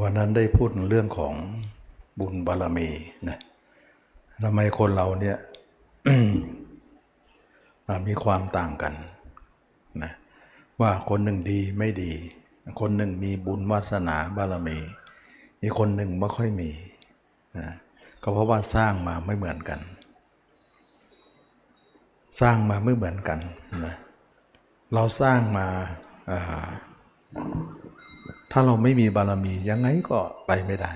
วันนั้นได้พูดเรื่องของบุญบารมีนะทำไมคนเราเนี่ยมีความต่างกันนะว่าคนหนึ่งดีไม่ดี คนหนึ่งมีบุญวาสนาบารมี อีกคนหนึ่งไม่ค่อยมีนะก็เพราะว่าสร้างมาไม่เหมือนกัน สร้างมาไม่เหมือนกันนะเราสร้างมาา ถ้าเราไม่มีบารมียังไงก็ไปไม่ได้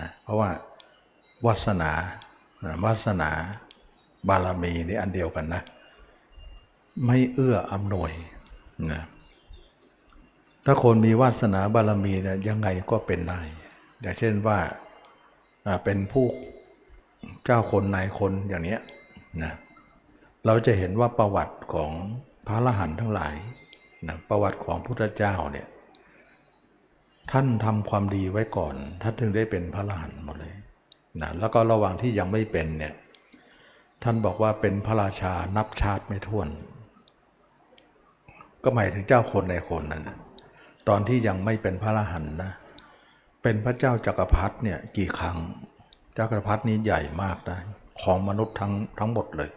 นะเพราะว่าวาสนาวาสนาบารมีนี่อันเดียวกันนะ ไม่เอื้ออำนวยนะถ้าคนมีวาสนาบารมีเนี่ยยังไงก็เป็นได้ อย่างเช่นว่าอ่าเป็นผู้เจ้าคนนายคนอย่างเนี้ยนะเราจะเห็นว่าประวัติของพระอรหันต์ทั้งหลายนะประวัติของพุทธเจ้าเนี่ย ท่านทำความดีไว้ก่อน ท่านถึงได้เป็นพระอรหันต์หมดเลยนะแล้วก็ระหว่างที่ยังไม่เป็นเนี่ยท่านบอกว่าเป็นพระราชานับชาติไม่ถ้วน ก็หมายถึงเจ้าคนในคนนั้นนะตอนที่ยังไม่เป็นพระอรหันต์นะเป็นพระเจ้าจักรพรรดิเนี่ยกี่ครั้งจักรพรรดินี้ใหญ่มากนะของมนุษย์ทั้งทั้งหมดเลย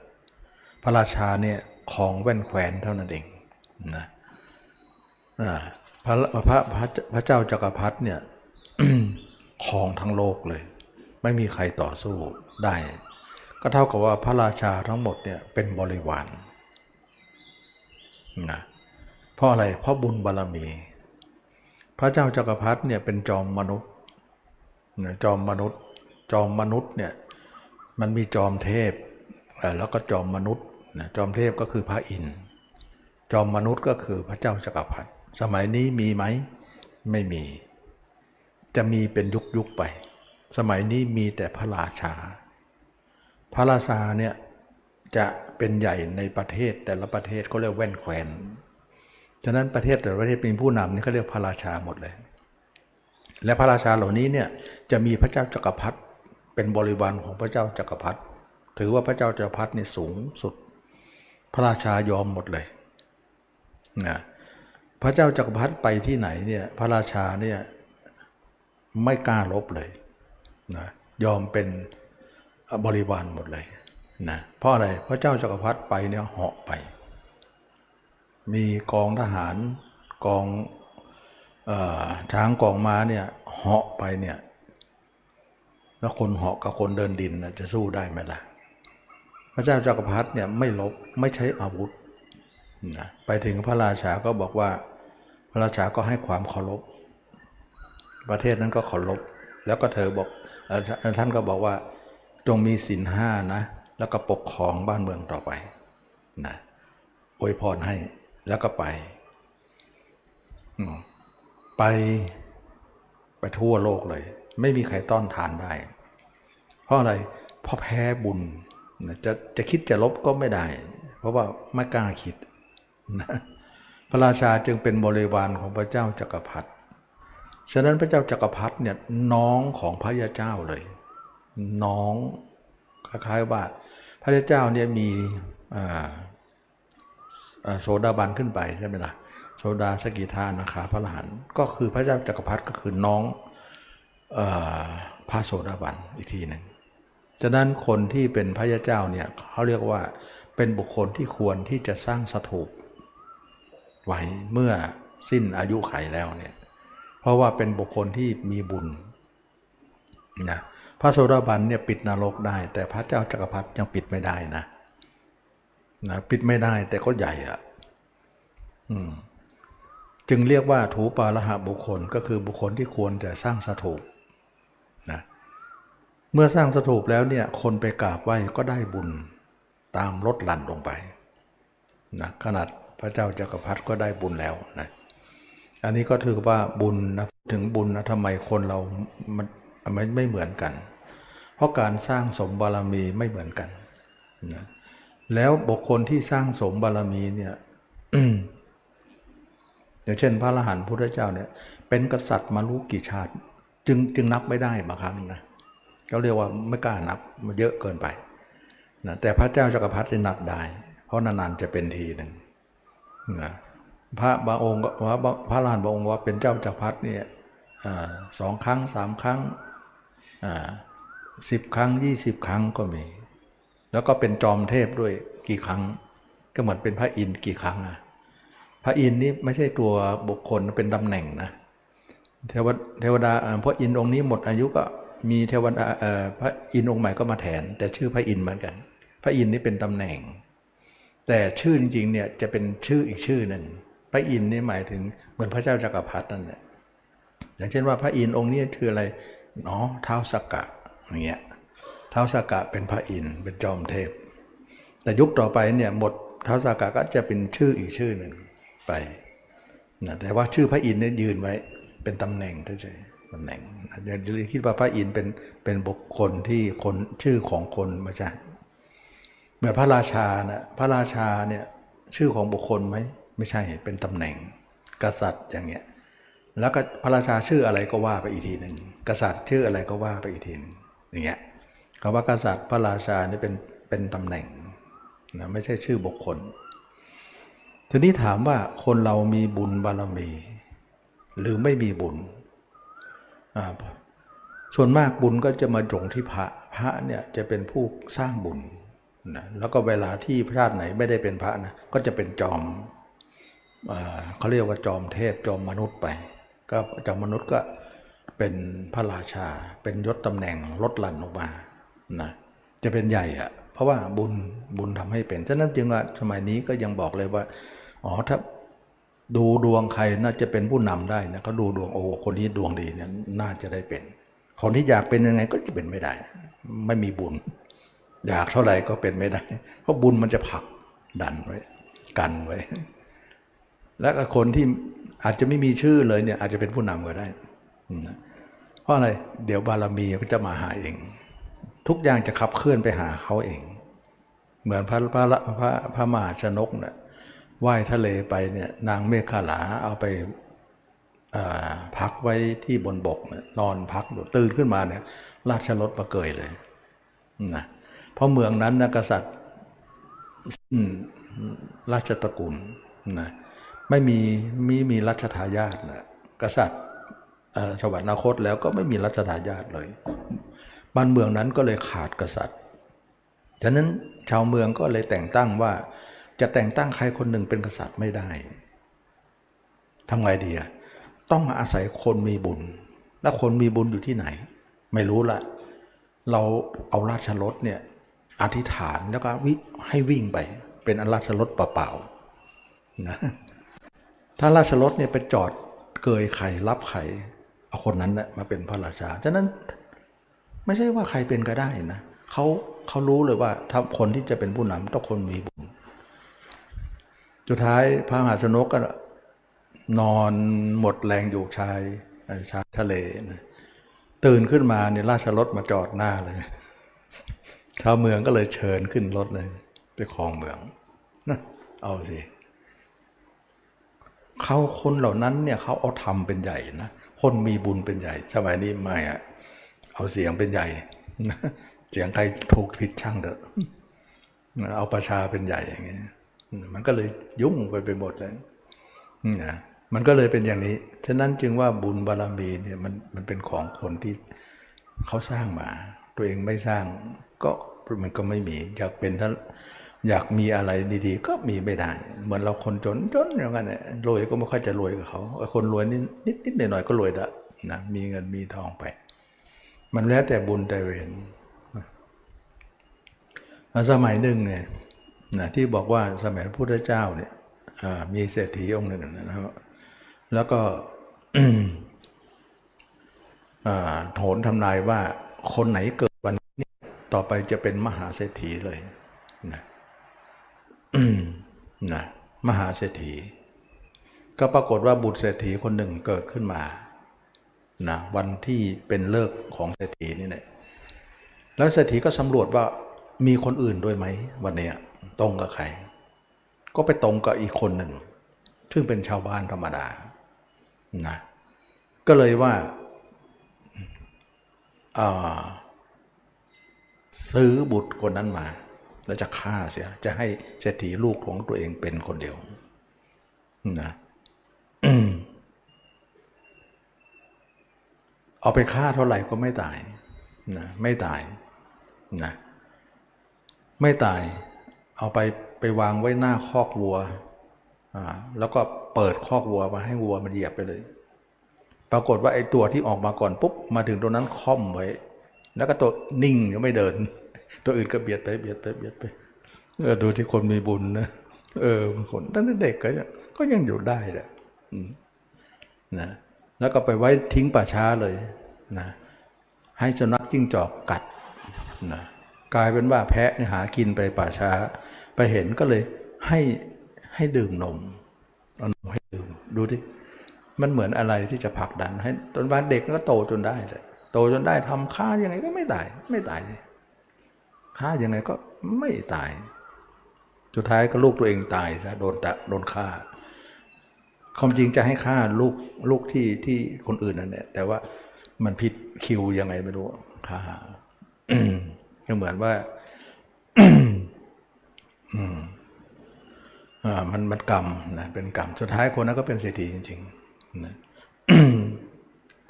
พระราชาเนี่ยของแว่นแควนเท่านั้นเองนะอ่า พระพระพระเจ้าจักรพรรดิเนี่ยครองทั้งโลกเลย ไม่มีใครต่อสู้ได้ ก็เท่ากับว่าพระราชาทั้งหมดเนี่ยเป็นบริวารนะเพราะอะไรเพราะบุญบารมี พระเจ้าจักรพรรดิเนี่ยเป็นจอมมนุษย์นะจอมมนุษย์ จอมมนุษย์เนี่ยมันมีจอมเทพแล้วก็จอมมนุษย์นะจอมเทพก็คือพระอินทร์จอมมนุษย์ก็คือพระเจ้าจักรพรรดิ สมัยนี้มีไหม ไม่มี จะมีเป็นยุคยุคไป สมัยนี้มีแต่พระราชา พระราชาเนี่ยจะเป็นใหญ่ในประเทศแต่ละประเทศเขาเรียกแว่นแควนฉะนั้นประเทศแต่ละประเทศเป็นผู้นำนี่เขาเรียกพระราชาหมดเลย และพระราชาเหล่านี้เนี่ยจะมีพระเจ้าจักรพรรดิเป็นบริวารของพระเจ้าจักรพรรดิถือว่าพระเจ้าจักรพรรดินี่สูงสุด พระราชายอมหมดเลยนะ พระเจ้าจักรพรรดิไปที่ไหนเนี่ยพระราชาเนี่ยไม่กล้าลบเลยนะยอมเป็นบริวารหมดเลยนะเพราะอะไรพระเจ้าจักรพรรดิไปเนี่ยเหาะไป มีกองทหารกองอช้างกองม้าเนี่ยเหาะไปเนี่ยแล้วคนเหาะกับคนเดินดินนะจะสู้ได้ไหมล่ะ พระเจ้าจักรพรรดิเนี่ยไม่ลบไม่ใช้อาวุธนะไปถึงพระราชาก็บอกว่า พระราชาก็ให้ความเคารพประเทศนั้นก็เคารพแล้วก็เธอบอกท่านก็บอกว่าจงมีศีลห้านะแล้วก็ปกครองบ้านเมืองต่อไปนะอวยพรให้แล้วก็ไป ไปไปทั่วโลกเลย ไม่มีใครต้อนทานได้ เพราะอะไร เพราะแพ้บุญ จะจะคิดจะลบก็ไม่ได้ เพราะว่าไม่กล้าคิดนะ พระราชาจึงเป็นบริวารของพระเจ้าจักรพรรดิฉะนั้นพระเจ้าจักรพรรดิเนี่ยน้องของพระยาเจ้าเลย น้องคล้ายๆว่า พระยาเจ้าเนี่ยมีโสดาบันขึ้นไปใช่ไหมล่ะโสดาสกิทานาคาพระอรหันต์ก็คือพระเจ้าจักรพรรดิก็คือน้องพระโสดาบันอีกทีหนึ่งฉะนั้นคนที่เป็นพระยาเจ้าเนี่ยเขาเรียกว่าเป็นบุคคลที่ควรที่จะสร้างสถูป ไว้เมื่อสิ้นอายุไขแล้วเนี่ย เพราะว่าเป็นบุคคลที่มีบุญนะพระโสดาบันเนี่ยปิดนรกได้ แต่พระเจ้าจักรพรรดิยังปิดไม่ได้นะนะปิดไม่ได้แต่ก็ใหญ่อะ่ะอืมจึงเรียกว่าถูปาละหะบุคคลก็คือบุคคลที่ควรจะสร้างสถูปนะเมื่อสร้างสถูปแล้วเนี่ยคนไปกราบไหว้ก็ได้บุญตามลดหลั่นลงไปนะขนาด พระเจ้าจักรพรรดิก็ได้บุญแล้วนะอันนี้ก็ถือว่าบุญนะถึงบุญนะทำไมคนเรามันไม่ไม่เหมือนกัน เพราะการสร้างสมบารมีไม่เหมือนกันนะแล้วบุคคลที่สร้างสมบารมีเนี่ยอย่างเช่น พระอรหันต์พุทธเจ้าเนี่ย เป็นกษัตริย์มารู้กี่ชาติ จึงจึงนับไม่ได้บางครั้งนะเขาเรียกว่าไม่กล้านับมันเยอะเกินไปนะแต่พระเจ้าจักรพรรดินับได้ เพราะนานๆจะเป็นทีหนึ่ง พระบางองค์ว่าพระลานบางองค์ว่าเป็นเจ้าจักรพรรดิเนี่ยอสองครั้งสามครั้งสิบครั้งยี่สิบครั้งก็มี แล้วก็เป็นจอมเทพด้วยกี่ครั้ง ก็เหมือนเป็นพระอินทร์กี่ครั้งอะพระอินทร์นี่ไม่ใช่ตัวบุคคลเป็นตำแหน่งนะเทวดเทวดาเพระอินทร์องค์นี้หมดอายุก็มีเทวดาพระอินทร์องค์ใหม่ก็มาแทน แต่ชื่อพระอินทร์เหมือนกัน พระอินทร์นี่เป็นตำแหน่ง แต่ชื่อจริงๆเนี่ยจะเป็นชื่ออีกชื่อหนึ่ง พระอินทร์นี่หมายถึงเหมือนพระเจ้าจักรพรรดินั่นแหละอย่างเช่นว่าพระอินทร์องค์นี้คืออะไรอ๋อเท้าสกกะอย่างเงี้ยเท้าสกกะเป็นพระอินทร์เป็นจอมเทพ แต่ยุคต่อไปเนี่ยหมดเท้าสากะก็จะเป็นชื่ออีกชื่อหนึ่งไปนะแต่ว่าชื่อพระอินทร์เนี่ยยืนไว้เป็นตำแหน่งเฉยๆตำแหน่งอย่าอย่าคิดว่าพระอินทร์เป็นเป็นบุคคลที่คนชื่อของคนไม่ใช่ เหมือนพระราชานะพระราชาเนี่ยชื่อของบุคคลไหมไม่ใช่เป็นตำแหน่ง กษัตริย์อย่างเงี้ยแล้วก็พระราชาชื่ออะไรก็ว่าไปอีกทีหนึ่งกษัตริย์ชื่ออะไรก็ว่าไปอีกทีหนึ่งอย่างเงี้ยคำว่ากษัตริย์พระราชานี่เป็นเป็นตำแหน่งนะไม่ใช่ชื่อบุคคล ทีนี้ถามว่าคนเรามีบุญบารมี หรือไม่มีบุญ ส่วนมากบุญก็จะมาจงที่พระพระเนี่ยจะเป็นผู้สร้างบุญ นะแล้วก็เวลาที่พระชาติไหนไม่ได้เป็นพระนะก็จะเป็นจอมอเขาเรียกว่าจอมเทพจอมมนุษย์ไป ก็จอมมนุษย์ก็เป็นพระราชา เป็นยศตำแหน่งลดหลั่นออกมานะจะเป็นใหญ่อะเพราะว่าบุญบุญทำให้เป็นฉะนั้นจึงว่าสมัยนี้ก็ยังบอกเลยว่าอ๋อถ้าดูดวงใครน่าจะเป็นผู้นำได้นะเขาดูดวงโอ้คนนี้ดวงดีเนี่ยน่าจะได้เป็น คนที่อยากเป็นยังไงก็จะเป็นไม่ได้ ไม่มีบุญ อยากเท่าไหร่ก็เป็นไม่ได้ เพราะบุญมันจะผลักดันไว้ กันไว้ และคนที่อาจจะไม่มีชื่อเลยเนี่ยอาจจะเป็นผู้นำก็ได้ เพราะอะไร เดี๋ยวบารมีก็จะมาหาเอง ทุกอย่างจะขับเคลื่อนไปหาเขาเอง เหมือนพระพระพระพระมหาชนกเนี่ยว่ายทะเลไปเนี่ยนางเมฆขลาเอาไปพักไว้ที่บนบกเนี่ยนอนพักอยู่ตื่นขึ้นมาเนี่ยราชรถมาเกยเลยนะ เพราะเมืองนั้นนะกษัตริย์ราชตระกูลนะไม่มีมีมีรัชทายาทนะกษัตริย์สวรรคตแล้วก็ไม่มีรัชทายาทเลย บ้านเมืองนั้นก็เลยขาดกษัตริย์ ฉะนั้นชาวเมืองก็เลยแต่งตั้งว่า จะแต่งตั้งใครคนหนึ่งเป็นกษัตริย์ไม่ได้ทำไงดีอะต้องอาศัยคนมีบุญ แล้วคนมีบุญอยู่ที่ไหน ไม่รู้ละ เราเอาราชรถเนี่ย อธิษฐานแล้วก็วิให้วิ่งไป เป็นอราชรถเปล่าๆนะถ้าราชรถเนี่ยไปจอดเกยไข่รับไข่เอาคนนั้นนะมาเป็นพระราชา ฉะนั้นไม่ใช่ว่าใครเป็นก็ได้นะเขาเขารู้เลยว่าถ้าคนที่จะเป็นผู้นำต้องคนมีบุญสุดท้ายพระมหาชนกก็นอนหมดแรงอยู่ชายชายทะเลนะตื่นขึ้นมาเนี่ยราชรถมาจอดหน้าเลย ชาวเมืองก็เลยเชิญขึ้นรถเลย ไปคลองเมืองนะเอาสิเขาคนเหล่านั้นเนี่ยเขาเอาทำเป็นใหญ่นะคนมีบุญเป็นใหญ่ สมัยนี้ไม่อะเอาเสียงเป็นใหญ่เสียงใครถูกผิดช่างเถอะเอาประชาเป็นใหญ่อย่างนี้มันก็เลยยุ่งไปไปหมดเลยนะมันก็เลยเป็นอย่างนี้ ฉะนั้นจึงว่าบุญบารรมีเนี่ยมันมันเป็นของคนที่เขาสร้างมา ตัวเองไม่สร้างก็ มันก็ไม่มี อยากเป็นถ้าอยากมีอะไรดีๆ ก็มีไม่ได้ เหมือนเราคนจนจนอย่างนั้นเนี่ยรวยก็ไม่ค่อยจะรวยกับเขาคนรวยนิดนิดหน่อยๆก็รวยละนะมีเงินมีทองไป มันแล้วแต่บุญแต่เวรสมัยหนึ่งเนี่ยนะที่บอกว่าสมัยพระพุทธเจ้าเนี่ยมีเศรษฐีองค์หนึ่งนะครับแล้วก็โหนทำนายว่าคนไหนเกิด ต่อไปจะเป็นมหาเศรษฐีเลยนะนะมหาเศรษฐี ก็ปรากฏว่าบุตรเศรษฐีคนหนึ่งเกิดขึ้นมานะวันที่เป็นเลิกของเศรษฐีนี่แหละแล้วเศรษฐีก็สำรวจว่ามีคนอื่นด้วยไหมวันนี้ตรงกับใคร ก็ไปตรงกับอีกคนหนึ่ง ซึ่งเป็นชาวบ้านธรรมดานะก็เลยว่า ซื้อบุตรคนนั้นมา แล้วจะฆ่าเสีย จะให้เศรษฐีลูกของตัวเองเป็นคนเดียวนะเอาไปฆ่าเท่าไหร่ก็ไม่ตายนะไม่ตายนะไม่ตาย เอาไปไปวางไว้หน้าคอกวัวอ่าแล้วก็เปิดคอกวัวมาให้วัวมันเหยียบไปเลย ปรากฏว่าไอ้ตัวที่ออกมาก่อนปุ๊บมาถึงตรงนั้นค่อมไว้ แล้วก็ตัวนิ่งยังไม่เดิน ตัวอื่นก็เบียดไปเบียดไปเบียดไปเออดูที่คนมีบุญนะเออคนตั้งแต่เด็กก็ยังก็ยังอยู่ได้แหละนะแล้วก็ไปไว้ทิ้งป่าช้าเลยนะให้สุนัขจิ้งจอกกัดนะกลายเป็นว่าแพะเนี่ยหากินไปป่าช้า ไปเห็นก็เลยให้ให้ดื่มนมเอานมให้ดื่มดูดิมันเหมือนอะไรที่จะผลักดันให้จนวันเด็กก็โตจนได้เลย โตจนได้ทำฆ่ายังไงก็ไม่ตาย ไม่ตายฆ่ายังไงก็ไม่ตาย สุดท้ายก็ลูกตัวเองตายซะโดนตะโดนฆ่าความจริงจะให้ฆ่าลูกลูกที่ที่คนอื่นนั่นแหละแต่ว่ามันผิดคิวยังไงไม่รู้ฆ่าก็เหมือนว่าอ่ามันมันกรรมนะเป็นกรรมสุดท้ายคนนั้นก็เป็นเศรษฐีจริงๆนะ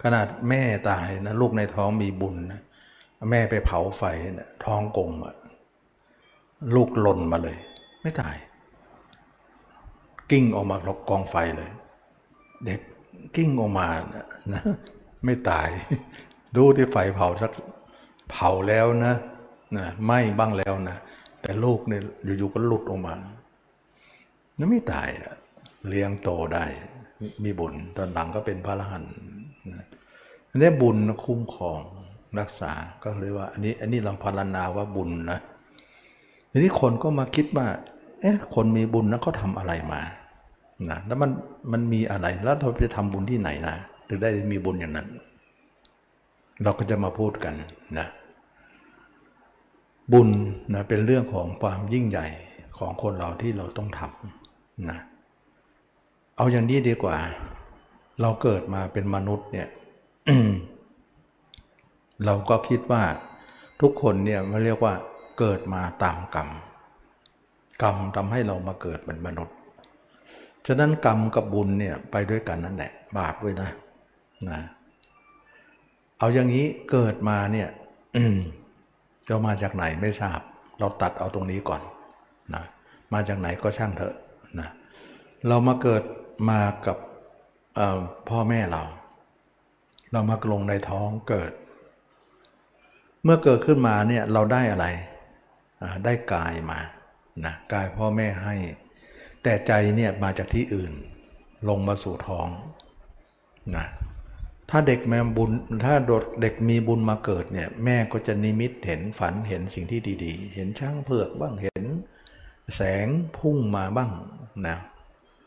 ขนาดแม่ตายนะลูกในท้องมีบุญนะแม่ไปเผาไฟนะท้องกลมอะลูกหล่นมาเลย ไม่ตาย กิ้งออกมาลกกองไฟเลย เด็กกิ้งออกมานะนะไม่ตาย ดูที่ไฟเผาสักเผาแล้วนะนะไหม้บ้างแล้วนะแต่ลูกเนี่ยอยู่ๆก็หลุดออกมาแล้วไม่ตายอะเลี้ยงโตได้ มีบุญตอนหลังก็เป็นพระอรหันต์ อันนี้บุญคุ้มครองรักษาก็เลยว่า อันนี้อันนี้เราพารณนาว่าบุญนะทีนี้คนก็มาคิดว่าเอ๊ะคนมีบุญนะเขาทำอะไรมานะแล้วมันมันมีอะไรแล้วเราไปทำบุญที่ไหนนะถึงได้มีบุญอย่างนั้น เราก็จะมาพูดกันนะบุญนะเป็นเรื่องของความยิ่งใหญ่ของคนเราที่เราต้องทำนะเอาอย่างนี้ดีกว่า เราเกิดมาเป็นมนุษย์เนี่ย เราก็คิดว่าทุกคนเนี่ยมันเรียกว่าเกิดมาตามกรรม กรรมทำให้เรามาเกิดเป็นมนุษย์ ฉะนั้นกรรมกับบุญเนี่ยไปด้วยกันนั่นแหละ บาปด้วยนะนะเอาอย่างนี้เกิดมาเนี่ยเรามาจากไหนไม่ทราบ เราตัดเอาตรงนี้ก่อนนะมาจากไหนก็ช่างเถอะนะเรามาเกิดมากับพ่อแม่เรา เรามาลงในท้องเกิด เมื่อเกิดขึ้นมาเนี่ยเราได้อะไร ได้กายมานะกายพ่อแม่ให้ แต่ใจเนี่ยมาจากที่อื่น ลงมาสู่ท้องนะถ้าเด็กแม่บุญถ้าเด็กมีบุญมาเกิดเนี่ยแม่ก็จะนิมิตเห็นฝันเห็นสิ่งที่ดีๆ เห็นช้างเผือกบ้างเห็นแสงพุ่งมาบ้างนะ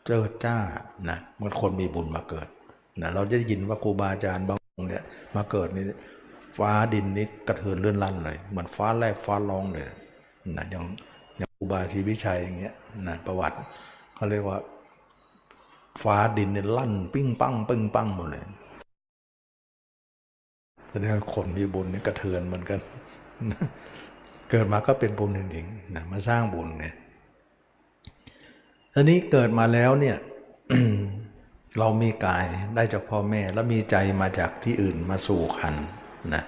เจิดจ้านะเมื่อคนมีบุญมาเกิด นะเราจะได้ยินว่าครูบาอาจารย์บางองค์เนี่ยมาเกิดนี่ฟ้าดินนี่กระเทือนเลื่อนลั่นเลยเหมือนฟ้าแลบฟ้าร้องเลยนะอย่างอย่างครูบาชีวิชัยอย่างเงี้ยนะประวัติเขาเรียกว่า ฟ้าดินเนี่ยลั่น ปิ้งปังปิ้งปังหมดเลยแสดงคนมีบุญนี่กระเทือนเหมือนกัน เกิดมาก็เป็นบุญจริงๆนะมาสร้างบุญเนี่ยทีนี้เกิดมาแล้วเนี่ย เรามีกายได้จากพ่อแม่แล้วมีใจมาจากที่อื่นมาสู่ขันนะ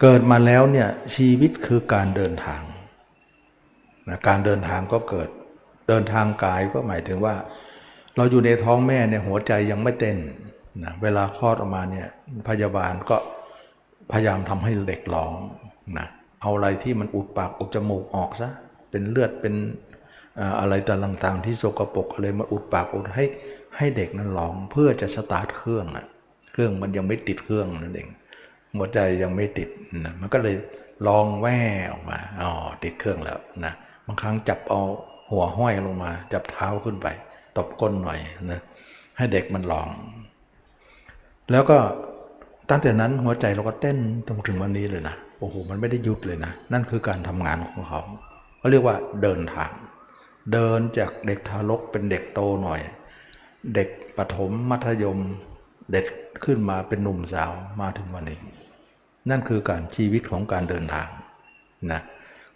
เกิดมาแล้วเนี่ยชีวิตคือการเดินทางนะการเดินทางก็เกิดเดินทางกายก็หมายถึงว่า เราอยู่ในท้องแม่เนี่ยหัวใจยังไม่เต้นนะเวลาคลอดออกมาเนี่ยพยาบาลก็พยายามทำให้เด็กร้องนะเอาอะไรที่มันอุดปากอุดจมูกออกซะเป็นเลือดเป็นอะไรต่างๆที่สกปรกอะไรมาอุดปากอุดให้ ให้เด็กนั้นร้องเพื่อจะสตาร์ทเครื่องนะเครื่องมันยังไม่ติดเครื่องนั่นเองหัวใจยังไม่ติดนะมันก็เลยร้องแว่ออกมาอ๋อติดเครื่องแล้วนะบางครั้งจับเอาหัวห้อยลงมา จับเท้าขึ้นไป ตบก้นหน่อยนะให้เด็กมันร้อง แล้วก็ตั้งแต่นั้นหัวใจเราก็เต้นจนถึงวันนี้เลยนะโอ้โหมันไม่ได้หยุดเลยนะ นั่นคือการทำงานของเขาเขาเรียกว่าเดินทาง เดินจากเด็กทารกเป็นเด็กโตหน่อย เด็กปฐมมัธยม เด็กขึ้นมาเป็นหนุ่มสาวมาถึงวันนี้ นั่นคือการชีวิตของการเดินทางนะ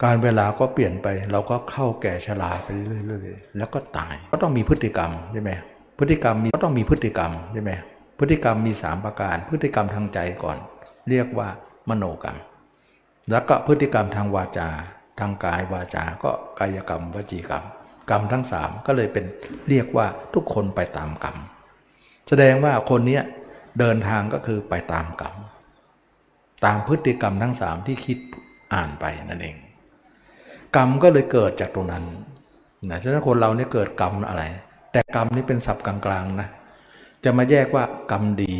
การเวลาก็เปลี่ยนไปเราก็เข้าแก่ชราไปเรื่อยๆแล้วก็ตายก็ต้องมีพฤติกรรมใช่ไหมพฤติกรรมมีก็ต้องมีพฤติกรรมใช่ไหมพฤติกรรมมี 3 ประการ พฤติกรรมทางใจก่อน เรียกว่ามโนกรรม แล้วก็พฤติกรรมทางวาจา ทางกายวาจาก็กายกรรมวจีกรรม กรรมทั้ง3ก็เลยเป็นเรียกว่าทุกคนไปตามกรรม แสดงว่าคนเนี้ยเดินทางก็คือไปตามกรรม ตามพฤติกรรมทั้ง3ที่คิดอ่านไปนั่นเอง กรรมก็เลยเกิดจากตรงนั้นนะฉะนั้นคนเราเนี่ยเกิดกรรมอะไร แต่กรรมนี่เป็นศัพท์กลางๆนะจะมาแยกว่ากรรมดี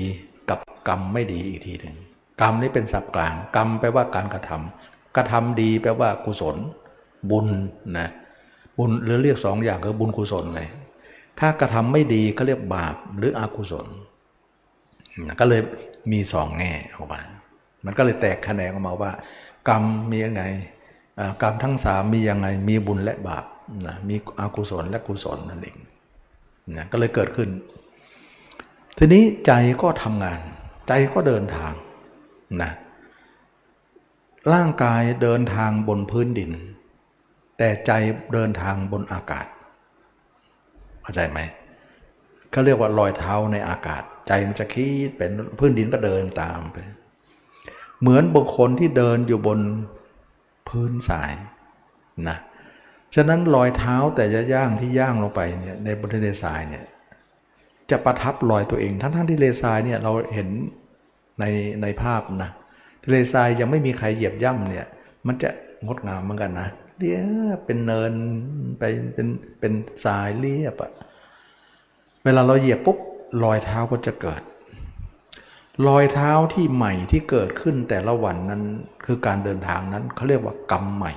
กับกรรมไม่ดีอีกทีหนึ่งกรรมนี่เป็นศัพท์กลาง กรรมแปลว่าการกระทำกระทำดีแปลว่ากุศล บุญนะ บุญหรือเรียกสองอย่างคือบุญกุศลเลย ถ้ากระทำไม่ดีก็เรียกบาปหรืออกุศล ก็เลยมีสองแง่ออกมา มันก็เลยแตกแขนงออกมาว่า กรรมมียังไงกรรมทั้งสามมียังไง มีบุญและบาปนะมีอกุศลและกุศลนั่นเองนะก็เลยเกิดขึ้น ทีนี้ใจก็ทำงาน ใจก็เดินทางนะร่างกายเดินทางบนพื้นดิน แต่ใจเดินทางบนอากาศเข้าใจไหมเขาเรียกว่ารอยเท้าในอากาศ ใจมันจะคิดเป็นพื้นดินก็เดินตามไป เหมือนบุคคลที่เดินอยู่บนพื้นทรายนะฉะนั้นรอยเท้าแต่จะย่างที่ย่างลงไปเนี่ยในบนทะเลทรายเนี่ยจะประทับรอยตัวเอง ทั้งทั้งที่ทะเลทรายเนี่ยเราเห็นในในภาพนะทะเลทรายยังไม่มีใครเหยียบย่ำเนี่ยมันจะงดงามเหมือนกันนะ เรียบเป็นเนินไปเป็นเป็นทรายเรียบอะเวลาเราเหยียบปุ๊บรอยเท้าก็จะเกิด รอยเท้าที่ใหม่ที่เกิดขึ้นแต่ละวันนั้นคือการเดินทางนั้นเขาเรียกว่ากรรมใหม่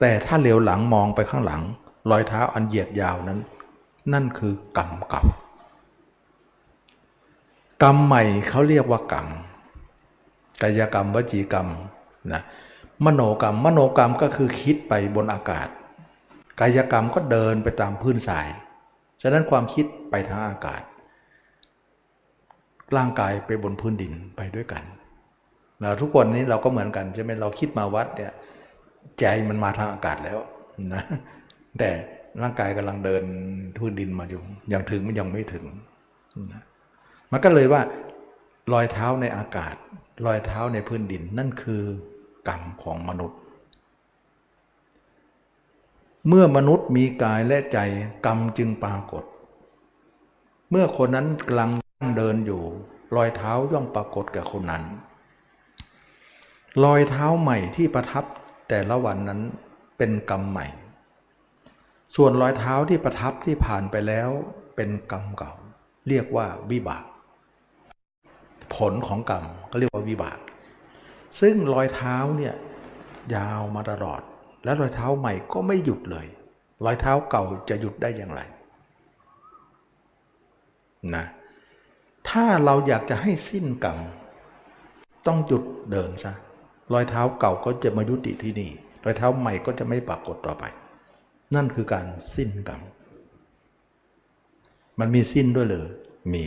แต่ถ้าเหลียวหลังมองไปข้างหลัง รอยเท้าอันเหยียดยาวนั้น นั่นคือกรรมเก่ากรรมใหม่เขาเรียกว่ากรรมกายกรรมวจีกรรมนะ มโนกรรม มโนกรรมก็คือคิดไปบนอากาศ กายกรรมก็เดินไปตามพื้นทราย ฉะนั้นความคิดไปทางอากาศ ร่างกายไปบนพื้นดินไปด้วยกันเราทุกคนนี้เราก็เหมือนกันใช่ไหมเราคิดมาวัดเนี่ยใจมันมาทางอากาศแล้วนะแต่ร่างกายกำลังเดินพื้นดินมาอยู่ยังถึงมันยังไม่ถึงนะมันก็เลยว่ารอยเท้าในอากาศ รอยเท้าในพื้นดินนั่นคือ กรรมของมนุษย์ เมื่อมนุษย์มีกายและใจกรรมจึงปรากฏ เมื่อคนนั้นกำลังเดินอยู่ รอยเท้าย่อมปรากฏแก่คนนั้น รอยเท้าใหม่ที่ประทับแต่ละวันนั้นเป็นกรรมใหม่ ส่วนรอยเท้าที่ประทับที่ผ่านไปแล้วเป็นกรรมเก่า เรียกว่าวิบาก ผลของกรรมก็เรียกว่าวิบาก ซึ่งรอยเท้าเนี่ยยาวมาตลอด และรอยเท้าใหม่ก็ไม่หยุดเลย รอยเท้าเก่าจะหยุดได้อย่างไรนะถ้าเราอยากจะให้สิ้นกรรมต้องหยุดเดินซะรอยเท้าเก่าก็จะมายุติที่นี่ รอยเท้าใหม่ก็จะไม่ปรากฏต่อไป นั่นคือการสิ้นกรรมมันมีสิ้นด้วยหรือมี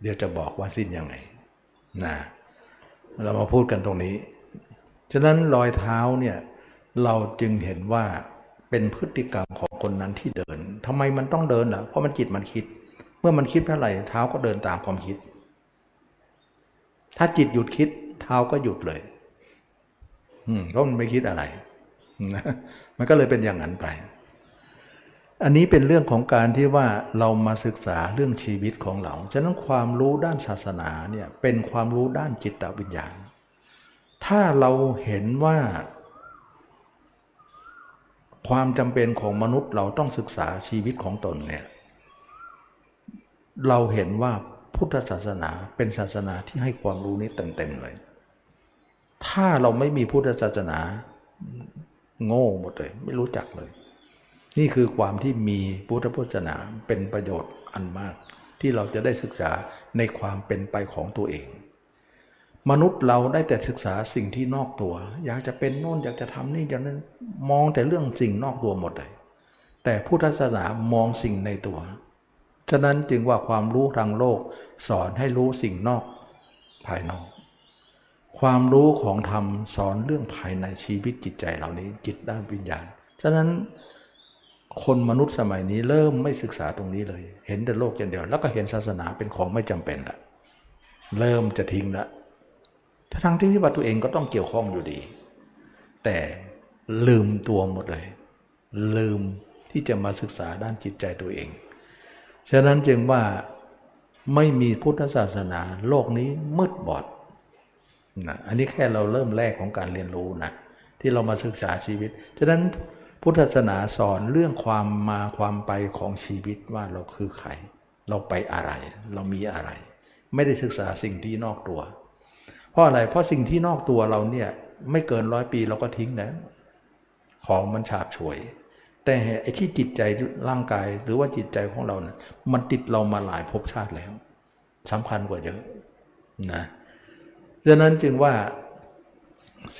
เดี๋ยวจะบอกว่าสิ้นยังไงนะ เรามาพูดกันตรงนี้ ฉะนั้นรอยเท้าเนี่ยเราจึงเห็นว่าเป็นพฤติกรรมของคนนั้นที่เดินทำไมมันต้องเดินล่ะ เพราะมันจิตมันคิด เมื่อมันคิดเท่าไหร่เท้าก็เดินตามความคิด ถ้าจิตหยุดคิดเท้าก็หยุดเลย อืมก็มันไม่คิดอะไรนะมันก็เลยเป็นอย่างนั้นไป อันนี้เป็นเรื่องของการที่ว่าเรามาศึกษาเรื่องชีวิตของเรา ฉะนั้นความรู้ด้านศาสนาเนี่ยเป็นความรู้ด้านจิตวิญญาณ ถ้าเราเห็นว่า ความจำเป็นของมนุษย์เราต้องศึกษาชีวิตของตนเนี่ยเราเห็นว่าพุทธศาสนาเป็นศาสนาที่ให้ความรู้นี้เต็มๆเลย ถ้าเราไม่มีพุทธศาสนา โง่หมดเลย ไม่รู้จักเลย นี่คือความที่มีพุทธพุทธศาสนาเป็นประโยชน์อันมาก ที่เราจะได้ศึกษาในความเป็นไปของตัวเอง มนุษย์เราได้แต่ศึกษาสิ่งที่นอกตัว อยากจะเป็นโน่นอยากจะทำนี่อย่างนั้นมองแต่เรื่องสิ่งนอกตัวหมดเลยแต่พุทธศาสนามองสิ่งในตัว ฉะนั้นจึงว่าความรู้ทางโลกสอนให้รู้สิ่งนอกภายนอก ความรู้ของธรรมสอนเรื่องภายในชีวิตจิตใจเหล่านี้จิตด้านวิญญาณ ฉะนั้น คนมนุษย์สมัยนี้เริ่มไม่ศึกษาตรงนี้เลย เห็นแต่โลกอย่างเดียว แล้วก็เห็นศาสนาเป็นของไม่จำเป็นละเริ่มจะทิ้งละถ้าทั้งที่ว่าตัวเองก็ต้องเกี่ยวข้องอยู่ดี แต่ลืมตัวหมดเลย ลืมที่จะมาศึกษาด้านจิตใจตัวเอง ฉะนั้นจึงว่าไม่มีพุทธศาสนาโลกนี้มืดบอดนะอันนี้แค่เราเริ่มแรกของการเรียนรู้นะที่เรามาศึกษาชีวิต ฉะนั้น พุทธศาสนาสอนเรื่องความมาความไปของชีวิตว่าเราคือใคร เราไปอะไร เรามีอะไร ไม่ได้ศึกษาสิ่งที่นอกตัว เพราะอะไรเพราะสิ่งที่นอกตัวเราเนี่ยไม่เกินร้อยปีเราก็ทิ้งแล้วของมันฉาบฉวย แต่ไอ้ที่จิตใจร่างกายหรือว่าจิตใจของเราเนี่ยมันติดเรามาหลายภพชาติแล้วสำคัญกว่าเยอะนะดังนั้นจึงว่า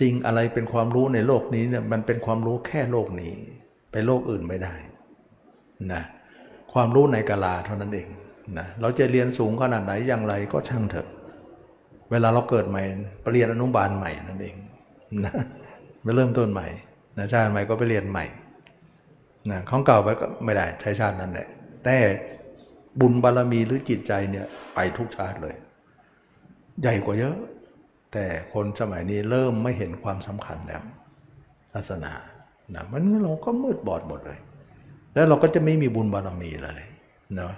สิ่งอะไรเป็นความรู้ในโลกนี้เนี่ยมันเป็นความรู้แค่โลกนี้ ไปโลกอื่นไม่ได้นะความรู้ในกาลาเท่านั้นเองนะเราจะเรียนสูงขนาดไหนอย่างไรก็ช่างเถอะ เวลาเราเกิดใหม่ไปเรียนอนุบาลใหม่นั่นเองนะไปเริ่มต้นใหม่นะชาติใหม่ก็ไปเรียนใหม่นะของเก่าไปก็ไม่ได้ใช้ชาตินั้นแหละแต่บุญบารมีหรือจิตใจเนี่ยไปทุกชาติเลย ใหญ่กว่าเยอะ แต่คนสมัยนี้เริ่มไม่เห็นความสำคัญแล้วศาสนานะมันเราก็มืดบอดหมดเลย แล้วเราก็จะไม่มีบุญบารมีเลยเนาะ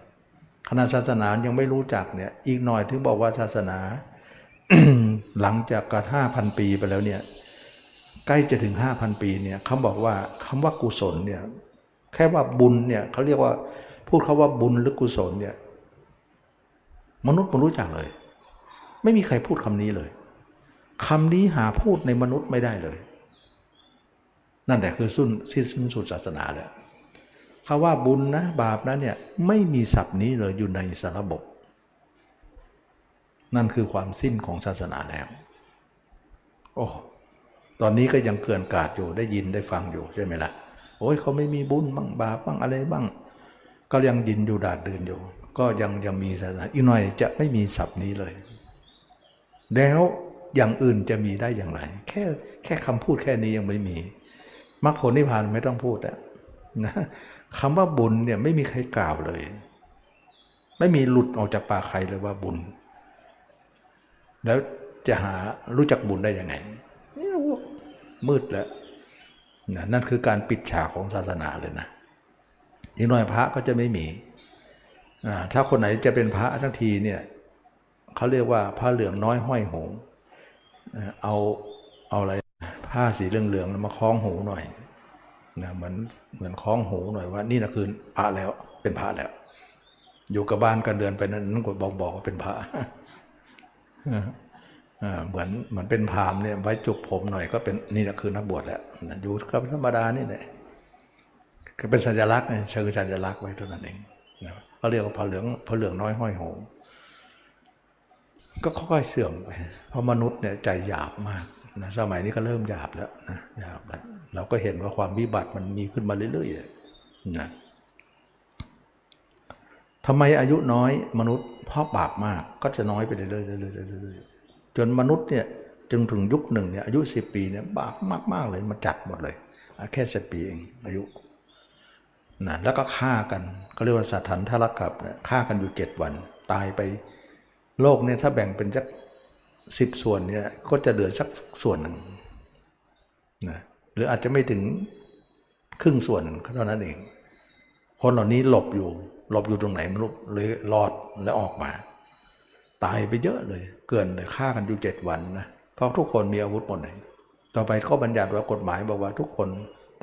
คณะศาสนายังไม่รู้จักเนี่ย อีกหน่อยถึงบอกว่าศาสนา หลังจากกระห้าพันปีไปแล้วเนี่ย ใกล้จะถึงห้าพันปีเนี่ยเขาบอกว่าคำว่ากุศลเนี่ย แค่ว่าบุญเนี่ยเขาเรียกว่า พูดคาว่าบุญหรือกุศลเนี่ย มนุษย์ไม่รู้จักเลย ไม่มีใครพูดคำนี้เลย คำนี้หาพูดในมนุษย์ไม่ได้เลย นั่นแหละคือสิ้นสิ้นสิ้นสุดศาสนาแล้วคาว่าบุญนะบาปนะเนี่ยไม่มีศัพท์นี้เลยอยู่ในสารบบ นั่นคือความสิ้นของศาสนาแล้ว โอ้ตอนนี้ก็ยังเกินกาดอยู่ได้ยินได้ฟังอยู่ใช่ไหมละ่ะ โอ้ยเขาไม่มีบุญบ้างบาปบ้างอะไรบ้าง ก็ยังยินอยู่ดาดเดินอยู่ ก็ยังยังมีศาสนาอีกหน่อยจะไม่มีศัพท์นี้เลย แล้ว อย่างอื่นจะมีได้อย่างไร แค่แค่คำพูดแค่นี้ยังไม่มีมรรคผลนิพพานไม่ต้องพูดอะนะคำว่าบุญเนี่ยไม่มีใครกล่าวเลย ไม่มีหลุดออกจากปากใครเลยว่าบุญ แล้วจะหารู้จักบุญได้ยังไงมืดแล้วนะนั่นคือการปิดฉากของศาสนาเลยนะอีกหน่อยพระก็จะไม่มี ถ้าคนไหนจะเป็นพระทั้งทีเนี่ยเขาเรียกว่าพระเหลืองน้อยห้อยหง เอาเอาอะไรผ้าสีเหลืองๆมาคล้องหูหน่อยนะเหมือนเหมือนคล้องหูหน่อยว่า นี่นะคือพระแล้วเป็นพระแล้ว อยู่กับบ้านกันเดือนไปนั้นก็บอกบอกว่าเป็นพระเหมือนเหมือนเป็นพามเนี่ยไว้จุกผมหน่อยก็เป็นนี่นะคือนักบวชแล้วอยู่กับธรรมดานี่แหละก็เป็นสัญลักษณ์เชิงสัญลักษณ์ไว้เท่านั้นเองเขาเรียกว่าผ้าเหลืองผ้าเหลืองน้อยห้อยหง ก็ค่อยๆเสื่อมไปเพราะมนุษย์เนี่ยใจหยาบมากนะสมัยนี้ก็เริ่มหยาบแล้วนะหยาบแล้วเราก็เห็นว่าความวิบัติมันมีขึ้นมาเรื่อยๆนะทำไมอายุน้อยมนุษย์เพราะบาปมากก็จะน้อยไปเรื่อยๆเรื่อยๆเรื่อยๆจนมนุษย์เนี่ยจึงถึงยุคหนึ่งเนี่ยอายุสิบปีเนี่ยบาปมากๆเลยมาจัดหมดเลย แค่สิบปีเองอายุนะแล้วก็ฆ่ากันก็เรียกว่าสัตถันทรกับเนี่ยฆ่ากันอยู่เจ็ดวันตายไป โลกเนี่ยถ้าแบ่งเป็นสักสิบส่วนเนี่ยก็จะเหลือสักส่วนหนึ่งนะหรืออาจจะไม่ถึงครึ่งส่วนเท่านั้นเอง คนเหล่านี้หลบอยู่ หลบอยู่ตรงไหนไม่รู้เลยรอดแล้วออกมา ตายไปเยอะเลย เกินเลยฆ่ากันอยู่เจ็ดวันนะเพราะทุกคนมีอาวุธหมดเลยต่อไปข้อบัญญัติว่ากฎหมายบอกว่าทุกคน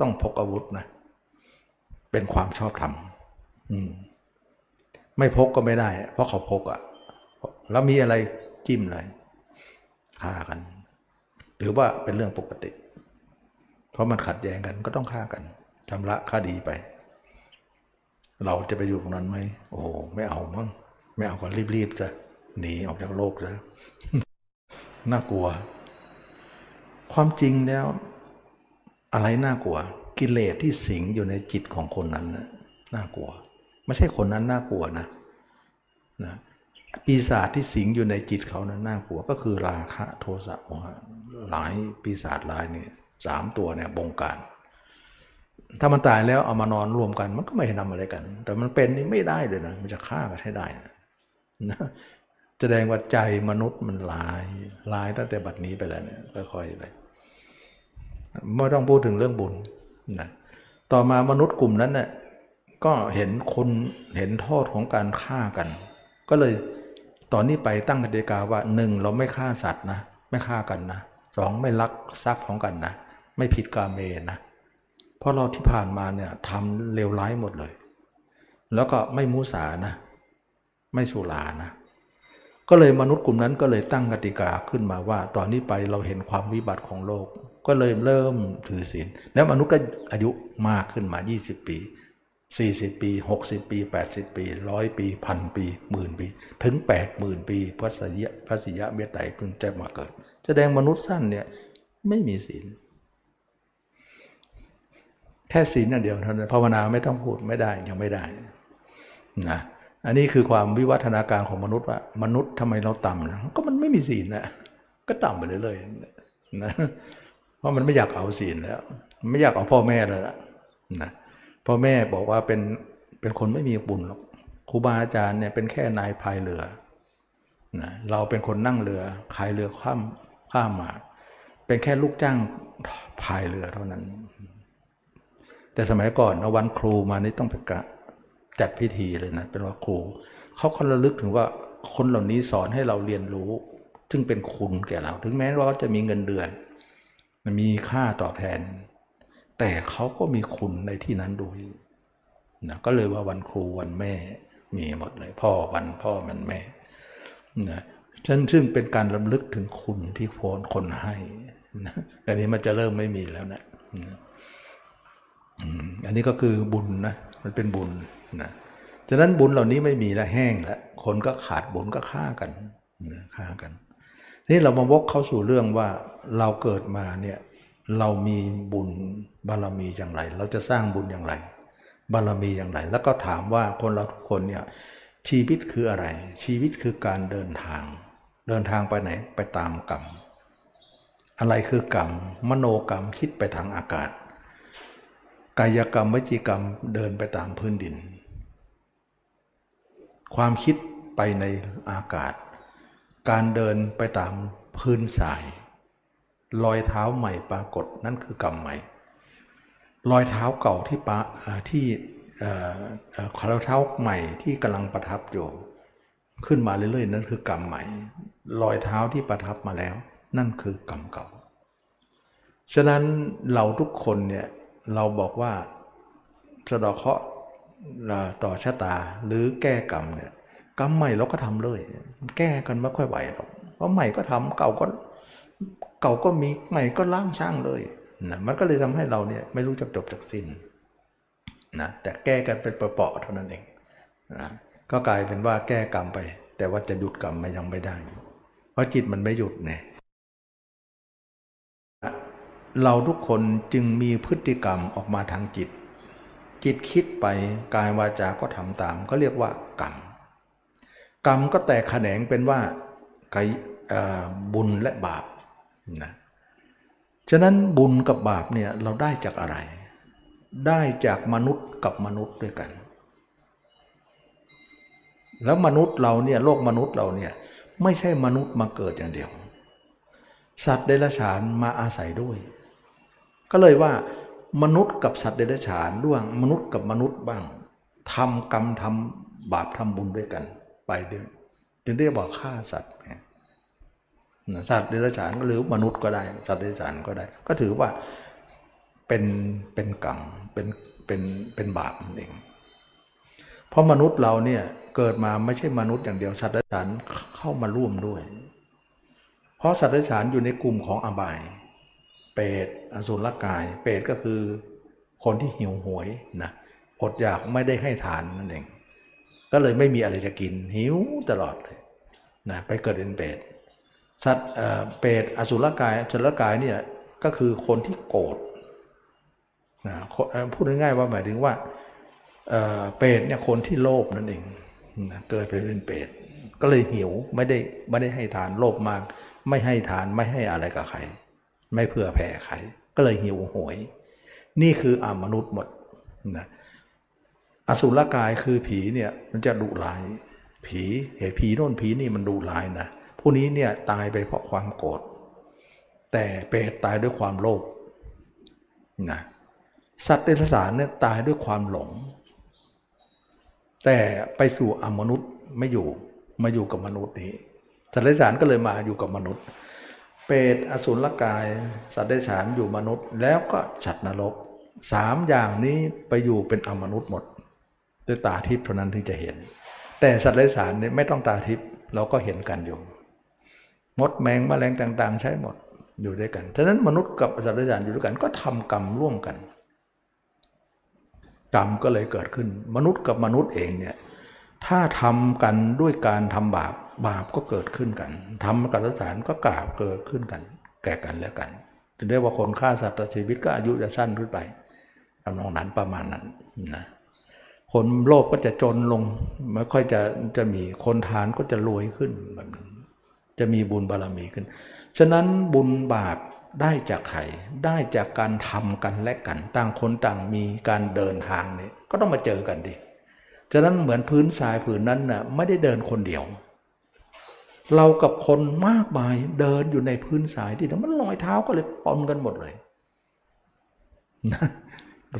ต้องพกอาวุธนะ เป็นความชอบธรรมไม่พกก็ไม่ได้ เพราะเขาพกอะ่ะ แล้วมีอะไรจิ้มเลยฆ่ากัน ถือว่าเป็นเรื่องปกติ เพราะมันขัดแย้งกันก็ต้องฆ่ากันชำระคดีไป เราจะไปอยู่ตรงนั้นไหมโอ้ไม่เอามั้งไม่เอาก็รีบๆจะหนีออกจากโลกซะน่ากลัว ความจริงแล้ว อะไรน่ากลัว กิเลสที่สิงอยู่ในจิตของคนนั้นน่ากลัว ไม่ใช่คนนั้นน่ากลัวนะนะ ปีศาจที่สิงอยู่ในจิตเขานั้นน่ากลัวก็คือราคะโทสะโมหะหลายปีศาจหลายนี่สามตัวเนี่ยบงการ ถ้ามันตายแล้วเอามานอนรวมกัน มันก็ไม่ให้ทำอะไรกัน แต่มันเป็นนี่ไม่ได้เลยนะมันจะฆ่ากันให้ได้นะนะแสดงว่าใจมนุษย์มันลายลายตั้งแต่บัดนี้ไปแล้วเนี่ยค่อยๆไปไม่ต้องพูดถึงเรื่องบุญนะต่อมามนุษย์กลุ่มนั้นเนี่ยก็เห็นคนเห็นโทษของการฆ่ากัน ก็เลย ตอนนี้ไปตั้งกติกาว่าหนึ่งเราไม่ฆ่าสัตว์นะ ไม่ฆ่ากันนะสองไม่ลักทรัพย์ของกันนะ ไม่ผิดกาเมนะ เพราะเราที่ผ่านมาเนี่ยทำเลวร้ายหมดเลย แล้วก็ไม่มุสานะ ไม่สุรานะ ก็เลยมนุษย์กลุ่มนั้นก็เลยตั้งกติกาขึ้นมาว่า ตอนนี้ไปเราเห็นความวิบัติของโลก ก็เลยเริ่มถือศีลแล้วมนุษย์ก็อายุมากขึ้นมา 20 ปี 40 ปี 60 ปี 80 ปีร้อยปีพันปีหมื่นปี ถึง 80,000 ปีพระสยะพระสิยะเมตไตรจึงจะมาเกิด แสดงมนุษย์สั้นเนี่ยไม่มีศีล แค่ศีลนั่นเดียวเท่านั้นภาวนาไม่ต้องพูดไม่ได้ยังไม่ได้นะอันนี้คือความวิวัฒนาการของมนุษย์ว่ามนุษย์ทำไมเราต่ำนะก็มันไม่มีศีลนะก็ต่ำไปเรื่อยๆนะเพราะมันไม่อยากเอาศีลแล้ว ไม่อยากเอาพ่อแม่แล้วล่ะนะ พ่อแม่บอกว่าเป็นเป็นคนไม่มีบุญหรอกครูบาอาจารย์เนี่ยเป็นแค่นายพายเรือนะเราเป็นคนนั่งเรือพายเรือข้ามข้ามมา เป็นแค่ลูกจ้างพายเรือเท่านั้น แต่สมัยก่อนเอาวันครูมานี่ต้องไปกะจัดพิธีเลยนะเป็นว่าครูเขาคนระลึกถึงว่าคนเหล่านี้สอนให้เราเรียนรู้ ซึ่งเป็นคุณแก่เรา ถึงแม้ว่าเขาจะมีเงินเดือน มันมีค่าตอบแทน แต่เขาก็มีคุณในที่นั้นด้วยนะก็เลยว่าวันครูวันแม่มีหมดเลย พ่อวันพ่อมันแม่นะฉันซึ่งเป็นการรำลึกถึงคุณที่โพนคนให้นะอันนี้มันจะเริ่มไม่มีแล้วนะอันนี้ก็คือบุญนะมันเป็นบุญนะฉะนั้นบุญเหล่านี้ไม่มีแล้วแห้งแล้วคนก็ขาดบุญก็ฆ่ากันฆ่ากันนี่เรามาวกเข้าสู่เรื่องว่าเราเกิดมาเนี่ย เรามีบุญบารมีอย่างไร เราจะสร้างบุญอย่างไร บารมีอย่างไร แล้วก็ถามว่าคนเราทุกคนเนี่ยชีวิตคืออะไร ชีวิตคือการเดินทาง เดินทางไปไหนไปตามกรรมอะไรคือกรรม มโนกรรมคิดไปทางอากาศ กายกรรมวจีกรรมเดินไปตามพื้นดิน ความคิดไปในอากาศ การเดินไปตามพื้นทราย รอยเท้าใหม่ปรากฏนั่นคือกรรมใหม่ รอยเท้าเก่าที่ปะที่รอยเท้าใหม่ที่กำลังประทับอยู่ขึ้นมาเรื่อยๆ นั่นคือกรรมใหม่ รอยเท้าที่ประทับมาแล้ว นั่นคือกรรมเก่า ฉะนั้นเราทุกคนเนี่ยเราบอกว่าสะดอกเคราะห์ต่อชะตาหรือแก้กรรมเนี่ยกรรมใหม่เราก็ทำเลย แก้กันไม่ค่อยไหวหรอกเพราะใหม่ก็ทำเก่าก็ เก่าก็มีใหม่ก็ล้างสร้างเลยนะมันก็เลยทำให้เราเนี่ยไม่รู้จักจบจากสิ้นนะแต่แก้กันเป็นเปราะๆเท่านั้นเองนะก็กลายเป็นว่าแก้กรรมไป แต่ว่าจะหยุดกรรมมันยังไม่ได้ เพราะจิตมันไม่หยุดเนี่ยเราทุกคนจึงมีพฤติกรรมออกมาทางจิต จิตคิดไปกายวาจาก็ทำตามก็เรียกว่ากรรมกรรมก็แตกแขนงเป็นว่ากบุญและบาป นะฉะนั้นบุญกับบาปเนี่ยเราได้จากอะไร ได้จากมนุษย์กับมนุษย์ด้วยกัน แล้วมนุษย์เราเนี่ยโลกมนุษย์เราเนี่ยไม่ใช่มนุษย์มาเกิดอย่างเดียว สัตว์เดรัจฉานมาอาศัยด้วย ก็เลยว่ามนุษย์กับสัตว์เดรัจฉานร่วงมนุษย์กับมนุษย์บ้างทำกรรมทำบาปทำบุญด้วยกัน ไปเดือนจึงได้บอกฆ่าสัตว์ สัตว์เดรัจฉานหรือมนุษย์ก็ได้ สัตว์เดรัจฉานก็ได้ ก็ถือว่าเป็นเป็นกรรมเป็นเป็นเป็นบาปนั่นเอง เพราะมนุษย์เราเนี่ยเกิดมาไม่ใช่มนุษย์อย่างเดียวสัตว์เดรัจฉานเข้ามาร่วมด้วย เพราะสัตว์เดรัจฉานอยู่ในกลุ่มของอบาย เปรตอสุรกาย เปรตก็คือคนที่หิวโหวยนะอดอยากไม่ได้ให้ทานนั่นเอง ก็เลยไม่มีอะไรจะกินหิวตลอดเลยนะไปเกิดเป็นเปรต สัตว์เปรตอสุรกายอสุรกายเนี่ยก็คือคนที่โกรธนะพูดง่ายๆว่าหมายถึงว่าเปรตเนี่ยคนที่โลภนั่นเองนะเกิดเป็นเปรตก็เลยหิวไม่ได้ไม่ได้ให้ทานโลภมาก ไม่ให้ทานไม่ให้อะไรกับใคร ไม่เผื่อแผ่ใครก็เลยหิวโหยนี่คืออมนุษย์หมดนะอสุรกายคือผีเนี่ยมันจะดุร้าย ผีเห็นผีโน่นผีนี่มันดุร้ายนะ ผู้นี้เนี่ยตายไปเพราะความโกรธแต่เปรตตายด้วยความโลภนะสัตว์เดรัจฉานเนี่ยตายด้วยความหลง แต่ไปสู่อมนุษย์ไม่อยู่มาอยู่กับมนุษย์นี้สัตว์เดรัจฉานก็เลยมาอยู่กับมนุษย์ เปรตอสุรกาย สัตว์เดรัจฉานอยู่มนุษย์ แล้วก็ฉัดนรกสามอย่างนี้ไปอยู่เป็นอมนุษย์หมดด้วยตาทิพย์เท่านั้นถึงจะเห็น แต่สัตว์เดรัจฉานเนี่ยไม่ต้องตาทิพย์เราก็เห็นกันอยู่ มดแมงแมลงต่างๆ ใช้หมดอยู่ด้วยกันฉะนั้นมนุษย์กับสัตว์เดรัจฉานอยู่ด้วยกันก็ทำกรรมร่วมกัน กรรมก็เลยเกิดขึ้น มนุษย์กับมนุษย์เองเนี่ยถ้าทำกันด้วยการทำบาปบาปก็เกิดขึ้นกันทำกับสัตว์สารก็กาบเกิดขึ้นกัน แก่กันแล้วกันถึงได้ว่าคนฆ่าสัตว์ชีวิตก็อายุจะสั้นขึ้นไปทำนองนั้นประมาณนั้นนะคนโลภก็จะจนลงไม่ค่อยจะจะมีคนทานก็จะรวยขึ้นแบบนั้น จะมีบุญบารมีขึ้น ฉะนั้นบุญบาปได้จากใครได้จากการทำกันและกัน ต่างคนต่างมีการเดินทางนี่ก็ต้องมาเจอกันดิฉะนั้นเหมือนพื้นทรายผืนนั้นน่ะไม่ได้เดินคนเดียว เรากับคนมากมายเดินอยู่ในพื้นทรายที่มันลอยเท้าก็เลยปนกันหมดเลยนะ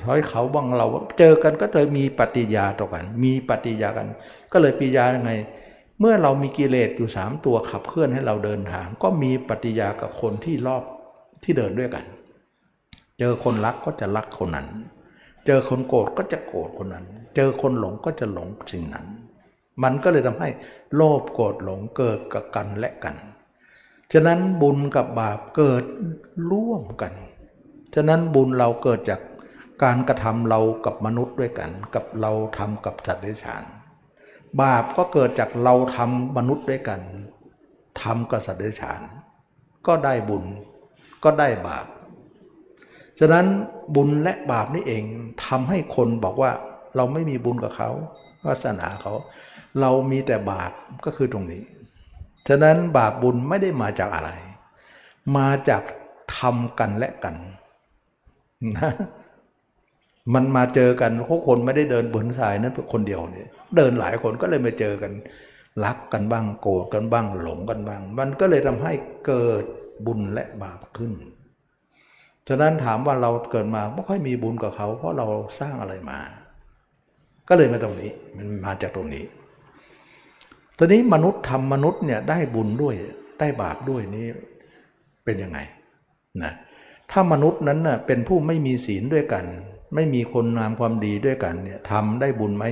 ร้อยเขาบังเราเจอกันก็เลยมีปฏิยาต่อกัน มีปฏิยากัน ก็เลยปิยายังไง เมื่อเรามีกิเลสอยู่สามตัวขับเคลื่อนให้เราเดินทาง ก็มีปฏิยากับคนที่รอบที่เดินด้วยกัน เจอคนรักก็จะรักคนนั้น เจอคนโกรธก็จะโกรธคนนั้น เจอคนหลงก็จะหลงสิ่งนั้น มันก็เลยทำให้โลภโกรธหลงเกิดกับกันและกัน ฉะนั้นบุญกับบาปเกิดร่วมกัน ฉะนั้นบุญเราเกิดจากการกระทำเรากับมนุษย์ด้วยกัน กับเราทำกับสัตว์เดรัจฉาน บาปก็เกิดจากเราทำมนุษย์ด้วยกันทำกับสัตว์เดรัจฉาน ก็ได้บุญก็ได้บาป ฉะนั้นบุญและบาปนี่เองทำให้คนบอกว่าเราไม่มีบุญกับเขาวาสนาเขา เรามีแต่บาปก็คือตรงนี้ ฉะนั้นบาปบุญไม่ได้มาจากอะไร มาจากทำกันและกันนะมันมาเจอกันพราะคนไม่ได้เดินบนสายนั้นคนเดียวเนี่ย เดินหลายคนก็เลยมาเจอกันรักกันบ้างโกรธกันบ้างหลงกันบ้าง มันก็เลยทำให้เกิดบุญและบาปขึ้น ฉะนั้นถามว่าเราเกิดมาไม่ค่อยมีบุญกับเขา เพราะเราสร้างอะไรมา ก็เลยมาตรงนี้มันมาจากตรงนี้ตอนนี้มนุษย์ทำมนุษย์เนี่ยได้บุญด้วยได้บาปด้วยนี่เป็นยังไงนะถ้ามนุษย์นั้นน่ะเป็นผู้ไม่มีศีลด้วยกัน ไม่มีคนงามความดีด้วยกันเนี่ยทำได้บุญไหม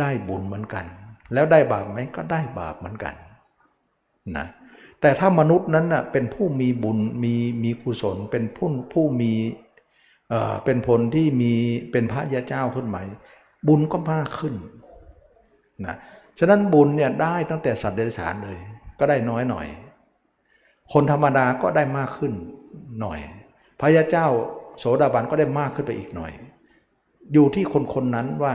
ได้บุญเหมือนกัน แล้วได้บาปไหมก็ได้บาปเหมือนกันนะแต่ถ้ามนุษย์นั้นน่ะเป็นผู้มีบุญมีมีกุศลเป็นผู้ผู้มีเอ่อเป็นผลที่มีเป็นพระยาเจ้าขึ้นใหม่บุญก็มากขึ้นนะฉะนั้นบุญเนี่ยได้ตั้งแต่สัตว์เดรัจฉานเลย ก็ได้น้อยหน่อย คนธรรมดาก็ได้มากขึ้นหน่อย พระยาเจ้าโสดาบันก็ได้มากขึ้นไปอีกหน่อย อยู่ที่คนคนนั้นว่า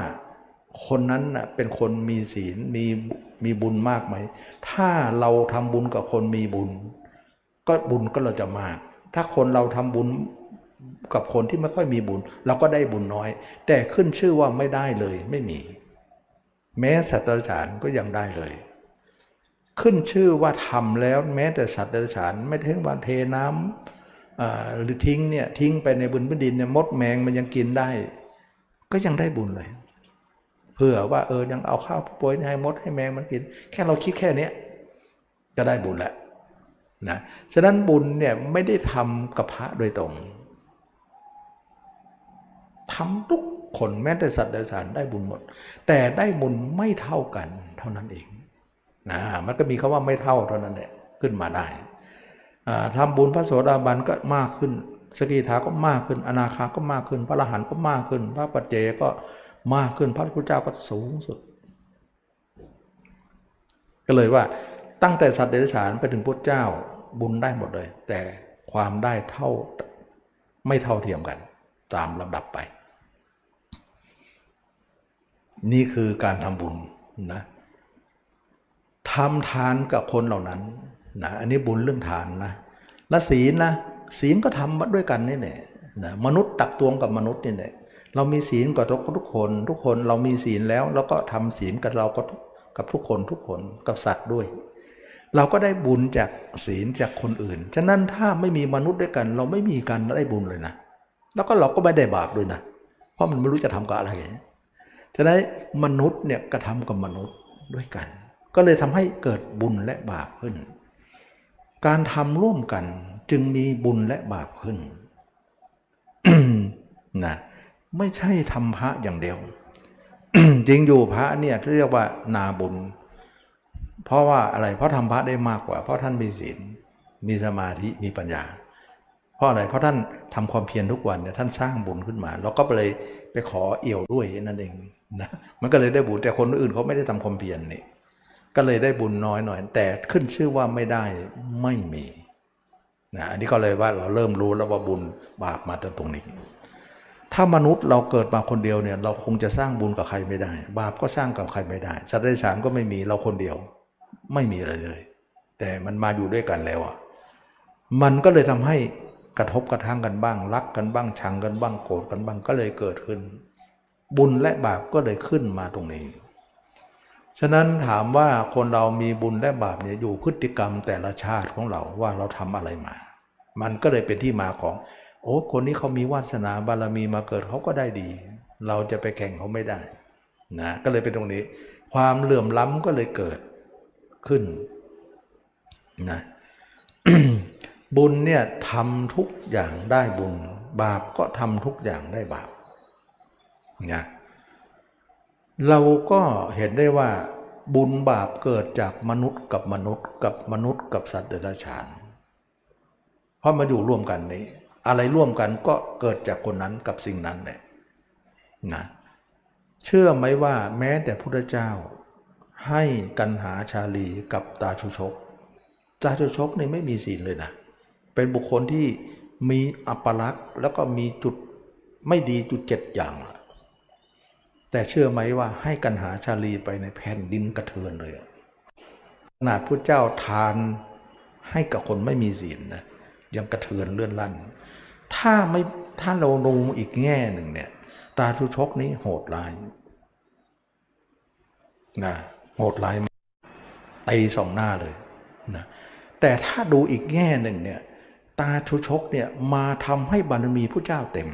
คนนั้นน่ะเป็นคนมีศีลมีมีบุญมากไหม ถ้าเราทำบุญกับคนมีบุญ ก็บุญก็เราจะมาก ถ้าคนเราทำบุญกับคนที่ไม่ค่อยมีบุญ เราก็ได้บุญน้อย แต่ขึ้นชื่อว่าไม่ได้เลยไม่มี แม้สัตว์เดรัจฉานก็ยังได้เลย ขึ้นชื่อว่าทำแล้วแม้แต่สัตว์เดรัจฉานไม่ทิ้งวันเทน้ำหรือทิ้งเนี่ยทิ้งไปในบนพื้นดินเนี่ยมดแมงมันยังกินได้ ก็ยังได้บุญเลย เผื่อว่าเออยังเอาข้าวป่วยให้มดให้แมงมันกิน แค่เราคิดแค่นี้ก็ได้บุญแล้วนะฉะนั้นบุญเนี่ยไม่ได้ทำกับพระโดยตรงทำทุกคนแม้แต่สัตว์เดรัจฉานได้บุญหมด แต่ได้บุญไม่เท่ากันเท่านั้นเองนะมันก็มีคาว่าไม่เท่าเท่านั้นแหละขึ้นมาได้ทำบุญพระโสดาบันก็มากขึ้น สกิทาก็มากขึ้น อนาคาก็มากขึ้น พระอรหันต์ก็มากขึ้น พระปัจเจก็ มากขึ้นพระพุทธเจ้าก็สูงสุด ก็เลยว่าตั้งแต่สัตว์เดรัจฉานไปถึงพุทธเจ้าบุญได้หมดเลย แต่ความได้เท่าไม่เท่าเทียมกัน ตามลำดับไป นี่คือการทำบุญนะทำทานกับคนเหล่านั้นนะอันนี้บุญเรื่องทานนะและศีลนะศีลก็ทำด้วยกันนี่แหละนะมนุษย์ตักตวงกับมนุษย์นี่แหละ เรามีศีลกับทุกทุกคน ทุกคนเรามีศีลแล้วแล้วก็ทำศีลกับเราก็กับทุกคนทุกคนกับสัตว์ด้วย เราก็ได้บุญจากศีลจากคนอื่น ฉะนั้นถ้าไม่มีมนุษย์ด้วยกัน เราไม่มีการได้บุญเลยนะ แล้วก็เราก็ไม่ได้บาปด้วยนะ เพราะมันไม่รู้จะทำกับอะไรฉะนั้นมนุษย์เนี่ยกระทำกับมนุษย์ด้วยกัน ก็เลยทำให้เกิดบุญและบาปขึ้น การทำร่วมกันจึงมีบุญและบาปขึ้นนะ ไม่ใช่ทำพระอย่างเดียว จริงอยู่พระเนี่ยเรียกว่านาบุญ เพราะว่าอะไรเพราะทำพระได้มากกว่า เพราะท่านมีศีลมีสมาธิมีปัญญา เพราะอะไรเพราะท่านทำความเพียรทุกวันเนี่ยท่านสร้างบุญขึ้นมา แล้วก็เลยไปขอเอี่ยวด้วยนั่นเองนะมันก็เลยได้บุญแต่คนอื่นเขาไม่ได้ทำความเพียรนี่ก็เลยได้บุญน้อยหน่อย แต่ขึ้นชื่อว่าไม่ได้ไม่มีนะอันนี้ก็เลยว่าเราเริ่มรู้แล้วว่าบุญบาปมาจากตรงนี้ ถ้ามนุษย์เราเกิดมาคนเดียวเนี่ยเราคงจะสร้างบุญกับใครไม่ได้ บาปก็สร้างกับใครไม่ได้สัตว์เดรัจฉานก็ไม่มีเราคนเดียว ไม่มีอะไรเลย แต่มันมาอยู่ด้วยกันแล้วอะมันก็เลยทำให้กระทบกระทั่งกันบ้าง รักกันบ้างชังกันบ้างโกรธกันบ้างก็เลยเกิดขึ้น บุญและบาปก็เลยขึ้นมาตรงนี้ ฉะนั้นถามว่าคนเรามีบุญและบาปเนี่ยอยู่พฤติกรรมแต่ละชาติของเราว่าเราทำอะไรมา มันก็เลยเป็นที่มาของ โอ้คนนี้เขามีวาสนาบารมีมาเกิดเขาก็ได้ดี เราจะไปแข่งเขาไม่ได้นะก็เลยเป็นตรงนี้ ความเหลื่อมล้ำก็เลยเกิดขึ้นนะบุญเนี่ยทำทุกอย่างได้บุญ บาปก็ทำทุกอย่างได้บาปนะเราก็เห็นได้ว่า บุญบาปเกิดจากมนุษย์กับมนุษย์ กับมนุษย์กับสัตว์เดรัจฉาน เพราะมาอยู่ร่วมกันนี้ อะไรร่วมกันก็เกิดจากคนนั้นกับสิ่งนั้นแหละนะเชื่อไหมว่าแม้แต่พุทธเจ้า ให้กันหาชาลีกับตาชุชก ตาชุชกนี่ไม่มีศีลเลยนะ เป็นบุคคลที่มีอัปลักษณ์แล้วก็มีจุดไม่ดีจุดเจ็ดอย่าง แต่เชื่อไหมว่าให้กันหาชาลีไปในแผ่นดินกระเทือนเลยขนาดพระเจ้าทานให้กับคนไม่มีศีลนะยังกระเทือนเลื่อนลั่น ถ้าไม่ถ้าเราดูอีกแง่หนึ่งเนี่ย ตาชุชกนี้โหดร้ายนะโหดร้ายตีสองหน้าเลยนะแต่ถ้าดูอีกแง่หนึ่งเนี่ย ตาชุชกเนี่ยมาทำให้บารมีผู้เจ้าเต็ม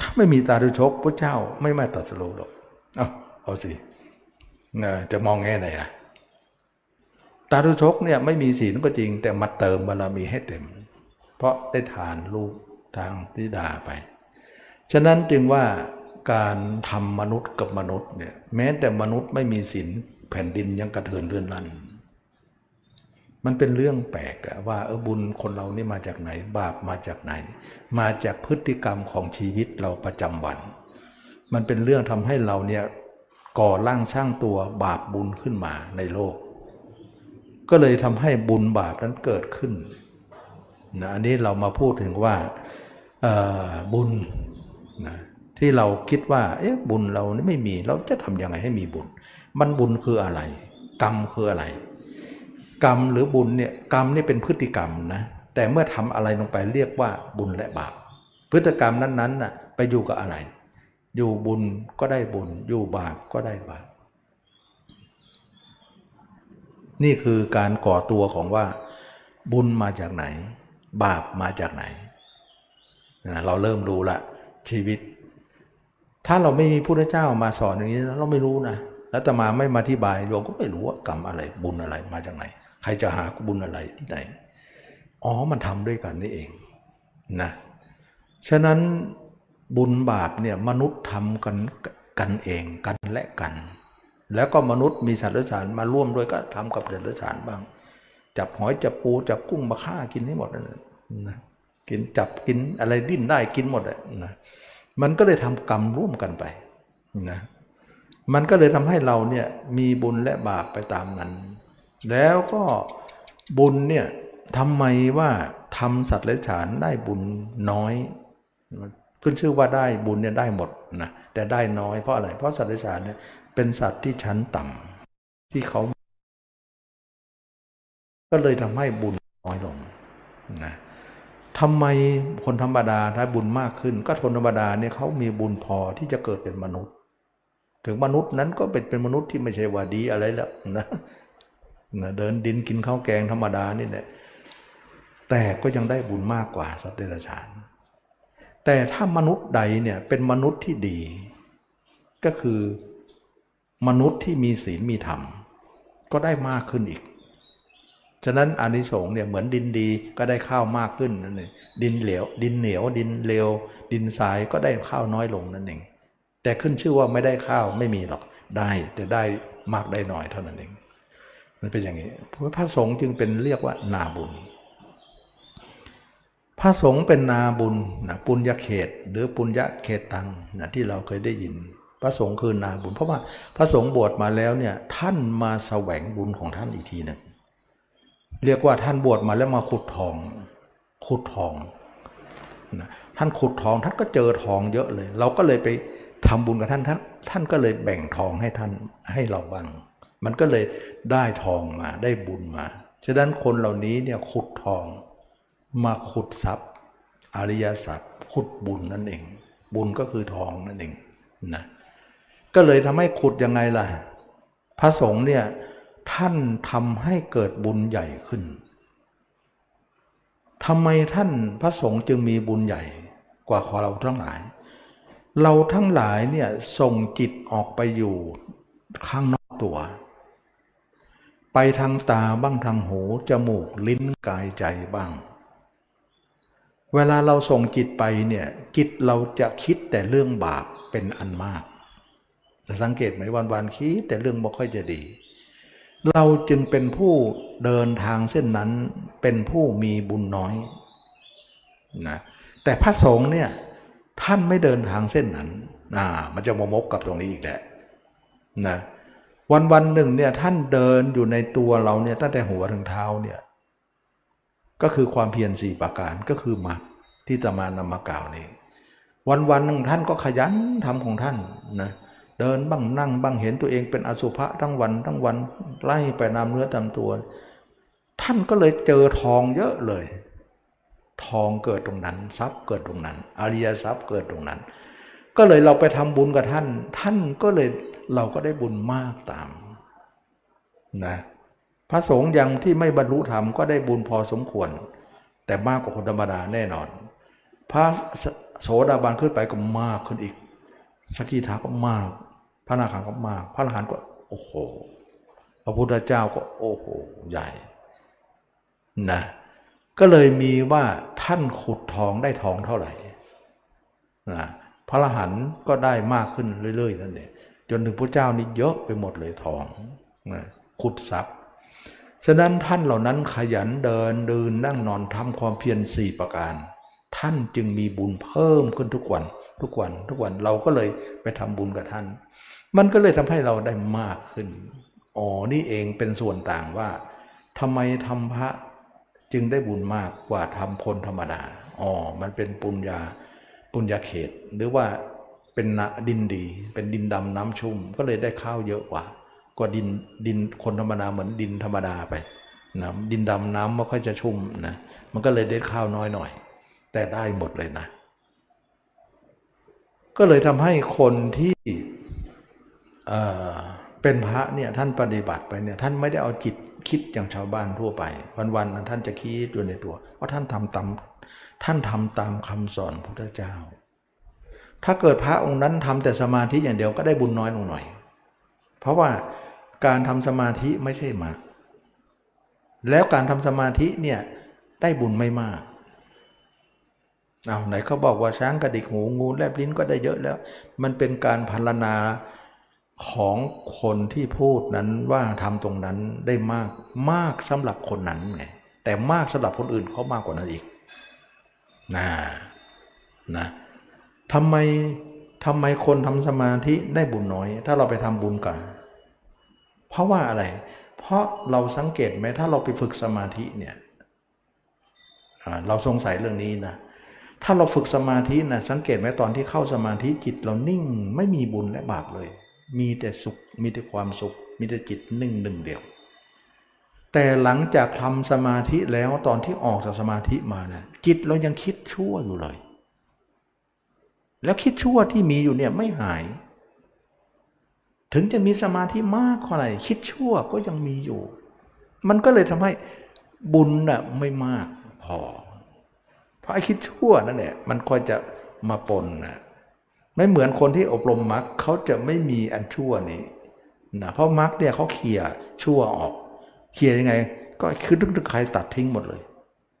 ถ้าไม่มีตาชุชกพระเจ้าไม่มาตรัสรู้หรอกเอาเอาสินะจะมองแง่ไหนอะ ตาทุชกเนี่ยไม่มีศีลก็จริง แต่มาเติมบารมีให้เต็ม เพราะได้ทานลูกทางทิดาไป ฉะนั้นจึงว่าการทำมนุษย์กับมนุษย์เนี่ยแม้แต่มนุษย์ไม่มีศีลแผ่นดินยังกระเทือนเลื่อนลั่นมันเป็นเรื่องแปลกว่าเออบุญคนเรานี่มาจากไหน บาปมาจากไหน มาจากพฤติกรรมของชีวิตเราประจำวัน มันเป็นเรื่องทำให้เราเนี่ยก่อร่างสร้างตัวบาปบุญขึ้นมาในโลก ก็เลยทำให้บุญบาปนั้นเกิดขึ้นนะอันนี้เรามาพูดถึงว่าบุญนะที่เราคิดว่าเอ๊ะบุญเรานี่ไม่มีเราจะทำยังไงให้มีบุญ มันบุญคืออะไร กรรมคืออะไร กรรมหรือบุญเนี่ยกรรมนี่เป็นพฤติกรรมนะแต่เมื่อทำอะไรลงไปเรียกว่าบุญและบาปพฤติกรรมนั้นๆน่ะไปอยู่กับอะไร อยู่บุญก็ได้บุญ อยู่บาปก็ได้บาป นี่คือการก่อตัวของว่า บุญมาจากไหน บาปมาจากไหน เราเริ่มรู้ละชีวิต ถ้าเราไม่มีพุทธเจ้ามาสอนอย่างนี้เราไม่รู้นะแล้วตมาไม่มาอธิบายโยมก็ไม่รู้ว่ากรรมอะไร บุญอะไรมาจากไหน ใครจะหาบุญอะไรที่ไหนอ๋อมันทำด้วยกันนี่เองนะฉะนั้นบุญบาปเนี่ยมนุษย์ทำกันกันเองกันและกัน แล้วก็มนุษย์มีสัตว์เลื้อยคลานมาร่วมด้วยก็ทำกับสัตว์เลื้อยคลานบ้าง จับหอยจับปูจับกุ้งมาฆ่ากินให้หมดนั่นนะกินจับกินอะไรดิ้นได้กินหมดเลยนะมันก็เลยทำกรรมร่วมกันไปนะมันก็เลยทำให้เราเนี่ยมีบุญและบาปไปตามนั้น แล้วก็บุญเนี่ยทำไมว่าทำสัตว์เลื้อยคลานได้บุญน้อยขึ้นชื่อว่าได้บุญเนี่ยได้หมดนะแต่ได้น้อยเพราะอะไรเพราะสัตว์เลื้อยคลานเนี่ย เป็นสัตว์ที่ชั้นต่ำที่เขา ก็เลยทำให้บุญน้อยลงนะทำไมคนธรรมดาถ้บุญมากขึ้น ก็คนธรรมดาเนี่ยเขามีบุญพอที่จะเกิดเป็นมนุษย์ ถึงมนุษย์นั้นก็เป็นเป็นมนุษย์ที่ไม่ใช่ว่าดีอะไรแล้วนะนะเดินดินกินข้าวแกงธรรมดานี่แหละแต่ก็ยังได้บุญมากกว่าสัตว์เดรัจฉาน แต่ถ้ามนุษย์ใดเนี่ยเป็นมนุษย์ที่ดี ก็คือ นุษย์ที่มีศีลมีธรรม ก็ได้มากขึ้นอีก ฉะนั้นอานิสงส์เนี่ยเหมือนดินดีก็ได้ข้าวมากขึ้นนั่นเองดินเหลวดินเหนียว ดินเลวดินทรายก็ได้ข้าวน้อยลงนั่นเองแต่ขึ้นชื่อว่าไม่ได้ข้าวไม่มีหรอกได้แต่ได้มากได้น้อยเท่านั้นเอง มันเป็นอย่างนี้พระสงฆ์จึงเป็นเรียกว่านาบุญ พระสงฆ์เป็นนาบุญนะปุญญาเขต หรือปุญญาเขตตังนะที่เราเคยได้ยิน พระสงฆ์คือนาบุญ เพราะว่าพระสงฆ์บวชมาแล้วเนี่ยท่านมาแสวงบุญของท่านอีกทีหนึ่งเรียกว่าท่านบวชมาแล้วมาขุดทอง ขุดทองนะท่านขุดทองท่านก็เจอทองเยอะเลย เราก็เลยไปทำบุญกับท่านท่านท่านก็เลยแบ่งทองให้ท่านให้เราบ้างมันก็เลยได้ทองมาได้บุญมาฉะนั้นคนเหล่านี้เนี่ยขุดทองมาขุดทรัพย์ อริยทรัพย์ขุดบุญนั่นเอง บุญก็คือทองนั่นเองนะ ก็เลยทำให้ขุดยังไงล่ะ พระสงฆ์เนี่ยท่านทำให้เกิดบุญใหญ่ขึ้นทำไมท่านพระสงฆ์จึงมีบุญใหญ่กว่าของเราทั้งหลาย เราทั้งหลายเนี่ยส่งจิตออกไปอยู่ข้างนอกตัว ไปทางตาบ้างทางหูจมูกลิ้นกายใจบ้าง เวลาเราส่งจิตไปเนี่ยจิตเราจะคิดแต่เรื่องบาปเป็นอันมาก สังเกตไหมวันวันคิดแต่เรื่องบ่ค่อยจะดี เราจึงเป็นผู้เดินทางเส้นนั้นเป็นผู้มีบุญน้อยนะแต่พระสงฆ์เนี่ยท่านไม่เดินทางเส้นนั้นอ่ามันจะมมกกับตรงนี้อีกแหละนะวันวันหนึ่งเนี่ยท่านเดินอยู่ในตัวเราเนี่ยตั้งแต่หัวถึงเท้าเนี่ยก็คือความเพียรสี่ประการก็คือมรรคที่ตมานำมากล่าวนี้ วันวันหนึ่งท่านก็ขยันทำของท่านนะเเดินบ้างนั่งบ้างเห็นตัวเองเป็นอสุภะทั้งวันทั้งวันไล่ไปนำเนื้อตามตัว ท่านก็เลยเจอทองเยอะเลย ทองเกิดตรงนั้น ทรัพย์เกิดตรงนั้น อริยทรัพย์เกิดตรงนั้น ก็เลยเราไปทำบุญกับท่าน ท่านก็เลยเราก็ได้บุญมากตามนะพระสงฆ์ยังที่ไม่บรรลุธรรมก็ได้บุญพอสมควร แต่มากกว่าคนธรรมดาแน่นอน พระโสดาบันขึ้นไปก็มากขึ้นอีกสกิทาก็มาก ระนาคาก็มาก พระอรหันต์ก็โอ้โห พระพุทธเจ้าก็โอ้โหใหญ่นะก็เลยมีว่าท่านขุดทองได้ทองเท่าไหร่นะพระอรหันต์ก็ได้มากขึ้นเรื่อยๆนั่นเองจนถึงพระเจ้านี่เยอะไปหมดเลยทองนะขุดทรัพย์ฉะนั้นท่านเหล่านั้นขยันเดินเดินนั่งนอนทำความเพียรสี่ประการ ท่านจึงมีบุญเพิ่มขึ้นทุกวัน ทุกวันทุกวันเราก็เลยไปทำบุญกับท่าน มันก็เลยทำให้เราได้มากขึ้น อ๋อ นี่เองเป็นส่วนต่างว่าทำไมทำพระจึงได้บุญมากกว่าทำคนธรรมดา อ๋อ มันเป็นปุญญาปุญญาเขต หรือว่าเป็นดินดี เป็นดินดำน้ำชุ่ม ก็เลยได้ข้าวเยอะกว่า กว่าดินดินคนธรรมดาเหมือนดินธรรมดาไปนะดินดำน้ำไม่ค่อยจะชุ่มนะ มันก็เลยได้ข้าวน้อยหน่อย แต่ได้หมดเลยนะ ก็เลยทำให้คนที่ เป็นพระเนี่ยท่านปฏิบัติไปเนี่ยท่านไม่ได้เอาจิตคิดอย่างชาวบ้านทั่วไป วันๆท่านจะคิดอยู่ในตัวเพราะท่านทำตามท่านทำตามคำสอนพระเจ้า ถ้าเกิดพระองค์นั้นทำแต่สมาธิอย่างเดียวก็ได้บุญน้อยลงหน่อย เพราะว่าการทำสมาธิไม่ใช่มากแล้วการทำสมาธิเนี่ยได้บุญไม่มากเอาไหนเขาบอกว่าช้างกระดิกหูงูแลบลิ้นก็ได้เยอะแล้ว มันเป็นการพันนา ของคนที่พูดนั้นว่าทำตรงนั้นได้มากมากสำหรับคนนั้นไงแต่มากสำหรับคนอื่นเขามากกว่านั้นอีกนะนะทำไมทำไมคนทำสมาธิได้บุญน้อย ถ้าเราไปทำบุญกันเพราะว่าอะไร เพราะเราสังเกตไหมถ้าเราไปฝึกสมาธิเนี่ยเราสงสัยเรื่องนี้นะถ้าเราฝึกสมาธินะสังเกตไหมตอนที่เข้าสมาธิจิตเรานิ่งไม่มีบุญและบาปเลย มีแต่สุข มีแต่ความสุข มีแต่จิตนิ่งหนึ่งเดียว แต่หลังจากทำสมาธิแล้วตอนที่ออกจากสมาธิมานะจิตเรายังคิดชั่วอยู่เลย แล้วคิดชั่วที่มีอยู่เนี่ยไม่หาย ถึงจะมีสมาธิมากเท่าไหร่คิดชั่วก็ยังมีอยู่ มันก็เลยทำให้บุญน่ะไม่มากพอ เพราะไอ้คิดชั่วนั่นแหละมันก็จะมาปนนะ ไม่เหมือนคนที่อบรมมรรคเขาจะไม่มีอันชั่วนี้นะเพราะมรรคเนี่ยเขาเคลียชั่วออกเคลียยังไง ก็คือถึงใครตัดทิ้งหมดเลย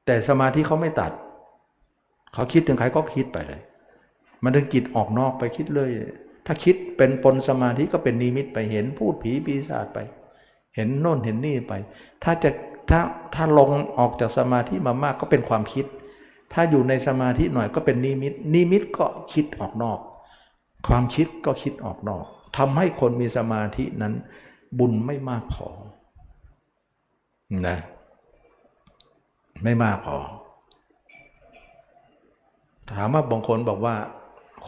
แต่สมาธิเขาไม่ตัด เขาคิดถึงใครก็คิดไปเลย มันถึงจิตออกนอกไปคิดเลย ถ้าคิดเป็นปนสมาธิก็เป็นนิมิตไปเห็นพูดผีปีศาจไป เห็นโน่นเห็นนี่ไป ถ้าจะถ้าถ้าลงออกจากสมาธิมามากก็เป็นความคิด ถ้าอยู่ในสมาธิหน่อยก็เป็นนิมิตนิมิตก็คิดออกนอก ความคิดก็คิดออกนอกทำให้คนมีสมาธินั้นบุญไม่มากพอนะไม่มากพอ ถามว่าบางคนบอกว่า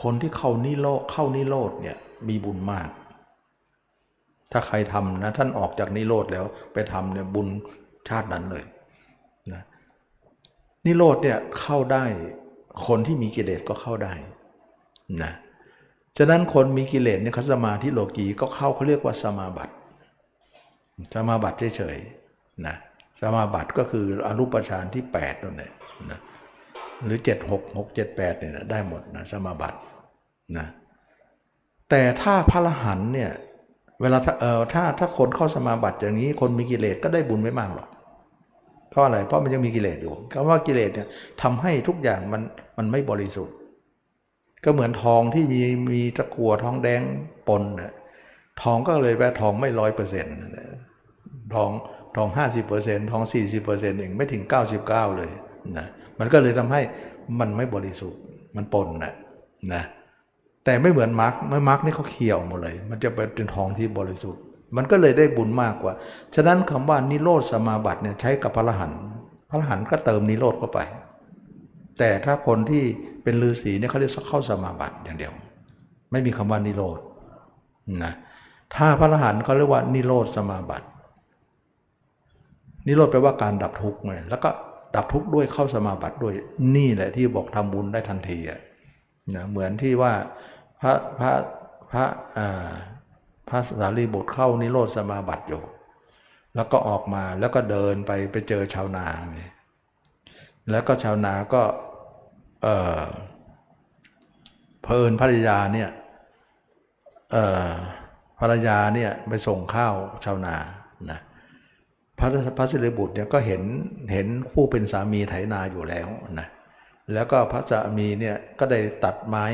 คนที่เข้านิโรธเข้านิโรธเนี่ยมีบุญมาก ถ้าใครทำนะ ท่านออกจากนิโรธแล้วไปทำเนี่ยบุญชาตินั้นเลยนะนิโรธเนี่ยเข้าได้ คนที่มีกิเลสก็เข้าได้นะ ฉะนั้นคนมีกิเลสเนี่ยเขาสมาธิโลกีก็เข้าเขาเรียกว่าสมาบัติ สมาบัติเฉยๆนะสมาบัติก็คืออรูปฌานที่8นั่นแหละนะหรือ 7 6 6 7 8เนี่ยได้หมดนะสมาบัตินะแต่ถ้าพระรหันเนี่ยเวลาถ้าเออถ้าถ้าคนเข้าสมาบัติอย่างนี้ คนมีกิเลสก็ได้บุญไม่มากหรอกเพราะอะไรเพราะมันยังมีกิเลสอยู่คำว่ากิเลสเนี่ยทำให้ทุกอย่างมันมันไม่บริสุทธิ์ ก็เหมือนทองที่มีมีตะกั่วทองแดงปนน่ะทองก็เลยเป็นทองไม่ร้อยเปอร์เซ็นต์ทองทองห้าสิบเปอร์เซ็นต์ทองสี่สิบเปอร์เซ็นต์เองไม่ถึงเก้าสิบเก้าเลยนะมันก็เลยทำให้มันไม่บริสุทธิ์มันปนนะนะแต่ไม่เหมือนมาร์กไม่มาร์กนี่เขาเคี่ยวหมดเลย มันจะเป็นทองที่บริสุทธิ์ มันก็เลยได้บุญมากกว่า ฉะนั้นคำว่านิโรธสมาบัติเนี่ยใช้กับพระอรหันต์พระอรหันต์ก็เติมนิโรธเข้าไป แต่ถ้าคนที่เป็นฤาษีเนี่ยเขาเรียกเข้าสมาบัติอย่างเดียว ไม่มีคำว่านิโรธนะถ้าพระอรหันต์เขาเรียกว่านิโรธสมาบัติ นิโรธแปลว่าการดับทุกข์ไงแล้วก็ดับทุกข์ด้วยเข้าสมาบัติด้วยนี่แหละที่บอกทำบุญได้ทันทีอะนะเหมือนที่ว่าพระพระพระอ่าพระสารีบุตรเข้านิโรธสมาบัติอยู่ แล้วก็ออกมาแล้วก็เดินไปไปเจอชาวนาเนี่ยแล้วก็ชาวนาก็ เออเพลินภรรยาเนี่ยเออภรรยาเนี่ยไปส่งข้าวชาวนานะพระพระสิริบุตรเนี่ยก็เห็นเห็นผู้เป็นสามีไถนาอยู่แล้วนะแล้วก็พระสามีเนี่ยก็ได้ตัดไม้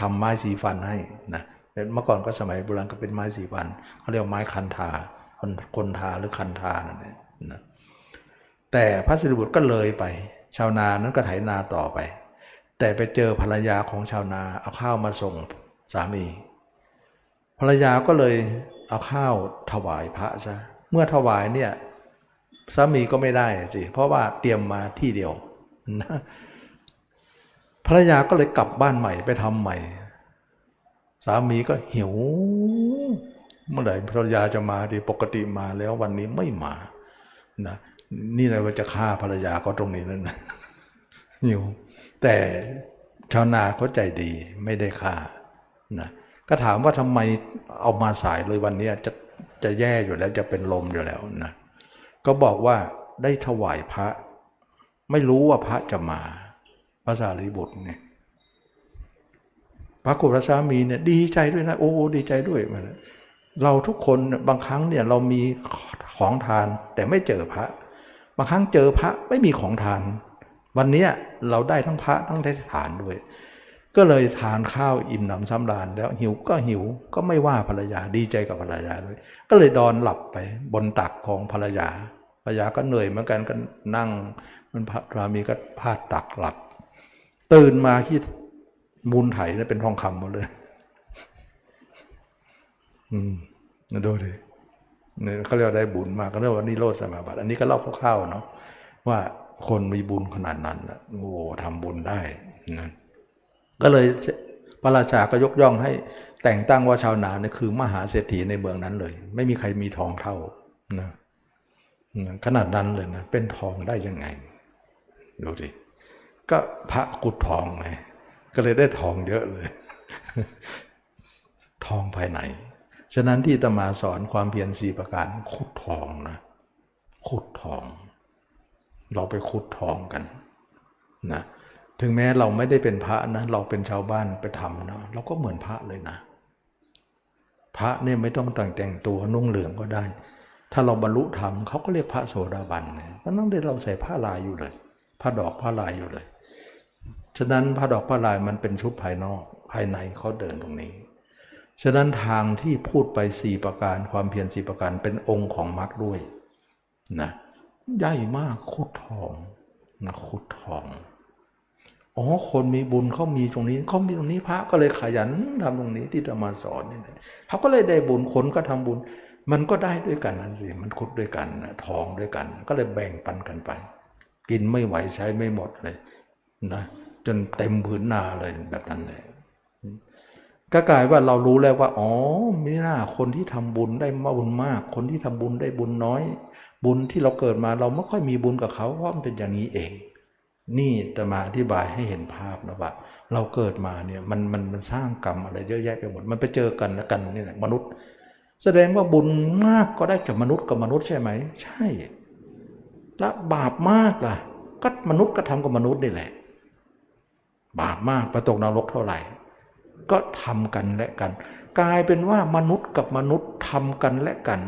ทำไม้สีฟันให้นะเมื่อก่อนก็สมัยโบราณก็เป็นไม้สีฟันเขาเรียกไม้คันธาคนคนทาหรือคันธานั่นเองนะแต่พระสิริบุตรก็เลยไป ชาวนานั้นก็ไถนาต่อไป แต่ไปเจอภรรยาของชาวนาเอาข้าวมาส่งสามี ภรรยาก็เลยเอาข้าวถวายพระซะเมื่อถวายเนี่ยสามีก็ไม่ได้สิเพราะว่าเตรียมมาที่เดียวนะภรรยาก็เลยกลับบ้านใหม่ไปทำใหม่ สามีก็หิว เมื่อไหร่ภรรยาจะมาดีปกติมาแล้ววันนี้ไม่มานะ นี่เลยว่าจะฆ่าภรรยาก็ตรงนี้นั่นนะหิวแต่ชาวนาเขาใจดีไม่ได้ฆ่านะก็ถามว่าทำไมเอามาสายเลยวันนี้จะจะแย่อยู่แล้วจะเป็นลมอยู่แล้วนะก็บอกว่าได้ถวายพระ ไม่รู้ว่าพระจะมาพระสารีบุตรเนี่ยพระกุพระสามีเนี่ยดีใจด้วยนะโอ้ดีใจด้วยมันเราทุกคนบางครั้งเนี่ยเรามีของทานแต่ไม่เจอพระางครั้งเจอพระไม่มีของทาน วันนี้เราได้ทั้งพระทั้งได้ทานด้วย ก็เลยทานข้าวอิ่มหนำซ้ำราญแล้วหิวก็หิวก็ไม่ว่าภรรยาดีใจกับภรรยาด้วย ก็เลยดอนหลับไปบนตักของภรรยาภรรยาก็เหนื่อยเหมือนกันก็นั่ง มันพระรามีก็พาดตักหลับ ตื่นมาที่มูลไถเนี่ยเป็นทองคำหมดเลย อืมดูดิ เนี่ยเขาเรียกได้บุญมากก็เรียกว่านิโรธสมาบัติ อันนี้ก็เล่าคร่าวๆเนาะว่าคนมีบุญขนาดนั้นนะโอ้โหทำบุญได้นะก็เลยพระราชาก็ยกย่องให้แต่งตั้งว่าชาวนาเนี่ยคือมหาเศรษฐีในเมืองนั้นเลย ไม่มีใครมีทองเท่านะขนาดนั้นเลยนะเป็นทองได้ยังไงดูสิก็พระกุดทองไงก็เลยได้ทองเยอะเลย ทองภายใน ฉะนั้นที่ตมาสอนความเพียรสี่ประการขุดทองนะขุดทอง เราไปขุดทองกันนะถึงแม้เราไม่ได้เป็นพระนะ เราเป็นชาวบ้านไปทำนะเราก็เหมือนพระเลยนะ พระเนี่ยไม่ต้องแต่งแต่งตัวนุ่งเหลืองก็ได้ ถ้าเราบรรลุธรรมเขาก็เรียกพระโสดาบันเนี่ยมันต้องได้เราใส่ผ้าลายอยู่เลยผ้าดอกผ้าลายอยู่เลย ฉะนั้นผ้าดอกผ้าลายมันเป็นชุดภายนอกภายในเขาเดินตรงนี้ ฉะนั้นทางที่พูดไปสี่ประการความเพียรสี่ประการเป็นองค์ของมรรคด้วยนะใหญ่มากคุดทองนะคุดทองอ๋อคนมีบุญเขามีตรงนี้เขามีตรงนี้พระก็เลยขยันทำตรงนี้ที่จะมาสอนนี่นะเขาก็เลยได้บุญคนก็ทำบุญ มันก็ได้ด้วยกันนั่นสิมันคุดด้วยกันทองด้วยกัน ก็เลยแบ่งปันกันไป กินไม่ไหวใช้ไม่หมดเลยนะจนเต็มพื้นนาเลยแบบนั้นเลย ก็กลายว่าเรารู้แล้วว่า อ๋อไม่น่าคนที่ทำบุญได้มาบุญมาก คนที่ทำบุญได้บุญน้อย บุญที่เราเกิดมาเราไม่ค่อยมีบุญกับเขาเพราะมันเป็นอย่างนี้เอง นี่จะมาอธิบายให้เห็นภาพนะว่าเราเกิดมาเนี่ยมันมันมันสร้างกรรมอะไรเยอะแยะไปหมดมันไปเจอกันแล้วกันนี่แหละมนุษย์ แสดงว่าบุญมากก็ได้จากมนุษย์กับมนุษย์ใช่ไหมใช่ และบาปมากล่ะก็มนุษย์ก็ทำกับมนุษย์นี่แหละ บาปมากประตกนรกเท่าไหร่ ก็ทำกันและกัน กลายเป็นว่ามนุษย์กับมนุษย์ทำกันและกัน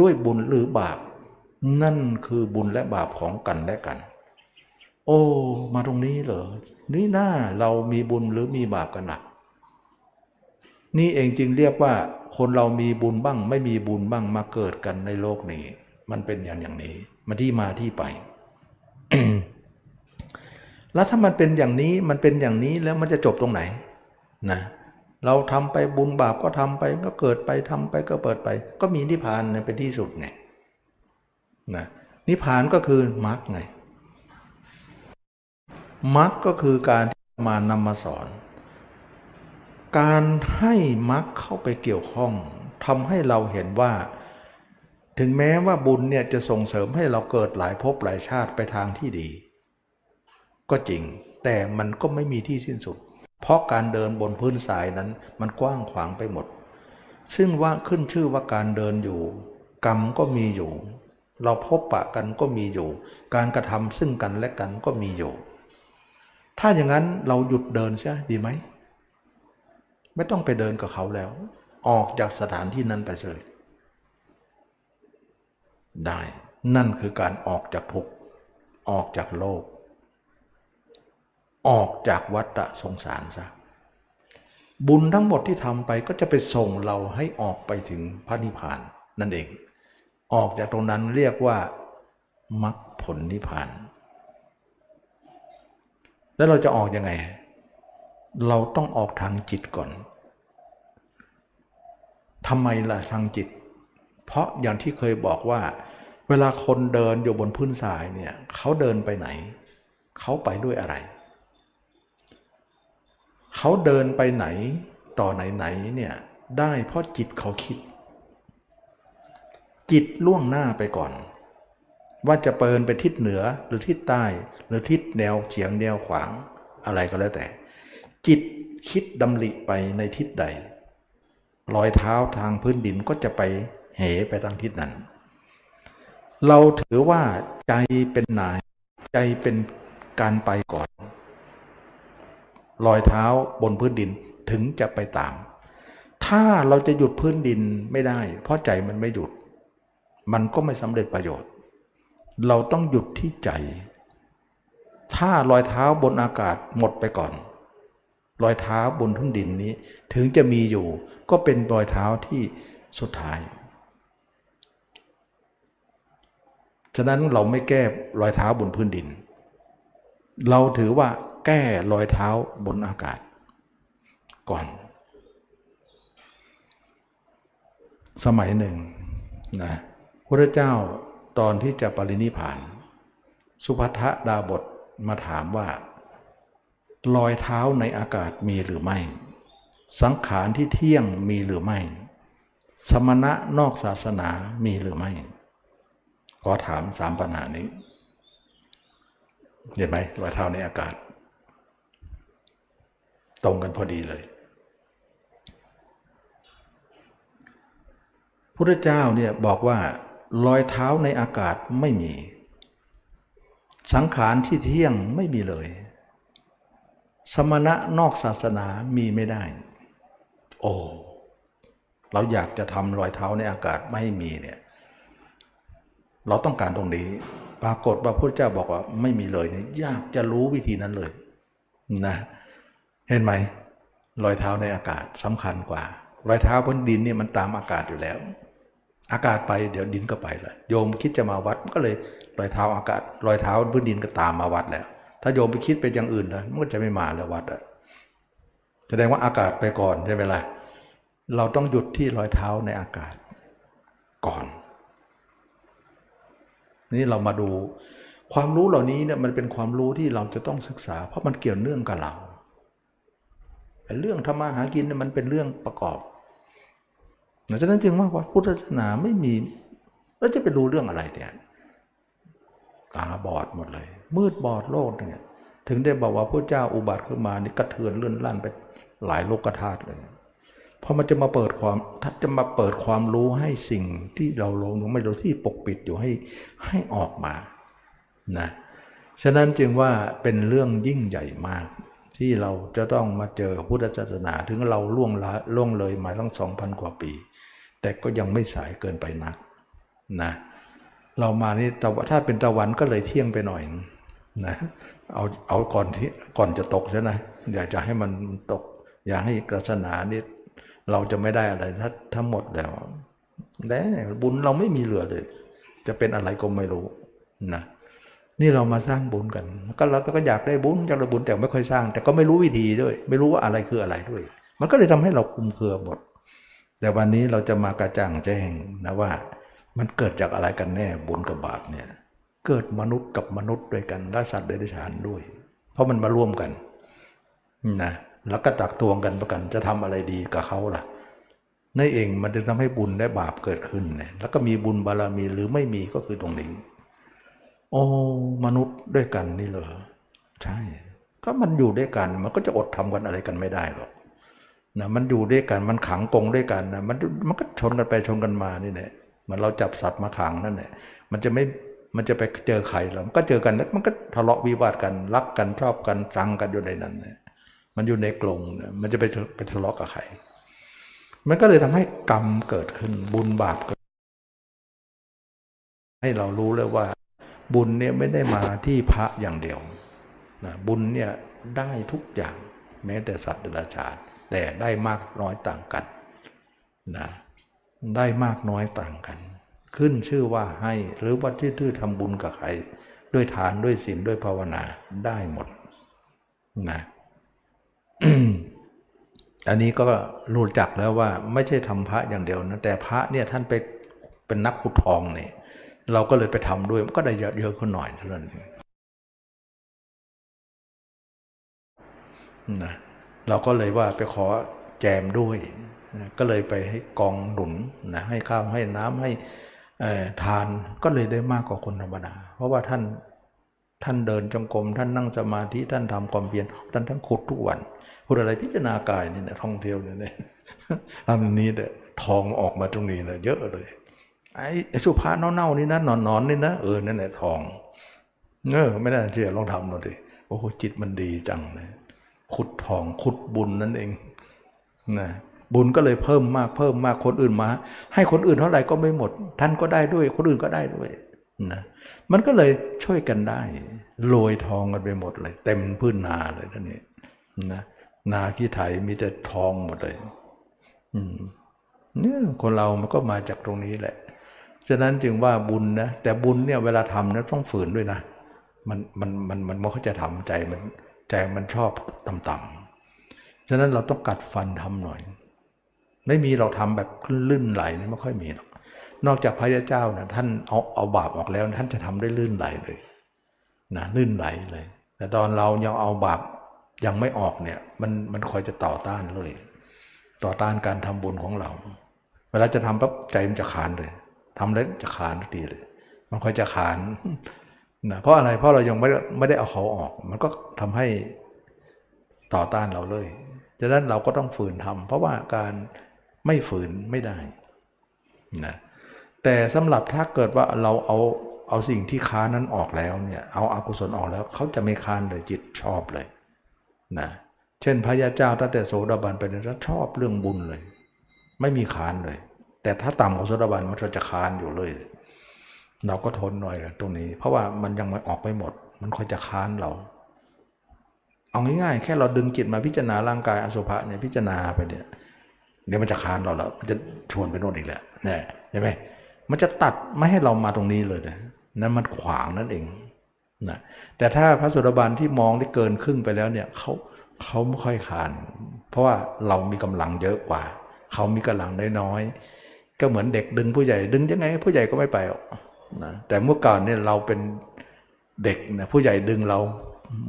ด้วยบุญหรือบาป นั่นคือบุญและบาปของกันและกัน โอ้ มาตรงนี้เหรอนี่หน้าเรามีบุญหรือมีบาปกันหนักนี่เองจึงเรียกว่า คนเรามีบุญบ้าง ไม่มีบุญบ้างมาเกิดกันในโลกนี้ มันเป็นอย่างอย่างนี้ มาที่มาที่ไปแล้วถ้ามันเป็นอย่างนี้มันเป็นอย่างนี้แล้วมันจะจบตรงไหน นะเราทำไปบุญบาปก็ทำไปก็เกิดไปทำไปก็เปิดไป ก็มีนิพพานเป็นที่สุดไงนะนิพพานก็คือมรรคไงมรรคก็คือการที่มานำมาสอน การให้มรรคเข้าไปเกี่ยวข้องทำให้เราเห็นว่า ถึงแม้ว่าบุญเนี่ยจะส่งเสริมให้เราเกิดหลายภพหลายชาติไปทางที่ดี ก็จริงแต่มันก็ไม่มีที่สิ้นสุด เพราะการเดินบนพื้นทรายนั้นมันกว้างขวางไปหมด ซึ่งว่าขึ้นชื่อว่าการเดินอยู่ กรรมก็มีอยู่ เราพบปะกันก็มีอยู่ การกระทำซึ่งกันและกันก็มีอยู่ ถ้าอย่างนั้นเราหยุดเดินเสียดีไหม ไม่ต้องไปเดินกับเขาแล้ว ออกจากสถานที่นั้นไปเลยได้ นั่นคือการออกจากทุกข์ออกจากโลก ออกจากวัฏสงสารซะบุญทั้งหมดที่ทำไปก็จะไปส่งเราให้ออกไปถึงพระนิพพานนั่นเอง ออกจากตรงนั้นเรียกว่ามรรคผลนิพพาน แล้วเราจะออกยังไง เราต้องออกทางจิตก่อนทำไมล่ะทางจิต เพราะอย่างที่เคยบอกว่า เวลาคนเดินอยู่บนพื้นทรายเนี่ยเขาเดินไปไหน เขาไปด้วยอะไร เขาเดินไปไหนต่อไหนไหนเนี่ยได้เพราะจิตเขาคิด จิตล่วงหน้าไปก่อน ว่าจะเปินไปทิศเหนือหรือทิศใต้ หรือทิศแนวเฉียงแนวขวางอะไรก็แล้วแต่ จิตคิดดำริไปในทิศใดรอยเท้าทางพื้นดินก็จะไปเหไปทางทิศนั้น เราถือว่าใจเป็นนายใจเป็นการไปก่อน รอยเท้าบนพื้นดินถึงจะไปตาม ถ้าเราจะหยุดพื้นดินไม่ได้ เพราะใจมันไม่หยุด มันก็ไม่สำเร็จประโยชน์ เราต้องหยุดที่ใจ ถ้ารอยเท้าบนอากาศหมดไปก่อน รอยเท้าบนพื้นดินนี้ถึงจะมีอยู่ ก็เป็นรอยเท้าที่สุดท้ายฉะนั้นเราไม่แก้รอยเท้าบนพื้นดิน เราถือว่า แก้รอยเท้าบนอากาศ ก่อน สมัยหนึ่งนะพระเจ้าตอนที่จะปรินิพาน สุภัทดาบทมาถามว่า รอยเท้าในอากาศมีหรือไม่ สังขารที่เที่ยงมีหรือไม่ สมณะนอกศาสนามีหรือไม่ ขอถามสามปัญหานี้ เห็นไหมรอยเท้าในอากาศ ตรงกันพอดีเลยพุทธเจ้าเนี่ยบอกว่ารอยเท้าในอากาศไม่มี สังขารที่เที่ยงไม่มีเลย สมณะนอกศาสนามีไม่ได้ โอ้เราอยากจะทำรอยเท้าในอากาศไม่มีเนี่ยเราต้องการตรงนี้ ปรากฏว่าพระเจ้าบอกว่าไม่มีเลยเนี่ยยากจะรู้วิธีนั้นเลยนะ เห็นไหมรอยเท้าในอากาศสำคัญกว่า รอยเท้าบนดินเนี่ยมันตามอากาศอยู่แล้ว อากาศไปเดี๋ยวดินก็ไปเลยโยมคิดจะมาวัดก็เลยรอยเท้าอากาศ รอยเท้าพื้นดินก็ตามมาวัดแล้ว ถ้าโยมไปคิดไปอย่างอื่นนะมันก็จะไม่มาแล้ววัดอะแสดงว่าอากาศไปก่อนใช่ไหมล่ะเราต้องหยุดที่รอยเท้าในอากาศก่อน นี่เรามาดูความรู้เหล่านี้เนี่ยมันเป็นความรู้ที่เราจะต้องศึกษา เพราะมันเกี่ยวเนื่องกับเรา เรื่องทำมาหากินเนี่ยมันเป็นเรื่องประกอบดังนั้นจึงว่าพุทธศาสนาไม่มี แล้วจะไปรู้เรื่องอะไรเนี่ยตาบอดหมดเลย มืดบอดโลกเนี่ยถึงได้บอกว่าพระเจ้าอุบัติขึ้นมานี่กระเทือนเลื่อนลั่นไปหลายโลกธาตุเลยพราะมันจะมาเปิดความถ้าจะมาเปิดความรู้ให้สิ่งที่เราลงยังไม่รู้ที่ปกปิดอยู่ให้ให้ออกมานะฉะนั้นจึงว่าเป็นเรื่องยิ่งใหญ่มาก ที่เราจะต้องมาเจอพุทธศาสนาถึงเราล่วงละล่วงเลยมาตั้งสองพันกว่าปี แต่ก็ยังไม่สายเกินไปนักนะเรามานี่ถ้าเป็นตะวันก็เลยเที่ยงไปหน่อยนะเอาเอาก่อนที่ก่อนจะตกใช่ไหมอยากจะให้มันตก อย่าให้กระสนานี่เราจะไม่ได้อะไรถ้าทั้งหมดแล้วแต่บุญเราไม่มีเหลือเลย จะเป็นอะไรก็ไม่รู้นะ นี่เรามาสร้างบุญกัน ก็เราก็อยากได้บุญอยากได้บุญแต่ไม่ค่อยสร้าง แต่ก็ไม่รู้วิธีด้วย ไม่รู้ว่าอะไรคืออะไรด้วย มันก็เลยทำให้เราคุมเครือหมด แต่วันนี้เราจะมากระจ่างแจ้งนะว่า มันเกิดจากอะไรกันแน่บุญกับบาปเนี่ยเกิดมนุษย์กับมนุษย์ด้วยกันและสัตว์เดรัจฉานด้วย เพราะมันมาร่วมกันนะแล้วก็ตักตวงกันประกันจะทำอะไรดีกับเขาล่ะนั่นเองมันจะทำให้บุญและบาปเกิดขึ้นเนี่ยแล้วก็มีบุญบารมีหรือไม่มีก็คือตรงนี้ โอ้มนุษย์ด้วยกันนี่เหรอใช่ ก็มันอยู่ด้วยกัน มันก็จะอดทำกันอะไรกันไม่ได้หรอกนะมันอยู่ด้วยกันมันขังกงด้วยกันนะมันมันก็ชนกันไปชนกันมานี่แหละมันเราจับสัตว์มาขังนั่นแหละมันจะไม่มันจะไปเจอใครหรอมันก็เจอกันแล้วมันก็ทะเลาะวิวาทกันรักกันชอบกันจังกันอยู่ในนั้นเนี่ยมันอยู่ในกลงเนี่ยมันจะไปไปทะเลาะกับใคร มันก็เลยทำให้กรรมเกิดขึ้นบุญบาปเกิดให้เรารู้เลยว่า บุญเนี่ยไม่ได้มาที่พระอย่างเดียวนะบุญเนี่ยได้ทุกอย่างแม้แต่สัตว์เดรัจฉานแต่ได้มากน้อยต่างกันนะได้มากน้อยต่างกัน ขึ้นชื่อว่าให้หรือว่าที่ทื่อทำบุญกับใครด้วยทานด้วยศีลด้วยภาวนาได้หมดนะอันนี้ก็รู้จักแล้วว่าไม่ใช่ทำพระอย่างเดียวนะแต่พระเนี่ยท่านไปเป็นนักขุดทองเนี่ย เราก็เลยไปทำด้วยมันก็ได้เยอะขึ้นหน่อยเท่านั้นเองนะเราก็เลยว่าไปขอแจมด้วยนะก็เลยไปให้กองหนุนนะให้ข้าวให้น้ำให้ทานก็เลยได้มากกว่าคนธรรมดา เพราะว่าท่านท่านเดินจงกรมท่านนั่งสมาธิท่านทำความเพียรท่านทั้งขุดทุกวันพูดอะไรพิจารณากายนี่นะท่องเที่ยวเนี่ยอันนี้แต่ทองออกมาตรงนี้เลยเยอะเลย ไอ้สุภาเน่าๆนี่นะหนอนๆนี่นะเออนั่นแหละทองเออไม่น่าเชื่อลองทำหน่อยดิโอ้โหจิตมันดีจังเลยขุดทองขุดบุญนั่นเองนะบุญก็เลยเพิ่มมากเพิ่มมากคนอื่นมา ให้คนอื่นเท่าไหร่ก็ไม่หมด ท่านก็ได้ด้วย คนอื่นก็ได้ด้วยนะมันก็เลยช่วยกันได้โรยทองกันไปหมดเลย เต็มพื้นนาเลยท่านนี้นะนาขี้ไถมีแต่ทองหมดเลย อืมเนี่ยคนเรามันก็มาจากตรงนี้แหละ ฉะนั้นจึงว่าบุญนะแต่บุญเนี่ยเวลาทำนะต้องฝืนด้วยนะ มันมันมันมันมันเขาจะทำใจมันใจมันชอบต่ำๆฉะนั้นเราต้องกัดฟันทำหน่อย ไม่มีเราทำแบบลื่นไหลนี่ไม่ค่อยมีหรอกนอกจากพระเจ้านะท่านเอาเอาบาปออกแล้ว ท่านจะทำได้ลื่นไหลเลยนะลื่นไหลเลย แต่ตอนเรายังเอาบาปยังไม่ออกเนี่ยมันมันคอยจะต่อต้านเลย ต่อต้านการทำบุญของเรา เวลาจะทำปั๊บใจมันจะขานเลย ทำแล้วจะขานทีเลย มันค่อยจะขานนะเพราะอะไรเพราะเรายังไม่ได้ไม่ได้เอาเขาออก มันก็ทำให้ต่อต้านเราเลยดังนั้นเราก็ต้องฝืนทำเพราะว่าการไม่ฝืนไม่ได้นะแต่สำหรับถ้าเกิดว่าเราเอาเอาสิ่งที่ค้านนั้นออกแล้วเนี่ยเอาอากุศลออกแล้วเขาจะไม่ค้านเลยจิตชอบเลยนะเช่นพระยาเจ้าตั้งแต่โสดาบันไปเนี่ยชอบเรื่องบุญเลย ไม่มีค้านเลย แต่ถ้าต่ำกว่าโสดาบันมันจะคานอยู่เลย เราก็ทนหน่อยตรงนี้ เพราะว่ามันยังไม่ออกไม่หมด มันค่อยจะค้านเรา เอาง่ายๆ แค่เราดึงจิตมาพิจารณาร่างกายอสุภะเนี่ยพิจารณาไปเนี่ยเดี๋ยวมันจะค้านเราแล้ว มันจะชวนไปโน่นอีกแล้วเนี่ยใช่ไหมมันจะตัดไม่ให้เรามาตรงนี้เลยนะนั่นมันขวางนั่นเองนะแต่ถ้าพระสุดาบันที่มองได้เกินครึ่งไปแล้วเนี่ยเขาเขาไม่ค่อยขาน เพราะว่าเรามีกำลังเยอะกว่า เขามีกำลังน้อย ก็เหมือนเด็กดึงผู้ใหญ่ดึงยังไง ผู้ใหญ่ก็ไม่ไปหรอกนะแต่เมื่อก่อนเนี่ยเราเป็นเด็กนะผู้ใหญ่ดึงเรา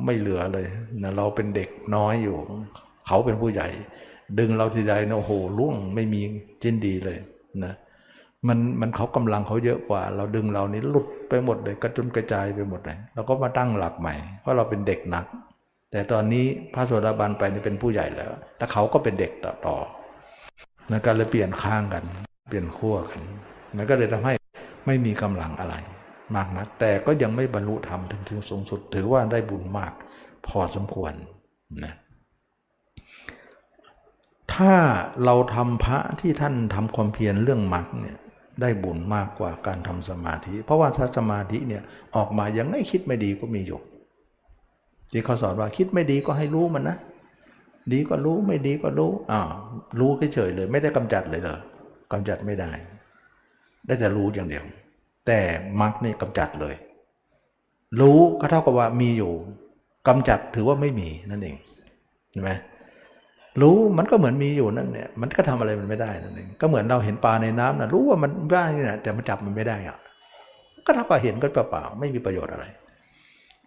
ไม่เหลือเลยนะเราเป็นเด็กน้อยอยู่ เขาเป็นผู้ใหญ่ ดึงเราทีใดนะโอ้โหล่วงไม่มีจินดีเลยนะมันมันเขากำลังเขาเยอะกว่า เราดึงเรานี่หลุดไปหมดเลยกระจุนกระจายไปหมดเลยเราก็มาตั้งหลักใหม่ เพราะเราเป็นเด็กหนัก แต่ตอนนี้พระโสดาบันไปนี่เป็นผู้ใหญ่แล้วแต่เขาก็เป็นเด็กต่อต่อนะก็เลยเปลี่ยนข้างกัน เปลี่ยนขั้วกันมันก็เลยทำให้ไม่มีกำลังอะไร มากนัก แต่ก็ยังไม่บรรลุธรรมถึงถึงสูงสุด ถือว่าได้บุญมากพอสมควรนะถ้าเราทำพระที่ท่านทำความเพียรเรื่องมรรคเนี่ยได้บุญมากกว่าการทำสมาธิ เพราะว่าถ้าสมาธิเนี่ยออกมายังไงคิดไม่ดีก็มีอยู่ที่เขาสอนว่าคิดไม่ดีก็ให้รู้มันนะ ดีก็รู้ไม่ดีก็รู้อ่ารู้เฉยเลย ไม่ได้กำจัดเลยเหรอ กำจัดไม่ได้ ได้แต่รู้อย่างเดียว แต่มรรคนี่กำจัดเลย รู้ก็เท่ากับว่ามีอยู่กำจัดถือว่าไม่มีนั่นเองเห็นไหมรู้มันก็เหมือนมีอยู่นั่นเนี่ยมันก็ทำอะไรมันไม่ได้นั่นเองก็เหมือนเราเห็นปลาในน้ำนะรู้ว่ามันว่ายนี่นะแต่มันจับมันไม่ได้อะก็เท่ากับเห็นก็เปล่าๆไม่มีประโยชน์อะไร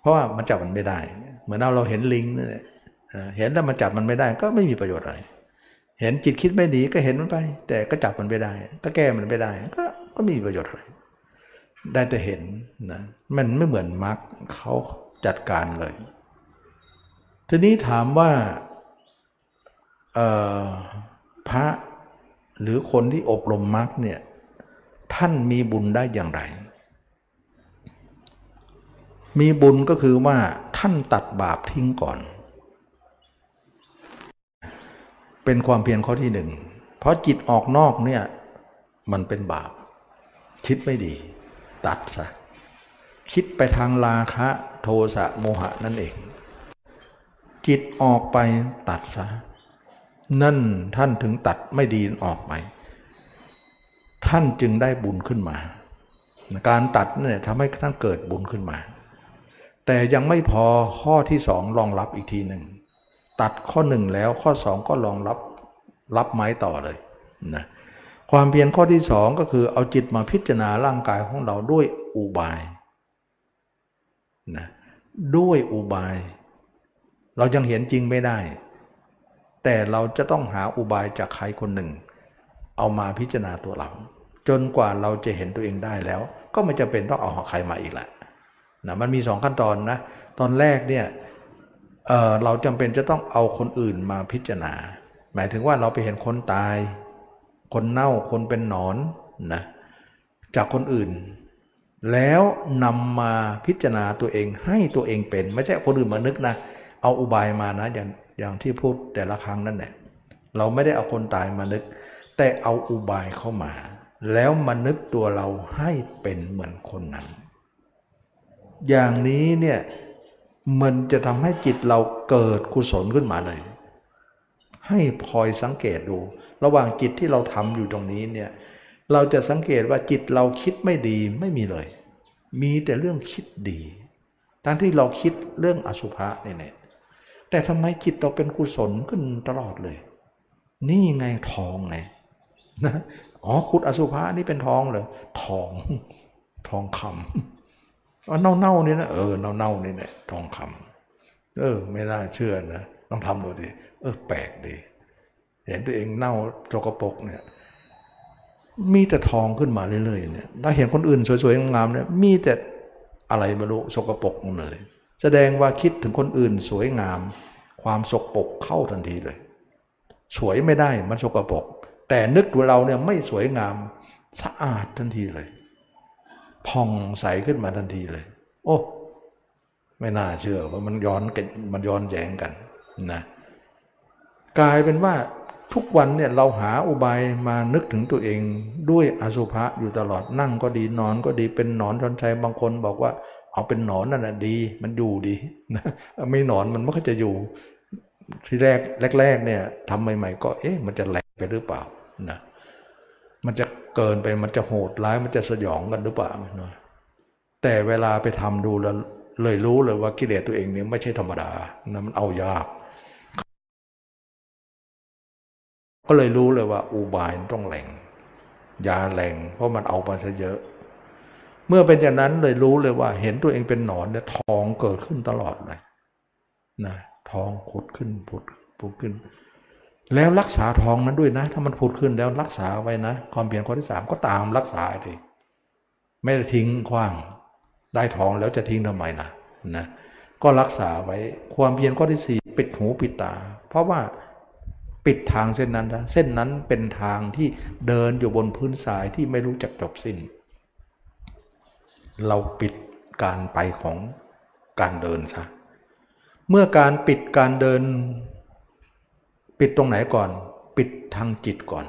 เพราะว่ามันจับมันไม่ได้ เหมือนเราเราเห็นลิงนี่แหละเห็นแล้วมันจับมันไม่ได้ก็ไม่มีประโยชน์อะไร เห็นจิตคิดไม่ดีก็เห็นมันไป แต่ก็จับมันไม่ได้ ก็แก้มันไม่ได้ ก็ก็ไม่มีประโยชน์อะไร ได้แต่เห็นนะมันไม่เหมือนมรรคเขาจัดการเลย ทีนี้ถามว่าพระหรือคนที่อบรมมรรคเนี่ยท่านมีบุญได้อย่างไร มีบุญก็คือว่าท่านตัดบาปทิ้งก่อน เป็นความเพียรข้อที่หนึ่ง เพราะจิตออกนอกเนี่ยมันเป็นบาป คิดไม่ดี ตัดซะคิดไปทางราคะโทสะโมหะนั่นเอง จิตออกไปตัดซะนั่นท่านถึงตัดไม่ดีออกไปท่านจึงได้บุญขึ้นมา การตัดเนี่ยทำให้ท่านเกิดบุญขึ้นมา แต่ยังไม่พอข้อที่สองรองรับอีกทีหนึ่ง ตัดข้อหนึ่งแล้วข้อสองก็รองรับรับไม้ต่อเลยนะความเพียรข้อที่สองก็คือเอาจิตมาพิจารณาร่างกายของเราด้วยอุบายนะด้วยอุบาย เรายังเห็นจริงไม่ได้ แต่เราจะต้องหาอุบายจากใครคนหนึ่ง เอามาพิจารณาตัวเรา จนกว่าเราจะเห็นตัวเองได้แล้ว ก็ไม่จำเป็นต้องเอาใครมาอีกแหละนะมันมีสองขั้นตอนนะ ตอนแรกเนี่ย เเราจำเป็นจะต้องเอาคนอื่นมาพิจารณา หมายถึงว่าเราไปเห็นคนตาย คนเน่าคนเป็นหนอนนะจากคนอื่น แล้วนำมาพิจารณาตัวเองให้ตัวเองเป็น ไม่ใช่คนอื่นมานึกนะ เอาอุบายมานะอย่างอย่างที่พูดแต่ละครั้งนั่นแหละเราไม่ได้เอาคนตายมานึก แต่เอาอุบายเข้ามา แล้วมานึกตัวเราให้เป็นเหมือนคนนั้น อย่างนี้เนี่ย มันจะทำให้จิตเราเกิดกุศลขึ้นมาเลย ให้พลอยสังเกตดู ระหว่างจิตที่เราทำอยู่ตรงนี้เนี่ยเราจะสังเกตว่าจิตเราคิดไม่ดีไม่มีเลย มีแต่เรื่องคิดดี ทั้งที่เราคิดเรื่องอสุภะเนี่ย แต่ทำไมจิตเราเป็นกุศลขึ้นตลอดเลย นี่ไงทองไงนะอ๋อขุดอสุภะนี่เป็นทองเลยทอง ทองคำ ว่าเน่านี่นะเออเน่าๆนี่แหละทองคำเออ ไม่น่าเชื่อนะต้องทำดูดิเออ แปลกดี เห็นตัวเองเน่าโจกปกเนี่ย มีแต่ทองขึ้นมาเรื่อยๆเนี่ยเราเห็นคนอื่นสวยๆงามๆเนี่ยมีแต่อะไรไม่รู้สกปรกหมดเลย แสดงว่าคิดถึงคนอื่นสวยงาม ความสกปรกเข้าทันทีเลย สวยไม่ได้มันสกปรกแต่นึกว่าเราเนี่ยไม่สวยงามสะอาดทันทีเลย ผ่องใสขึ้นมาทันทีเลย โอ้ ไม่น่าเชื่อว่ามันย้อนกันมันย้อนแย้งกันนะกลายเป็นว่าทุกวันเนี่ยเราหาอุบายมานึกถึงตัวเองด้วยอสุภะอยู่ตลอดนั่งก็ดีนอนก็ดีเป็นหนอนชอนชัยบางคนบอกว่า เอาเป็นหนอนนั่นแหะดี มันอยู่ดีนะไม่หนอนมันไม่ค่อยจะอยู่ที่แรกแรกๆเนี่ยทำใหม่ ๆ ก็เอ๊ะมันจะแหลกไปหรือเปล่านะมันจะ เกินไปมันจะโหดร้ายมันจะสยองกันหรือเปล่านะแต่เวลาไปทำดูแล้วเลยรู้เลยว่ากิเลสตัวเองเนี่ยไม่ใช่ธรรมดานะมันเอายาก ก็เลยรู้เลยว่าอุบายต้องแหลงยาแหลงเพราะมันเอาไปซะเยอะ เมื่อเป็นอย่างนั้นเลยรู้เลยว่า เห็นตัวเองเป็นหนอนเนี่ยทองเกิดขึ้นตลอดเลยนะทองผุดขึ้นผุดผุดขึ้น แล้วรักษาทองนั้นด้วยนะ ถ้ามันผุดขึ้นแล้วรักษาไว้นะ ความเพียรข้อที่สามก็ตามรักษาดิไม่ได้ทิ้งขว้างได้ทองแล้วจะทิ้งทำไมล่ะนะก็รักษาไว้ความเพียรข้อที่สี่ปิดหูปิดตา เพราะว่าปิดทางเส้นนั้นนะเส้นนั้นเป็นทางที่เดินอยู่บนพื้นทรายที่ไม่รู้จักจบสิ้น เราปิดการไปของการเดินซะเมื่อการปิดการเดิน ปิดตรงไหนก่อน ปิดทางจิตก่อน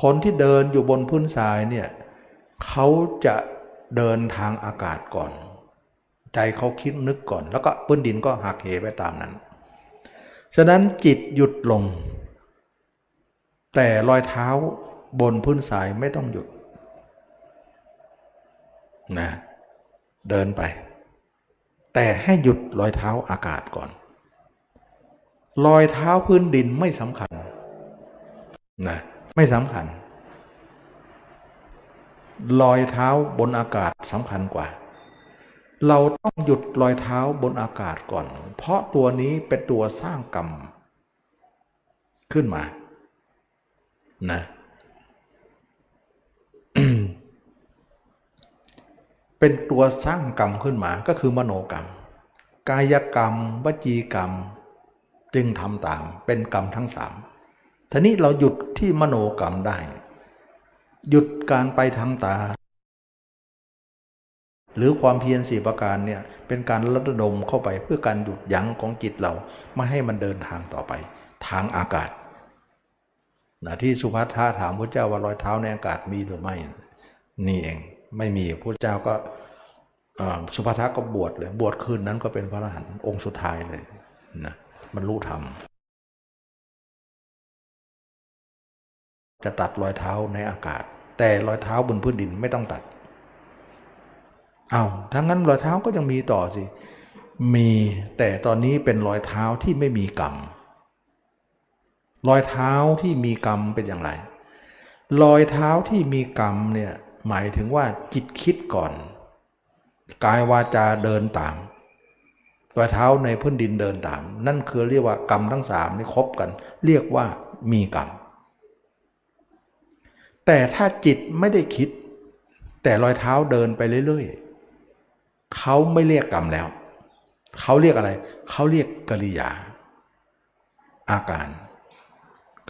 คนที่เดินอยู่บนพื้นทรายเนี่ยเขาจะเดินทางอากาศก่อน ใจเขาคิดนึกก่อน แล้วก็พื้นดินก็หักเหไปตามนั้น ฉะนั้นจิตหยุดลง แต่รอยเท้าบนพื้นทรายไม่ต้องหยุดนะเดินไป แต่ให้หยุดรอยเท้าอากาศก่อน รอยเท้าพื้นดินไม่สำคัญนะไม่สำคัญ รอยเท้าบนอากาศสำคัญกว่า เราต้องหยุดรอยเท้าบนอากาศก่อน เพราะตัวนี้เป็นตัวสร้างกรรม ขึ้นมา นะเป็นตัวสร้างกรรมขึ้นมาก็คือมโนกรรม กายกรรม วจีกรรม จึงทำตามเป็นกรรมทั้งสามทีนี้เราหยุดที่มโนกรรมได้ หยุดการไปทางตา หรือความเพียรสี่ประการเนี่ยเป็นการระดมเข้าไปเพื่อการหยุดยั้งของจิตเราไม่ให้มันเดินทางต่อไป ทางอากาศนะที่สุภัทธาถามพระเจ้าว่ารอยเท้าในอากาศมีหรือไม่ นี่เองไม่มีพระเจ้าก็สุภัทธาก็บวชเลย บวชคืนนั้นก็เป็นพระอรหันต์องค์สุดท้ายเลยนะ บรรลุธรรม จะตัดรอยเท้าในอากาศ แต่รอยเท้าบนพื้นดินไม่ต้องตัดเอาถ้างั้นรอยเท้าก็ยังมีต่อสิ มีแต่ตอนนี้เป็นรอยเท้าที่ไม่มีกรรม รอยเท้าที่มีกรรมเป็นอย่างไร รอยเท้าที่มีกรรมเนี่ยหมายถึงว่าจิตคิดก่อน กายวาจาเดินตาม รอยเท้าในพื้นดินเดินตาม นั่นคือเรียกว่ากรรมทั้งสามนี่ครบกัน เรียกว่ามีกรรม แต่ถ้าจิตไม่ได้คิด แต่รอยเท้าเดินไปเรื่อยๆเขาไม่เรียกกรรมแล้ว เขาเรียกอะไร เขาเรียกกริยา อาการ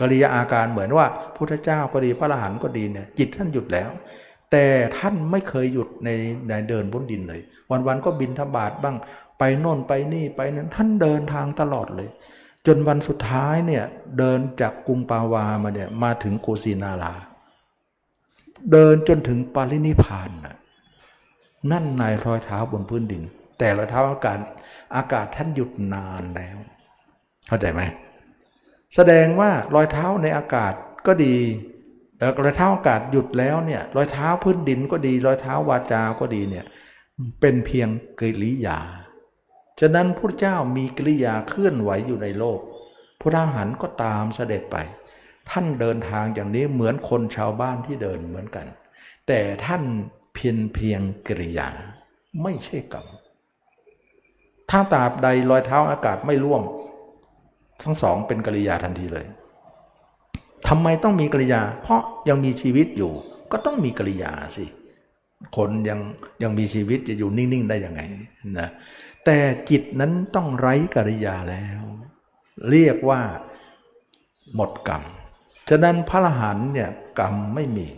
กริยาอาการเหมือนว่าพุทธเจ้าก็ดีพระอรหันต์ก็ดีเนี่ยจิตท่านหยุดแล้ว แต่ท่านไม่เคยหยุดในในเดินบนดินเลย วันๆก็บินทบาทบ้าง ไปโน่นไปนี่ไปนั้นท่านเดินทางตลอดเลย จนวันสุดท้ายเนี่ยเดินจากกรุงปาวามาเนี่ยมาถึงโกสีนารา เดินจนถึงปารินิพานนะนั่นนายรอยเท้าบนพื้นดิน แต่รอยเท้าอากาศอากาศท่านหยุดนานแล้ว เข้าใจไหมแสดงว่ารอยเท้าในอากาศก็ดีรอยเท้าอากาศหยุดแล้วเนี่ยรอยเท้าพื้นดินก็ดี รอยเท้าวาจาก็ดีเนี่ยเป็นเพียงกิริยา ฉะนั้นพระเจ้ามีกิริยาเคลื่อนไหวอยู่ในโลก พระทหารก็ตามเสด็จไป ท่านเดินทางอย่างนี้เหมือนคนชาวบ้านที่เดินเหมือนกัน แต่ท่านเพียงเพียงกิริยาไม่ใช่กรรมถ้าตาบใดรอยเท้าอากาศไม่ร่วง ทั้งสองเป็นกิริยาทันทีเลยทำไมต้องมีกิริยา เพราะยังมีชีวิตอยู่ ก็ต้องมีกิริยาสิ คนยังยังมีชีวิตจะอยู่นิ่ง ๆ ได้ยังไงนะ แต่จิตนั้นต้องไร้กริยาแล้ว เรียกว่าหมดกรรม ฉะนั้นพระอรหันเนี่ยกรรมไม่มี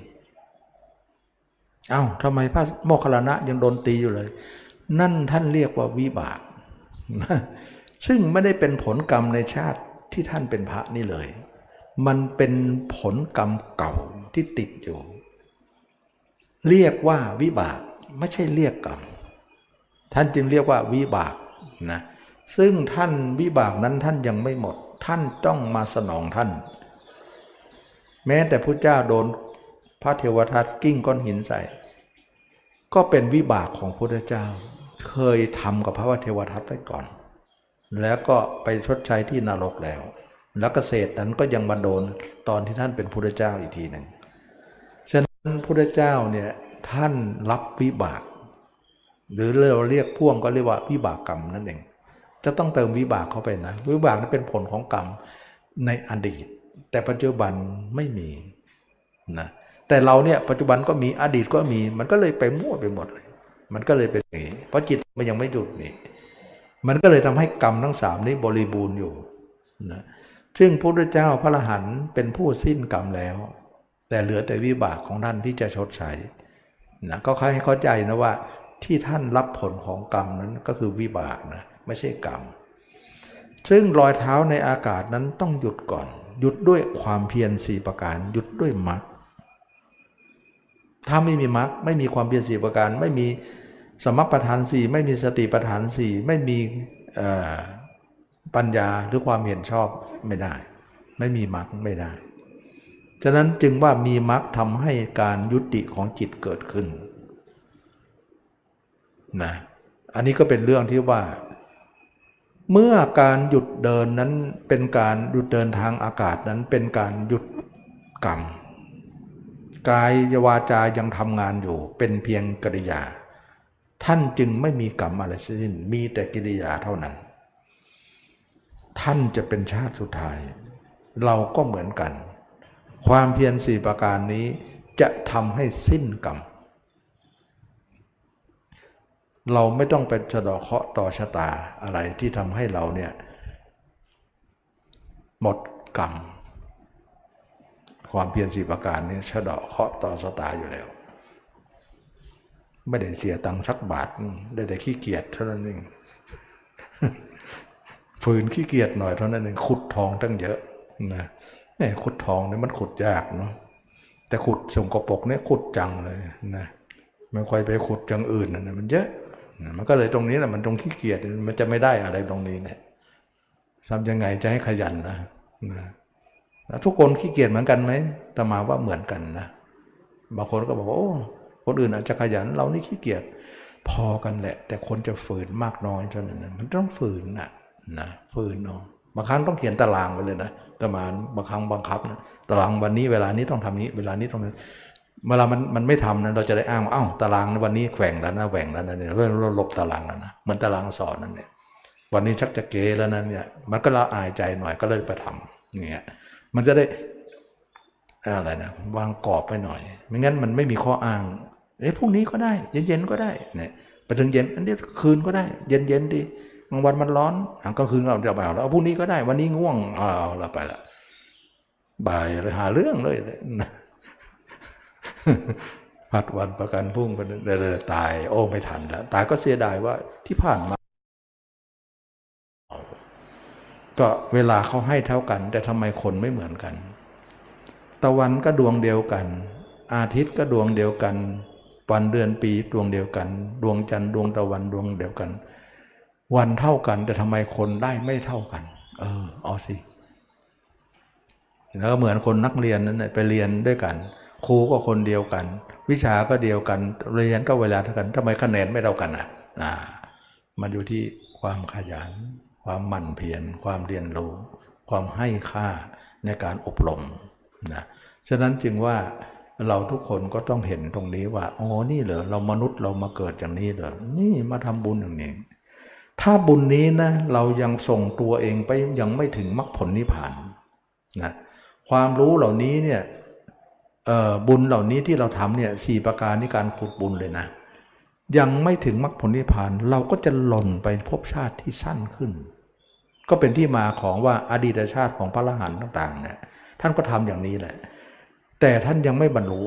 เอา้าทำไมพระโมคคัลลานะยังโดนตีอยู่เลย นั่นท่านเรียกว่าวิบาก ซึ่งไม่ได้เป็นผลกรรมในชาติที่ท่านเป็นพระนี่เลย มันเป็นผลกรรมเก่าที่ติดอยู่ เรียกว่าวิบากไม่ใช่เรียกกรรม ท่านจึงเรียกว่าวิบากนะซึ่งท่านวิบากนั้นท่านยังไม่หมด ท่านต้องมาสนองท่าน แม้แต่พระเจ้าโดนพระเทวทัตกิ้งก้อนหินใส่ ก็เป็นวิบากของพระเจ้า เคยทำกับพระเทวทัตไว้ก่อน แล้วก็ไปชดใช้ที่นรกแล้ว แล้วเกษตรนั้นก็ยังมาโดนตอนที่ท่านเป็นพระเจ้าอีกทีหนึ่งฉะนั้นพระเจ้าเนี่ยท่านรับวิบาก หรือเราเรียกพ่วงก็เรียกว่าวิบากกรรมนั่นเอง จะต้องเติมวิบากเข้าไปนะวิบากนั้นเป็นผลของกรรมในอดีต แต่ปัจจุบันไม่มีนะแต่เราเนี่ยปัจจุบันก็มีอดีตก็มี มันก็เลยไปมั่วไปหมดเลย มันก็เลยเป็นอย่างนี้เพราะจิตมันยังไม่หยุดนี่มันก็เลยทำให้กรรมทั้งสามนี้บริบูรณ์อยู่นะซึ่งพระพุทธเจ้าพระอรหันต์เป็นผู้สิ้นกรรมแล้ว แต่เหลือแต่วิบากของท่านที่จะชดใช้นะก็ให้เข้าใจนะว่า ที่ท่านรับผลของกรรมนั้นก็คือวิบากนะไม่ใช่กรรม ซึ่งรอยเท้าในอากาศนั้นต้องหยุดก่อน หยุดด้วยความเพียรสี่ประการ หยุดด้วยมรรคถ้าไม่มีมรรคไม่มีความเพียรสี่ประการ ไม่มีสมประทานสี่ไม่มีสติประทานสี่ไม่มีปัญญาหรือความเห็นชอบไม่ได้ ไม่มีมรรคไม่ได้ ฉะนั้นจึงว่ามีมรรคทำให้การยุติของจิตเกิดขึ้น นะอันนี้ก็เป็นเรื่องที่ว่า เมื่อการหยุดเดินนั้นเป็นการหยุดเดินทางอากาศนั้นเป็นการหยุดกรรมกายวาจายังทำงานอยู่ เป็นเพียงกิริยา ท่านจึงไม่มีกรรมอะไรสิ้นมีแต่กิริยาเท่านั้น ท่านจะเป็นชาติสุดท้าย เราก็เหมือนกัน ความเพียรสี่ประการนี้จะทำให้สิ้นกรรม เราไม่ต้องเป็นสะดอกเคราะห์ต่อชะตาอะไรที่ทำให้เราเนี่ยหมดกรรม ความเพียรสีประการนี้สะดอกเคราะห์ต่อชะตาอยู่แล้ว ไม่ได้เสียตังค์สักบาทได้แต่ขี้เกียจเท่านั้นเองฝืนขี้เกียจหน่อยเท่านั้นเองขุดทองตั้งเยอะนะนี่ขุดทองเนี่ยมันขุดยากเนาะแต่ขุดสงกปกเนี่ยขุดจังเลยนะไม่ค่อยไปขุดจังอื่นนะมันเยอะ มันก็เลยตรงนี้แหละมันตรงขี้เกียจมันจะไม่ได้อะไรตรงนี้เนี่ยทำยังไงจะให้ขยันนะนะทุกคนขี้เกียจเหมือนกันไหมตมาว่าเหมือนกันนะบางคนก็บอกว่าโอ้คนอื่นอาจจะขยันเรานี่ขี้เกียจพอกันแหละ แต่คนจะฝืนมากน้อยเท่านั้นมันต้องฝืนนะนะฝืนเนาะบางครั้งต้องเขียนตารางไปเลยนะประมาณบางครั้งบังคับนะตารางวันนี้เวลานี้ต้องทำนี้ เวลานี้ต้อง เวลามันมันไม่ทำนะเราจะได้อ้างว่าอ้าวตารางวันนี้แข่งแล้วนะแหว่งแล้วนะเนี่ยเริ่มลบตารางแล้วนะเหมือนตารางสอนนั่นเนี่ยวันนี้ชักจะเกแล้วนะเนี่ยมันก็ละอายใจหน่อยก็เลยไปทำเนี่ยมันจะได้อะไรนะวางกรอบไปหน่อย ไม่งั้นมันไม่มีข้ออ้างเอ้พรุ่งนี้ก็ได้ เย็นๆก็ได้เนี่ยไปถึงเย็นอันนี้คืนก็ได้ เย็นๆดีกลางวันมันร้อนกลางคืนเราจะไปเอาแล้วพรุ่งนี้ก็ได้ วันนี้ง่วงเอาเราไปละบ่ายเลยหาเรื่องเลย พัดวันประกันพุ่งไปเลยตาย โอ้ไม่ทันแล้ว ตายก็เสียดายว่าที่ผ่านมา ก็เวลาเขาให้เท่ากัน แต่ทำไมคนไม่เหมือนกัน ตะวันก็ดวงเดียวกัน อาทิตย์ก็ดวงเดียวกัน วันเดือนปีดวงเดียวกัน ดวงจันทร์ดวงตะวันดวงเดียวกัน วันเท่ากัน แต่ทำไมคนได้ไม่เท่ากัน เออเอาสิแล้วเหมือนคนนักเรียนนั้นแหละไปเรียนด้วยกัน ครูก็คนเดียวกัน วิชาก็เดียวกัน เรียนก็เวลาเท่ากันทำไมคะแนนไม่เท่ากันอะอ่ามันอยู่ที่ความขยัน ความหมั่นเพียรความเรียนรู้ ความให้ค่าในการอบรมนะฉะนั้นจึงว่าเราทุกคนก็ต้องเห็นตรงนี้ว่าอ๋อนี่เหรอเรามนุษย์เรามาเกิดอย่างนี้เหรอนี่มาทำบุญอย่างนี้ ถ้าบุญนี้นะเรายังส่งตัวเองไปยังไม่ถึงมรรคผลนิพพานนะความรู้เหล่านี้เนี่ย บุญเหล่านี้ที่เราทำเนี่ยสี่ประการนี่การขุดบุญเลยนะ ยังไม่ถึงมรรคผลนิพพานเราก็จะหล่นไปภพชาติที่สั้นขึ้น ก็เป็นที่มาของว่าอดีตชาติของพระอรหันต์ต่างๆเนี่ยท่านก็ทำอย่างนี้แหละ แต่ท่านยังไม่บรรลุ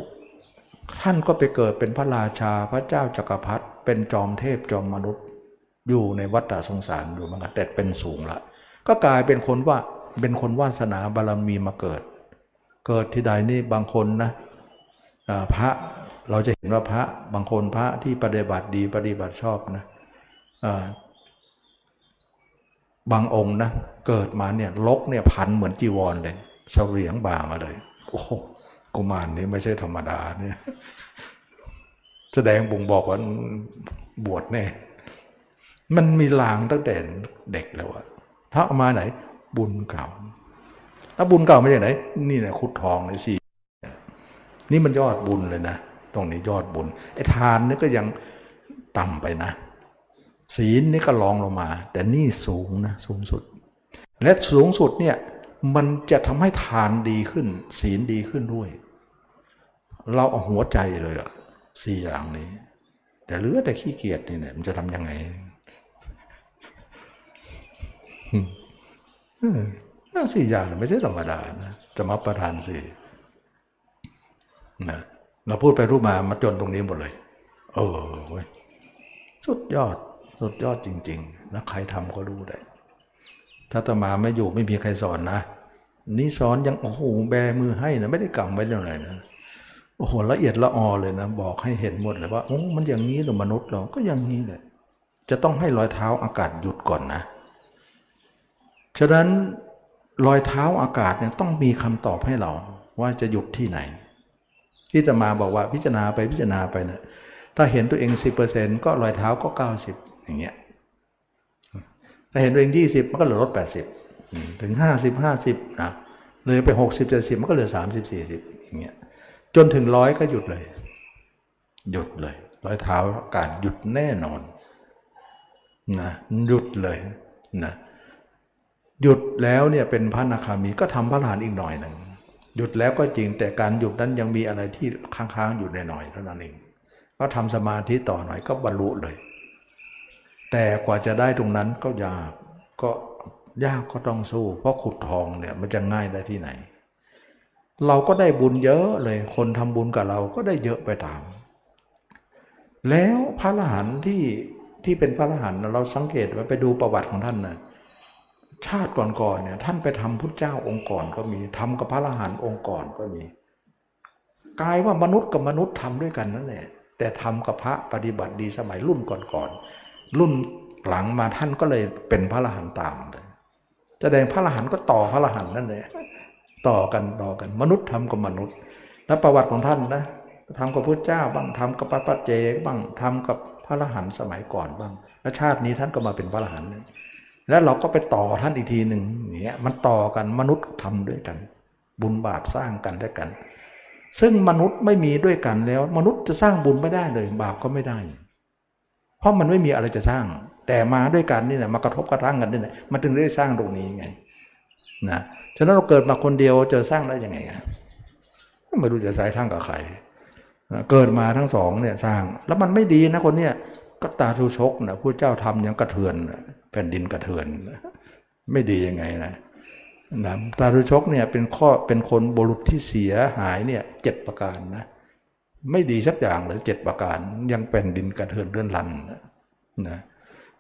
ท่านก็ไปเกิดเป็นพระราชาพระเจ้าจักรพรรดิเป็นจอมเทพจอมมนุษย์ อยู่ในวัฏฏะสงสารอยู่เหมือนกันแต่เป็นสูงละก็กลายเป็นคนว่าเป็นคนวาสนาบารมีมาเกิด เกิดที่ใดนี่บางคนนะพระเราจะเห็นว่าพระบางคนพระที่ปฏิบัติดีปฏิบัติชอบนะบางองค์นะเกิดมาเนี่ยลกเนี่ยพันเหมือนจีวรเลยเสวียงบ่ามาเลย โอ้โหกุมารนี้ไม่ใช่ธรรมดาเนี่ยแสดงบ่งบอกว่าบวชแน่ มันมีลางตั้งแต่เด็กแล้วอะถ้าเอามาไหน บุญเก่า ถ้าบุญเก่ามาจากไหน นี่แหละคุดทองเลยสิ นี่มันยอดบุญเลยนะ ตรงนี้ยอดบุญ ไอ้ทานนี่ก็ยังต่ำไปนะ ศีลนี่ก็รองลงมา แต่นี่สูงนะสูงสุด และสูงสุดเนี่ยมันจะทำให้ทานดีขึ้น ศีลดีขึ้นด้วย เราเอาหัวใจเลยอะสี่อย่างนี้ แต่เหลือแต่ขี้เกียจนี่เนี่ยมันจะทำยังไง สี่อย่างเนี่ยไม่ใช่ธรรมดานะจะมาประทานสี่นะเราพูดไปรูปมามาจนตรงนี้หมดเลย เออเว้ยสุดยอดสุดยอดจริงๆนะใครทำก็รู้ได้ ถ้าตมาไม่อยู่ไม่มีใครสอนนะนี่สอนยังโอ้โหแบมือให้นะไม่ได้กำไว้เรื่องอะไรนะโอ้โหละเอียดละออเลยนะ บอกให้เห็นหมดเลยว่าโอ้มันอย่างนี้หรือมนุษย์เราก็อย่างนี้แหละจะต้องให้รอยเท้าอากาศหยุดก่อนนะ ฉะนั้น รอยเท้าอากาศเนี่ยต้องมีคำตอบให้เราว่าจะหยุดที่ไหน ที่จะมาบอกว่าพิจารณาไปพิจารณาไปนะถ้าเห็นตัวเอง 10%ก็รอยเท้าก็ 90 อย่างเงี้ยถ้าเห็นตัวเอง 20 มันก็เหลือลด 80 ถึง 50 50นะเลยไป 60 70 มันก็เหลือ 30 40 อย่างเงี้ยจนถึงร้อยก็หยุดเลย หยุดเลยรอยเท้าอากาศหยุดแน่นอนนะหยุดเลยนะ หยุดแล้วเนี่ยเป็นพระนาคามีก็ทำพระอรหันต์อีกหน่อยหนึ่งหยุดแล้วก็จริงแต่การหยุดนั้นยังมีอะไรที่ค้างๆอยู่ในหน่อยเท่านั้นเองก็ทำสมาธิต่อหน่อยก็บรรลุเลย แต่กว่าจะได้ตรงนั้นก็ยากก็ยากก็ต้องสู้ เพราะขุดทองเนี่ยมันจะง่ายได้ที่ไหน เราก็ได้บุญเยอะเลยคนทำบุญกับเราก็ได้เยอะไปตาม แล้วพระอรหันต์ที่ที่เป็นพระอรหันต์เราสังเกตไว้ไปดูประวัติของท่านนะ ชาติก่อนๆเนี่ยท่านไปทำพุทธเจ้าองค์ก่อนก็มีทำกับพระอรหันต์องค์ก่อนก็มีกลายว่ามนุษย์กับมนุษย์ทำด้วยกันนั่นแหละแต่ทำกับพระปฏิบัติดีสมัยรุ่นก่อนๆรุ่นหลังมาท่านก็เลยเป็นพระอรหันต์ตามเลยแสดงพระอรหันต์ก็ต่อพระอรหันต์นั่นแหละต่อกันต่อกันมนุษย์ทำกับมนุษย์ แล้วประวัติของท่านนะทำกับพระเจ้าบ้างทำกับพระปัจเจกบ้างทำกับพระอรหันต์สมัยก่อนบ้างแล้วชาตินี้ท่านก็มาเป็นพระอรหันต์เนี่ย แล้วเราก็ไปต่อท่านอีกทีหนึ่งอย่างเงี้ยมันต่อกันมนุษย์ทำด้วยกัน บุญบาปสร้างกันด้วยกัน ซึ่งมนุษย์ไม่มีด้วยกันแล้ว มนุษย์จะสร้างบุญไม่ได้เลยบาปก็ไม่ได้ เพราะมันไม่มีอะไรจะสร้าง แต่มาด้วยกันนี่แหละมากระทบกระทั่งกันนี่แหละมันถึงได้สร้างตรงนี้ไงนะฉะนั้นเราเกิดมาคนเดียวเจอสร้างได้ยังไงไม่รู้จะใช้ทั้งกับใครเกิดมาทั้งสองเนี่ยสร้างแล้วมันไม่ดีนะคนเนี้ยก็ตาทุชกนะผู้เจ้าทำยังกระเทือน ผ่นดินกระเทือน ไม่ดียังไงนะนะตาทุชกเนี่ยเป็นข้อเป็นคนบุรุษที่เสียหายเนี่ยเจ็ดประการนะไม่ดีสักอย่างเลยเจ็ดประการ ยังแผ่นดินกระเทือนเลื่อนลันนะ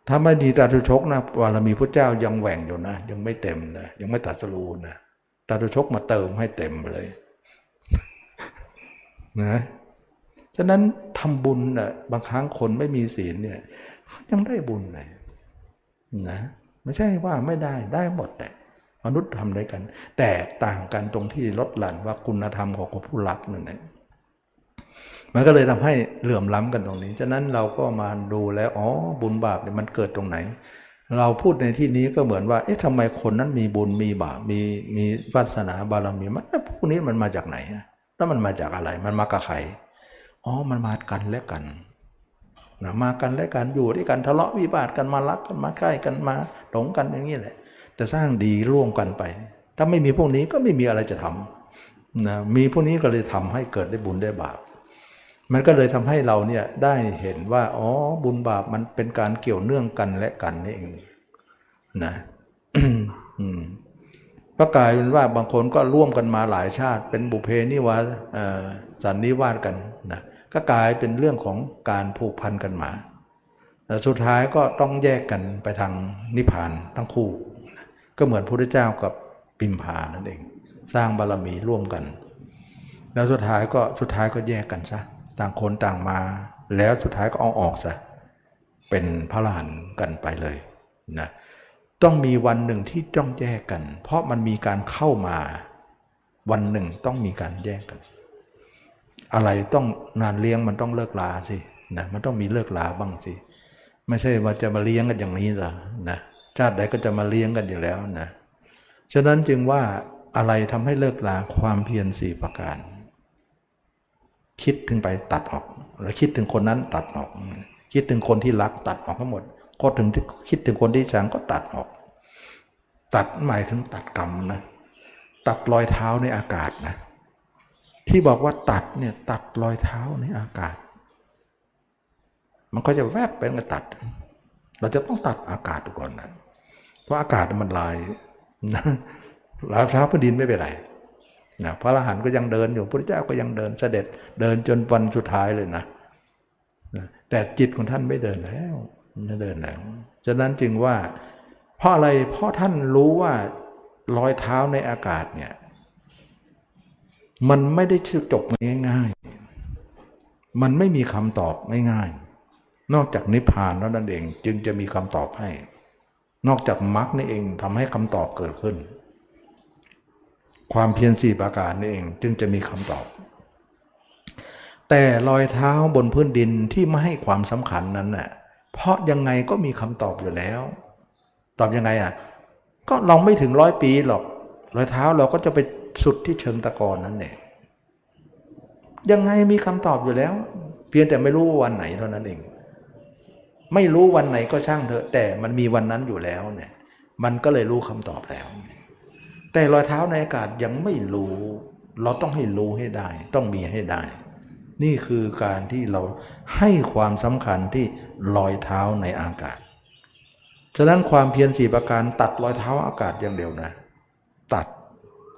ถ้าไม่ดีตาทุชกนะบารมีพระเจ้ายังแหว่งอยู่นะ ยังไม่เต็มนะยังไม่ตัดสรูนะตาทุชกมาเติมให้เต็มเลยนะฉะนั้นทำบุญนะบางครั้งคนไม่มีศีลเนี่ยยังได้บุญเลย นะไม่ใช่ว่าไม่ได้ได้หมดแต่มนุษย์ทำได้กัน แต่ต่างกันตรงที่ลดหลั่นว่าคุณธรรมของผู้รับนั่นเองมันก็เลยทำให้เหลื่อมล้ำกันตรงนี้ ฉะนั้นเราก็มาดูแล้วอ๋อบุญบาปเนี่ยมันเกิดตรงไหน เราพูดในที่นี้ก็เหมือนว่าเอ๊ะทำไมคนนั้นมีบุญมีบาปมีมีวาสนาบารมีมันพวกนี้มันมาจากไหนแล้วมันมาจากอะไรมันมากับใครอ๋อมันมากันและกัน นะมากันและกันอยู่ด้วยกันทะเลาะวิวาทกันมารักกันมาใกล้กันมาหลงกันอย่างนี้แหละจะสร้างดีร่วมกันไป ถ้าไม่มีพวกนี้ก็ไม่มีอะไรจะทำนะมีพวกนี้ก็เลยทำให้เกิดได้บุญได้บาป มันก็เลยทำให้เราเนี่ยได้เห็นว่าอ๋อบุญบาปมันเป็นการเกี่ยวเนื่องกันและกันนี่เองนะก็กลายเป็นว่าบางคนก็ร่วมกันมาหลายชาติ เป็นบุเพนิวาสันนิวาสกันนะ ก็กลายเป็นเรื่องของการผูกพันกันมาแต่สุดท้ายก็ต้องแยกกันไปทางนิพพานทั้งคู่ ก็เหมือนพระพุทธเจ้ากับปิมพานั่นเอง สร้างบารมีร่วมกัน แล้วสุดท้ายก็สุดท้ายก็แยกกันซะต่างคนต่างมา แล้วสุดท้ายก็เอาออกซะเป็นพระลานกันไปเลยนะต้องมีวันหนึ่งที่ต้องแยกกัน เพราะมันมีการเข้ามา วันหนึ่งต้องมีการแยกกัน อะไรต้องงานเลี้ยงมันต้องเลิกลาสินะมันต้องมีเลิกลาบ้างสิไม่ใช่ว่าจะมาเลี้ยงกันอย่างนี้หรอนะชาติใดก็จะมาเลี้ยงกันอยู่แล้วนะฉะนั้นจึงว่าอะไรทำให้เลิกลาความเพียรสี่ประการ คิดถึงไปตัดออก แล้วคิดถึงคนนั้นตัดออก คิดถึงคนที่รักตัดออกทั้งหมด ก็ถึงที่คิดถึงคนที่ชังก็ตัดออก ตัดหมายถึงตัดกรรมนะ ตัดรอยเท้าในอากาศนะ ที่บอกว่าตัดเนี่ยตัดรอยเท้าในอากาศ มันก็จะแวบเป็นกระตัด เราจะต้องตัดอากาศก่อนนะเพราะอากาศมันลายนะรอยเท้าพื้นดินไม่เป็นไรนะพระอรหันต์ก็ยังเดินอยู่พระเจ้าก็ยังเดินเสด็จเดินจนวันสุดท้ายเลยนะนะแต่จิตของท่านไม่เดินแล้วไม่เดินแล้วฉะนั้นจึงว่า เพราะอะไรเพราะท่านรู้ว่ารอยเท้าในอากาศเนี่ย มันไม่ได้จบง่ายๆ มันไม่มีคำตอบง่ายๆ นอกจากนิพพานแล้วนั่นเองจึงจะมีคำตอบให้ นอกจากมรรคนี่เองทำให้คำตอบเกิดขึ้น ความเพียรสี่ประการนี่เองจึงจะมีคำตอบ แต่รอยเท้าบนพื้นดินที่ไม่ให้ความสำคัญนั้นน่ะเพราะยังไงก็มีคำตอบอยู่แล้ว ตอบยังไงอะก็เราไม่ถึงร้อยปีหรอก รอยเท้าเราก็จะไป สุดที่เชิงตะกอนนั่นเองยังไงมีคำตอบอยู่แล้ว เพียงแต่ไม่รู้วันไหนเท่านั้นเอง ไม่รู้วันไหนก็ช่างเถอะ แต่มันมีวันนั้นอยู่แล้วเนี่ย มันก็เลยรู้คำตอบแล้ว แต่รอยเท้าในอากาศยังไม่รู้ เราต้องให้รู้ให้ได้ ต้องมีให้ได้ นี่คือการที่เราให้ความสำคัญที่รอยเท้าในอากาศฉะนั้นความเพียรสี่ประการตัดรอยเท้าอากาศอย่างเดียวนะ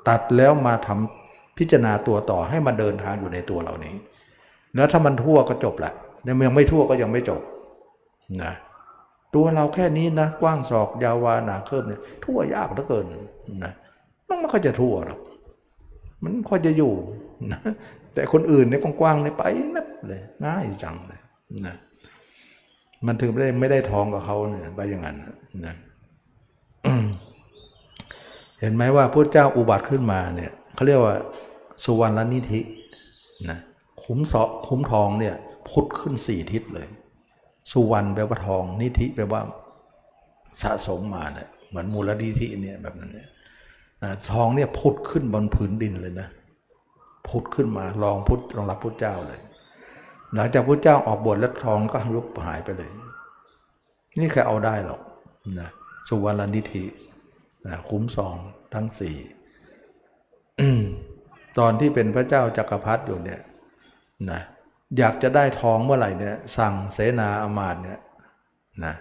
ตัดแล้วมาทำพิจารณาตัวต่อให้มันเดินทางอยู่ในตัวเรานี้ แล้วถ้ามันทั่วก็จบแหละยังไม่ทั่วก็ยังไม่จบนะตัวเราแค่นี้นะ กว้างศอกยาววาหนาเคิบเนี่ยทั่วยากเหลือเกินนะมันไม่ค่อยจะทั่วหรอกมันค่อยจะอยู่นะแต่คนอื่นเนี่ยกว้างๆเนี่ยไปนับเลยง่ายจังเลยนะมันถึงไม่ได้ไม่ได้ทองกับเขาเนี่ยไปอย่างนั้นนะ เห็นไหมว่าพระเจ้าอุบัติขึ้นมาเนี่ยเขาเรียกว่าสุวรรณนิธินะคุ้มเสาะคุ้มทองเนี่ยพุทธขึ้นสี่ทิศเลย สุวรรณแปลว่าทอง นิธิแปลว่าสะสมมาเนี่ยเหมือนมูลนิธิเนี่ยแบบนั้นเนี่ยนะทองเนี่ยพุทธขึ้นบนผืนดินเลยนะพุทธขึ้นมาลองพุทธรองรับพุทธเจ้าเลย หลังจากพุทธเจ้าออกบวชแล้วทองก็ยุบหายไปเลย นี่ใครเอาได้หรอกนะสุวรรณนิธิ นะคุ้มสองทั้งสี่ตอนที่เป็นพระเจ้าจักรพรรดิอยู่เนี่ยนะอยากจะได้ทองเมื่อไหร่เนี่ยสั่งเสนาอมาตย์เนี่ยนะ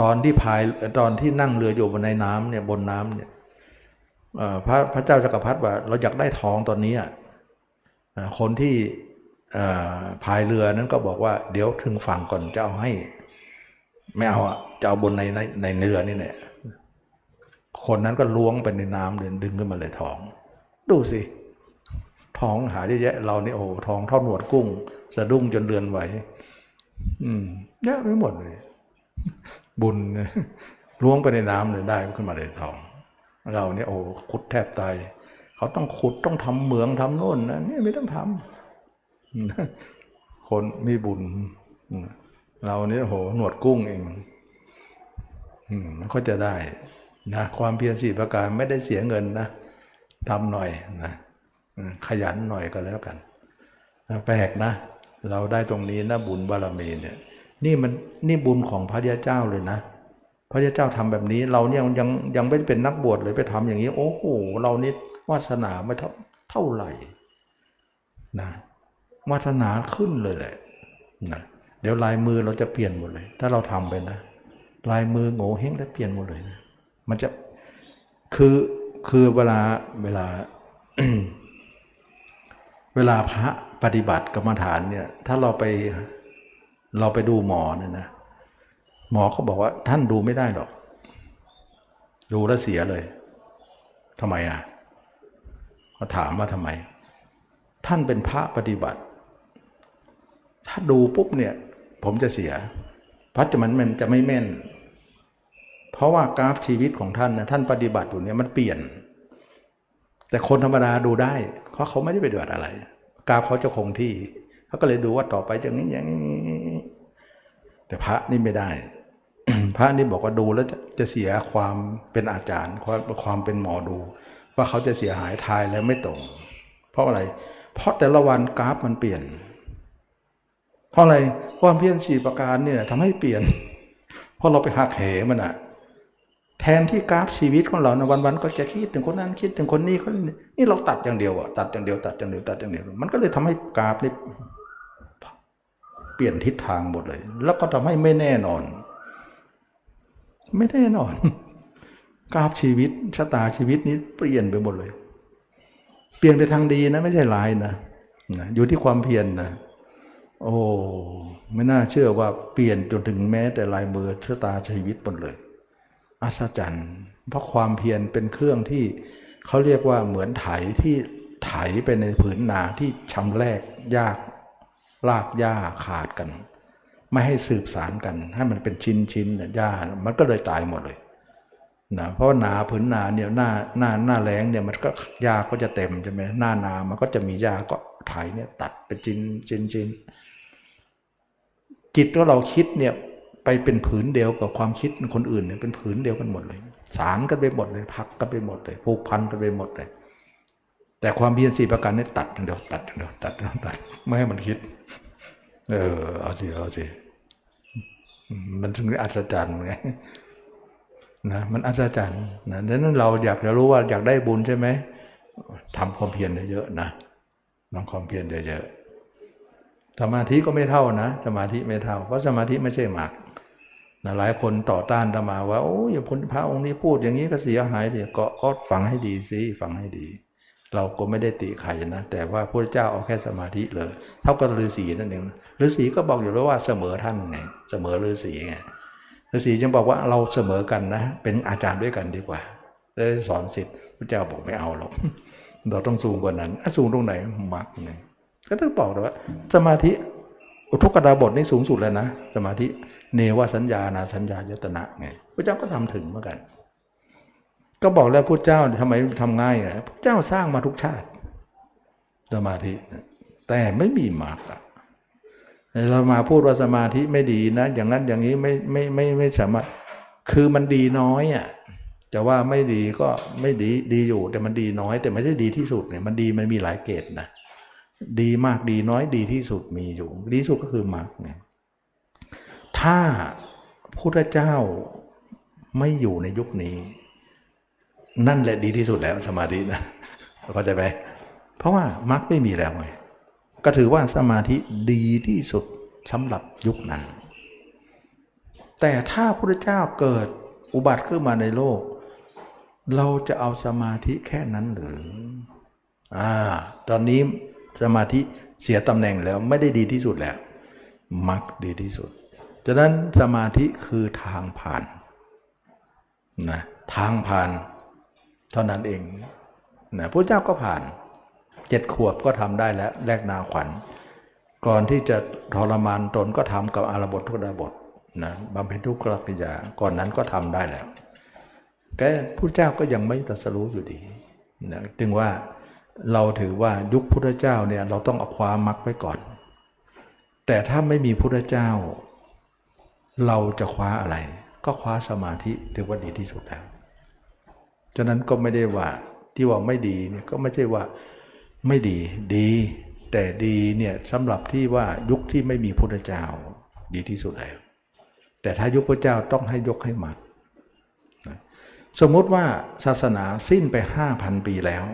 ตอนที่พายตอนที่นั่งเรืออยู่บนในน้ำเนี่ยบนน้ำเนี่ยพระพระเจ้าจักรพรรดิว่าเราอยากได้ทองตอนนี้คนที่พายเรือนั้นก็บอกว่าเดี๋ยวถึงฝั่งก่อนจะเอาให้ ไม่เอาอะจะเอาบนในในในเรือนี่แหละ คนนั้นก็ล้วงไปในน้ำเลยดึงขึ้นมาเลยทอง ดูสิทองหาเยอะแยะเรานี่โอ้ทองทอดหนวดกุ้ง สะดุ้งจนเดือนไหว อืมเยอะไปหมดเลย บุญล้วงไปในน้ำเลยได้ขึ้นมาเลยทอง เราเนี่ยโอ้ขุดแทบตายเขาต้องขุดต้องทำเหมืองทำโน่นนะนี่ไม่ต้องทำคนมีบุญเราเนี่ยโหหนวดกุ้งเองมันก็จะได้ นะความเพียรสี่ประการไม่ได้เสียเงินนะทำหน่อยนะขยันหน่อยก็แล้วกันแปลกนะ เราได้ตรงนี้นะบุญบารมีเนี่ยนี่มันนี่บุญของพระยาเจ้าเลยนะ พระเจ้าทำแบบนี้ เราเนี่ยยังยังไม่ได้เป็นนักบวชเลยไปทำอย่างนี้ โอ้โหเรานี่วาสนาไม่เท่าเท่าไหร่นะวาสนาขึ้นเลยแหละนะเดี๋ยวลายมือเราจะเปลี่ยนหมดเลย ถ้าเราทำไปนะ ลายมือโง่เฮงได้เปลี่ยนหมดเลยนะ มันจะคือคือเวลาเวลา เวลาพระปฏิบัติกรรมฐานเนี่ย ถ้าเราไปเราไปดูหมอเนี่ยนะหมอเขาบอกว่าท่านดูไม่ได้หรอก ดูแล้วเสียเลยทำไมอะเขาถามว่าทำไม ท่านเป็นพระปฏิบัติ ถ้าดูปุ๊บเนี่ย ผมจะเสีย เพราะจะมันมันจะไม่แม่น เพราะว่ากราฟชีวิตของท่านนะท่านปฏิบัติอยู่เนี่ยมันเปลี่ยน แต่คนธรรมดาดูได้ เพราะเขาไม่ได้ไปเดือดอะไร กราฟเขาจะคงที่เขาก็เลยดูว่าต่อไปจะนี้อย่างนี้แต่พระนี่ไม่ได้ พระนี่บอกว่าดูแล้วจะจะเสียความเป็นอาจารย์ความความเป็นหมอดู ว่าเขาจะเสียหายทายแล้วไม่ตรง เพราะอะไร เพราะแต่ละวันกราฟมันเปลี่ยน เพราะอะไรความเพียรสี่ประการเนี่ยทำให้เปลี่ยน เพราะเราไปหักเหมันอะ แทนที่กราฟชีวิตของเราในวันๆก็จะคิดถึงคนนั้นคิดถึงคนนี้คนนี้นี่เราตัดอย่างเดียวอะตัดอย่างเดียวตัดอย่างเดียวตัดอย่างเดียวมันก็เลยทำให้กราฟนี่เปลี่ยนทิศทางหมดเลย แล้วก็ทำให้ไม่แน่นอน ไม่แน่นอน กราฟชีวิตชะตาชีวิตนี้เปลี่ยนไปหมดเลย เปลี่ยนไปทางดีนะ ไม่ใช่ร้ายนะนะอยู่ที่ความเพียรนนะโอ้ไม่น่าเชื่อว่าเปลี่ยนจนถึงแม้แต่ลายมือชะตาชีวิตหมดเลย อัศจรรย์ เพราะความเพียรเป็นเครื่องที่เขาเรียกว่าเหมือนไถที่ไถไปในผืนนาที่ชำแรกยากลากหญ้าขาดกัน ไม่ให้สืบสารกัน ให้มันเป็นชิ้นชิ้นหญ้ามันก็เลยตายหมดเลยนะเพราะนาผืนนาเนี่ยหน้าหน้าหน้าแรงเนี่ยมันก็หญ้าก็จะเต็มใช่ไหมหน้านามันก็จะมีหญ้าก็ไถเนี่ยตัดเป็นชิ้นชิ้นชิ้นจิตที่เราคิดเนี่ย ไปเป็นผืนเดียวกับความคิดคนอื่นเนี่ยเป็นผืนเดียวกันหมดเลย สารกันไปหมดเลยพักกันไปหมดเลยผูกพันกันไปหมดเลย แต่ความเพียรสี่ประการนี่ตัดอย่างเดียวตัดอย่างเดียวตัดเดียวตัดไม่ให้มันคิด เออเอาสิเอาสิมันถึงอัศจรรย์ไงนะมันอัศจรรย์นะดังนั้นเราอยากจะรู้ว่าอยากได้บุญใช่ไหมทำความเพียรเยอะๆนะทำความเพียรเยอะๆสมาธิก็ไม่เท่านะ สมาธิไม่เท่า เพราะสมาธิไม่ใช่หมาก นะหลายคนต่อต้านธรรมาว่าโอ้ยพพระองค์นี้พูดอย่างนี้ก็เสียหายเดี๋ยวก็ก็ฟังให้ดีสิฟังให้ดี เราก็ไม่ได้ติใครนะ แต่ว่าพระเจ้าเอาแค่สมาธิเลย เท่ากับฤาษีนั่นเองฤาษีก็บอกอยู่แล้วว่าเสมอท่านไงเสมอฤาษีไงฤาษีจึงบอกว่าเราเสมอกันนะ เป็นอาจารย์ด้วยกันดีกว่าได้สอนสิทธิ์พระเจ้าบอกไม่เอาหรอกเราต้องสูงกว่านั้นอสูงตรงไหนมักไงก็ต้องบอกเลยว่า สมาธิอุทุกขดาบทนี่สูงสุดแล้วนะ สมาธิ เนวสัญญานาสัญญายตนะไงพระเจ้าก็ทำถึงเหมือนกัน ก็บอกแล้วพระเจ้าทำไมทำง่ายนะพระเจ้าสร้างมาทุกชาติสมาธิ แต่ไม่มีมากอะเรามาพูดว่าสมาธิไม่ดีนะ อย่างนั้นอย่างนี้ไม่ไม่ไม่ไม่สามารถคือมันดีน้อยอะจะว่าไม่ดีก็ไม่ดีดีอยู่ แต่มันดีน้อย แต่ไม่ใช่ดีที่สุดเนี่ยมันดีมันมีหลายเกณฑ์นะดีมากดีน้อยดีที่สุดมีอยู่ ดีสุดก็คือมากเนี่ย ถ้าพุทธเจ้าไม่อยู่ในยุคนี้ นั่นแหละดีที่สุดแล้วสมาธินะเข้าใจไหมเพราะว่ามรรคไม่มีแล้วไงก็ถือว่าสมาธิดีที่สุดสำหรับยุคนั้น แต่ถ้าพระเจ้าเกิดอุบัติขึ้นมาในโลก เราจะเอาสมาธิแค่นั้นหรืออ่าตอนนี้สมาธิเสียตำแหน่งแล้วไม่ได้ดีที่สุดแล้วมรรคดีที่สุด ฉะนั้นสมาธิคือทางผ่านนะทางผ่าน เท่านั้นเองนะพระเจ้าก็ผ่านเจ็ดขวบก็ทำได้แล้วแลกนาขวัญ ก่อนที่จะทรมานตนก็ทำกับอารบททุกดาบทนะบำเพ็ญทุกขกิยาก่อนนั้นก็ทำได้แล้วแกพระเจ้าก็ยังไม่ตรัสรู้อยู่ดีนะจึงว่าเราถือว่ายุคพุทธเจ้าเนี่ยเราต้องเอาความมักไว้ก่อน แต่ถ้าไม่มีพุทธเจ้า เราจะคว้าอะไร ก็คว้าสมาธิถือว่าดีที่สุดแล้วฉะนั้นก็ไม่ได้ว่าที่ว่าไม่ดีเนี่ยก็ไม่ใช่ว่าไม่ดีดี แต่ดีเนี่ยสำหรับที่ว่ายุคที่ไม่มีพุทธเจ้าดีที่สุดแล้ว แต่ถ้ายุคพระเจ้าต้องให้ยกให้มักสมมติว่าศาสนาสิ้นไปห้าพันปีแล้ว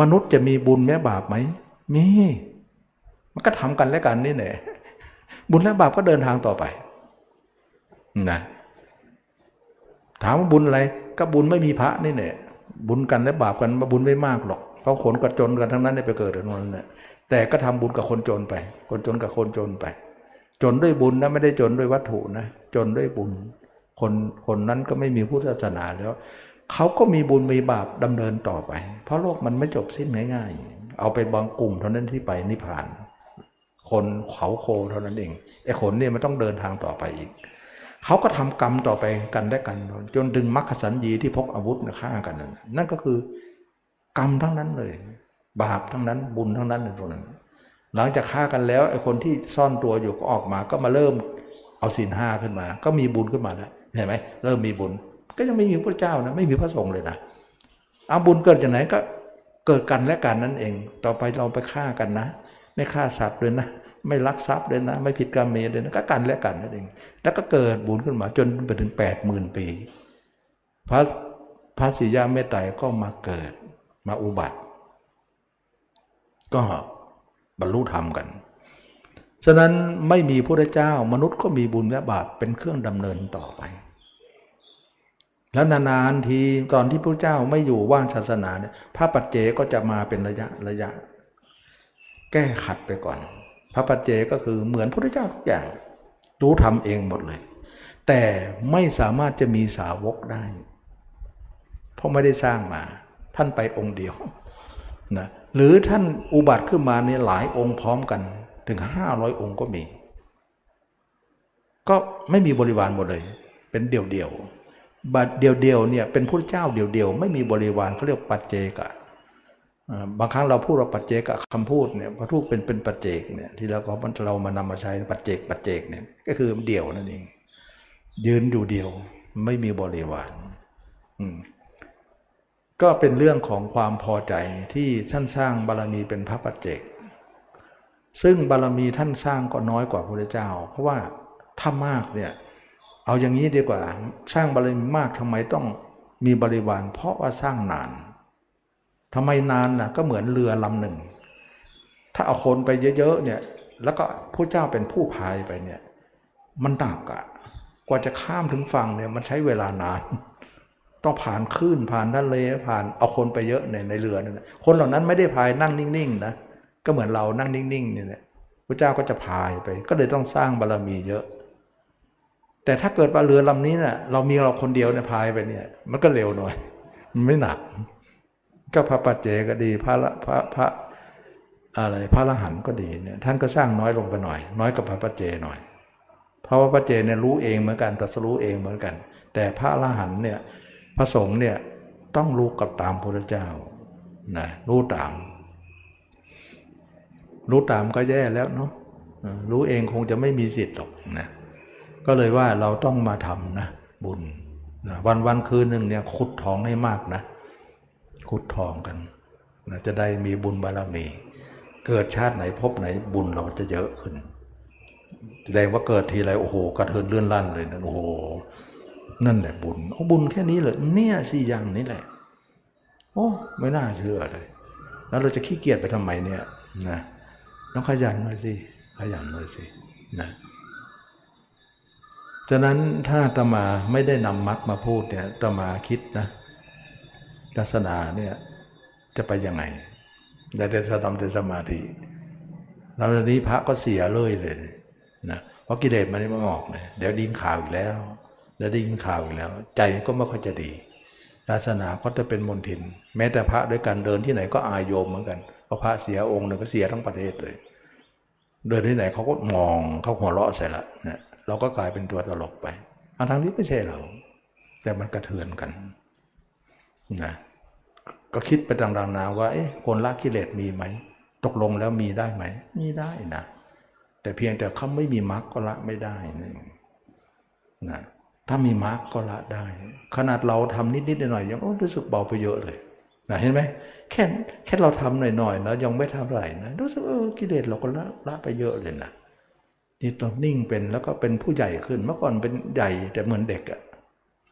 มนุษย์จะมีบุญแม้บาปไหมมี มันก็ทำกันและกันนี่แหละบุญและบาปก็เดินทางต่อไป นะถามว่าบุญอะไร ก็บุญไม่มีพระนี่แหละบุญกันและบาปกันบุญไม่มากหรอก เพราะคนกับจนกันทั้งนั้นได้ไปเกิดอย่างนั้นแหละแต่ก็ทำบุญกับคนจนไป คนจนกับคนจนไป จนด้วยบุญนะไม่ได้จนด้วยวัตถุนะ จนด้วยบุญ คนคนนั้นก็ไม่มีพุทธศาสนาแล้วเขาก็มีบุญมีบาปดำเนินต่อไป เพราะโลกมันไม่จบสิ้นง่าย ๆ เอาไปบางกลุ่มเท่านั้นที่ไปนิพพาน คนเขาโคเท่านั้นเองไอ้ขนเนี่ยมันต้องเดินทางต่อไปอีก เขาก็ทำกรรมต่อไปกันได้กัน จนดึงมรรคสัญญีที่พกอาวุธฆ่ากันนั่นนั่นก็คือกรรมทั้งนั้นเลย บาปทั้งนั้นบุญทั้งนั้นในตรงนั้น หลังจากฆ่ากันแล้วไอ้คนที่ซ่อนตัวอยู่ก็ออกมาก็มาเริ่มเอาศีลห้าขึ้นมา ก็มีบุญขึ้นมาแล้วเห็นไหมเริ่มมีบุญ ก็ยังไม่มีพระเจ้านะไม่มีพระสงฆ์เลยนะเอาบุญเกิดจากไหนก็เกิดกันและกันนั่นเอง ต่อไปเราไปฆ่ากันนะ ไม่ฆ่าสัตว์เลยนะ ไม่ลักทรัพย์เลยนะ ไม่ผิดกรรมเมเลยนะก็กันและกันนั่นเอง แล้วก็เกิดบุญขึ้นมาจนไปถึงแปดหมื่นปี พระพระศิยาเมตไตรก็มาเกิดมาอุบัติ ก็บรรลุธรรมกัน ฉะนั้นไม่มีพระเจ้ามนุษย์ก็มีบุญและบาปเป็นเครื่องดำเนินต่อไป แล้วนานๆทีตอนที่พระเจ้าไม่อยู่ว่างศาสนาเนี่ยพระปัจเจก็จะมาเป็นระยะระยะ แก้ขัดไปก่อน พระปัจเจก็คือเหมือนพระเจ้าทุกอย่าง รู้ทำเองหมดเลย แต่ไม่สามารถจะมีสาวกได้ เพราะไม่ได้สร้างมา ท่านไปองค์เดียวนะหรือท่านอุบัติขึ้นมาเนี่ยหลายองค์พร้อมกันถึง 500 องค์ก็มี ก็ไม่มีบริวารหมดเลย เป็นเดี่ยวๆบัดเดี่ยวๆเนี่ยเป็นพระเจ้าเดี่ยวๆไม่มีบริวารเขาเรียกปัจเจกะ บางครั้งเราพูดว่าปัจเจกะคำพูดเนี่ยพระทูตเป็นเป็นปัจเจกเนี่ยที่เราก็เรามานำมาใช้ปัจเจกปัจเจกเนี่ยก็คือเดี่ยวนั่นเอง ยืนอยู่เดียวไม่มีบริวารอืมก็เป็นเรื่องของความพอใจที่ท่านสร้างบารมีเป็นพระปัจเจก ซึ่งบารมีท่านสร้างก็น้อยกว่าพระเจ้า เพราะว่าถ้ามากเนี่ยเอาอย่างนี้ดีกว่า สร้างบารมีมากทำไมต้องมีบริวาร เพราะว่าสร้างนาน ทำไมนานนะก็เหมือนเรือลำหนึ่ง ถ้าเอาคนไปเยอะๆเนี่ยแล้วก็พระเจ้าเป็นผู้พายไปเนี่ย มันหนักอะกว่าจะข้ามถึงฝั่งเนี่ยมันใช้เวลานาน ต้องผ่านคลื่นผ่านทะเลผ่านเอาคนไปเยอะในในเรือนั่นคนเหล่านั้นไม่ได้พายนั่งนิ่งๆนะก็เหมือนเรานั่งนิ่งๆเนี่แหละพระเจ้าก็จะพายไป ก็เลยต้องสร้างบารรมีเยอะ แต่ถ้าเกิดว่าเรือลำนี้เนะ่ยเรามีเราคนเดียวเนี่ยพายไปเนี่ย มันก็เร็วหน่อย มันไม่หนัก ก็พระปัจเจก็ดีพระพระพระอะไรพระละหันก็ดีเนี่ยท่านก็สร้างน้อยลงไปหน่อย น้อยกว่าพระปัจเจหน่อย เพราะว่าปัจเจเนี่ยรู้เองเหมือนกันตัสรู้เองเหมือนกัน แต่พระละหันเนี่ยพระสงฆ์เนี่ยต้องรู้กับตามพระเจ้านะรู้ตาม รู้ตามก็แย่แล้วเนาะรู้เองคงจะไม่มีสิทธิ์หรอกนะก็เลยว่าเราต้องมาทำนะบุญนะวันวันคืนหนึ่งเนี่ยขุดทองให้มากนะ ขุดทองกันนะจะได้มีบุญบารมี เกิดชาติไหนพบไหนบุญเราจะเยอะขึ้นแสดงว่าเกิดทีไรโอ้โหกระเทือนเลื่อนลั่นเลยนะโอ้โหนั่นแหละบุญโอ้บุญแค่นี้เลยเนี่ยสี่อย่างนี้แหละ โอ้ไม่น่าเชื่อเลย แล้วเราจะขี้เกียจไปทำไมเนี่ยนะต้องขยันหน่อยสิขยันหน่อยสินะฉะนั้นถ้าตมาไม่ได้นำมรรคมาพูดเนี่ยตมาคิดนะ ศาสนาเนี่ยจะไปยังไงได้แต่ทำแต่สมาธิเราตอนนี้พระก็เสียเลยเลยนะเพราะกิเลสมันไม่ออกเลยเดี๋ยวดิ้นข่าวอีกแล้วแล้วได้ยินข่าวอีกแล้ว ใจก็ไม่ค่อยจะดีศาสนาก็จะเป็นมนทิน แม้แต่พระด้วยกันเดินที่ไหนก็อายโยมเหมือนกันเพราะพระเสียองค์หนึ่งก็เสียทั้งประเทศเลย เดินที่ไหนเขาก็มองเขาหัวเราะใส่ละเนี่ยเราก็กลายเป็นตัวตลกไปอันทางนี้ไม่ใช่เรา แต่มันกระเทือนกันนะ ก็คิดไปต่างๆนาว่าเอ๊ะคนละกิเลสมีไหม ตกลงแล้วมีได้ไหม มีได้นะ แต่เพียงแต่เขาไม่มีมรรคก็ละไม่ได้นี่นะถ้ามีมรรคก็ละได้ ขนาดเราทำนิดๆหน่อยๆยังรู้สึกเบาไปเยอะเลยนะเห็นไหมแค่แค่เราทำหน่อยๆนะยังไม่ทำไรนะรู้สึกเออกิเลสเราก็ละละไปเยอะเลยนะจิตเรานิ่งเป็นแล้วก็เป็นผู้ใหญ่ขึ้นเมื่อก่อนเป็นใหญ่แต่เหมือนเด็กอะ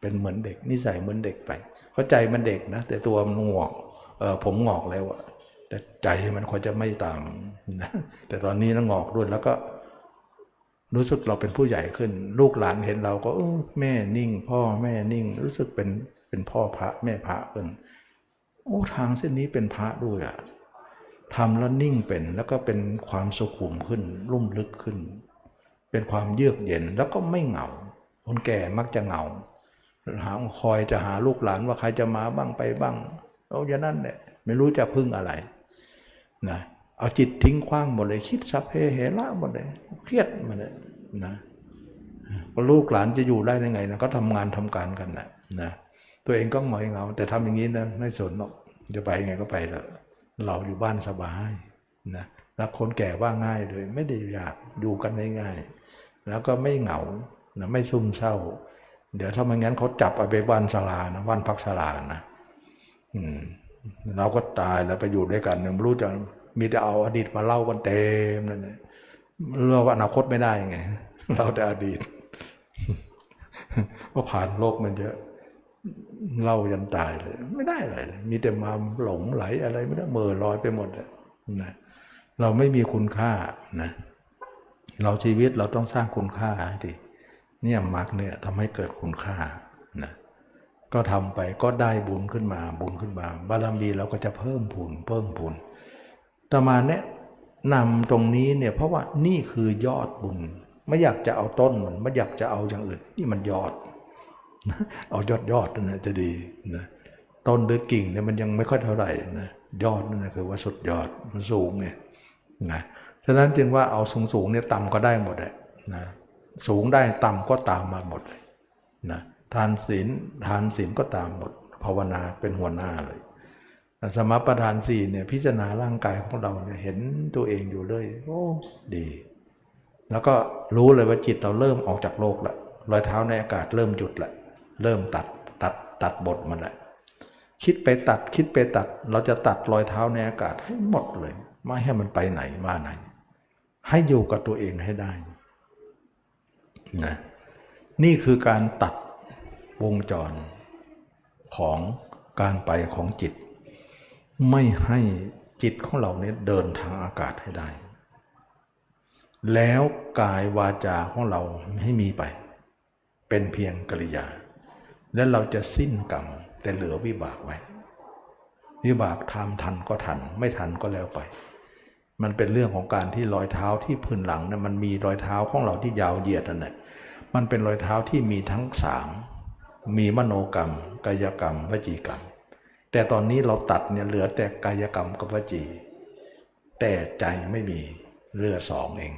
เป็นเหมือนเด็กนิสัยเหมือนเด็กไป เพราะใจมันเด็กนะ แต่ตัวมันงอกเออผมงอกแล้วอะแต่ใจมันควรจะไม่ตามนะแต่ตอนนี้นะงอกด้วยแล้วก็ รู้สึกเราเป็นผู้ใหญ่ขึ้น ลูกหลานเห็นเราก็เออแม่นิ่ง พ่อแม่นิ่ง รู้สึกเป็นเป็นพ่อพระแม่พระขึ้นโอ้ทางเส้นนี้เป็นพระด้วยอะทำแล้วนิ่งเป็นแล้วก็เป็นความสุขุมขึ้นรุ่มลึกขึ้น เป็นความเยือกเย็นแล้วก็ไม่เหงาคนแก่มักจะเหงา หาคอยจะหาลูกหลานว่าใครจะมาบ้างไปบ้างเอาอย่างนั้นแหละไม่รู้จะพึ่งอะไรนะเอาจิตทิ้งขว้างหมดเลยคิดสัพเพเหระหมดเลยเครียดหมาเลยนะลูกหลานจะอยู่ได้ยังไงนะก็ทำงานทำการกันนะนะตัวเองก็หงอยเหงาแต่ทำอย่างนี้นะไม่สนหรอกจะไปยังไงก็ไปเถอะเราอยู่บ้านสบายนะแล้วคนแก่ว่าง่ายเลยไม่ได้อยากอยู่กันง่ายๆแล้วก็ไม่เหงานะไม่ซุ่มเศร้า เดี๋ยวถ้าไม่งั้นเขาจับอาไปบ้านสลานะบ้านพักสลานะอืเราก็ตายแล้วไปอยู่ด้วยกันเนี่ยไม่รู้จะมีแต่เอาอดีตมาเล่ากันเต็มนั่นเลยเราว่าอนาคตไม่ได้ไงเราแต่อดีตเพราะผ่านโลกมันเยอะเล่ายันตายเลย ไม่ได้เลย มีแต่มาหลงไหลอะไรไม่ได้เมื่อลอยไปหมดนะเราไม่มีคุณค่านะ เราชีวิตเราต้องสร้างคุณค่าให้ดี เนี่ยมรรคเนี่ยทำให้เกิดคุณค่านะก็ทำไปก็ได้บุญขึ้นมาบุญขึ้นมา บารมีเราก็จะเพิ่มพูนเพิ่มพูนต่อมาเนี่ยนำตรงนี้เนี่ยเพราะว่านี่คือยอดบุญ ไม่อยากจะเอาต้นมันไม่อยากจะเอาอย่างอื่น นี่มันยอด เอายอดยอดนั่นนะจะดีนะต้นหรือกิ่งเนี่ยมันยังไม่ค่อยเท่าไหร่นะยอดนั่นคือว่าสุดยอดมันสูงเนี่ยนะฉะนั้นจึงว่าเอาสูงสูงๆเนี่ยต่ำก็ได้หมดเลยนะ สูงได้ต่ำก็ตามมาหมดเลยนะทานศีลทานศีลก็ตามหมด ภาวนาเป็นหัวหน้าเลยสมประทานสี่เนี่ยพิจารณาร่างกายของเราเนี่ยเห็นตัวเองอยู่เลยโอ้ดี แล้วก็รู้เลยว่าจิตเราเริ่มออกจากโลกละรอยเท้าในอากาศเริ่มหยุดละเริ่มตัดตัดตัดบทมันละคิดไปตัดคิดไปตัด เราจะตัดรอยเท้าในอากาศให้หมดเลย ไม่ให้มันไปไหนมาไหน ให้อยู่กับตัวเองให้ได้ นะนี่คือการตัดวงจรของการไปของจิต ไม่ให้จิตของเราเนี่ยเดินทางอากาศให้ได้ แล้วกายวาจาของเราให้มีไป เป็นเพียงกริยา และเราจะสิ้นกรรมแต่เหลือวิบากไว้ วิบากทำทันก็ทัน ไม่ทันก็แล้วไป มันเป็นเรื่องของการที่รอยเท้าที่พื้นหลังเนี่ยมันมีรอยเท้าของเราที่ยาวเหยียดนั่นแหละ มันเป็นรอยเท้าที่มีทั้งสามมีมโนกรรม กายกรรม วจีกรรม แต่ตอนนี้เราตัดเนี่ยเหลือแต่กายกรรมกับวจี แต่ใจไม่มีเรือสองเอง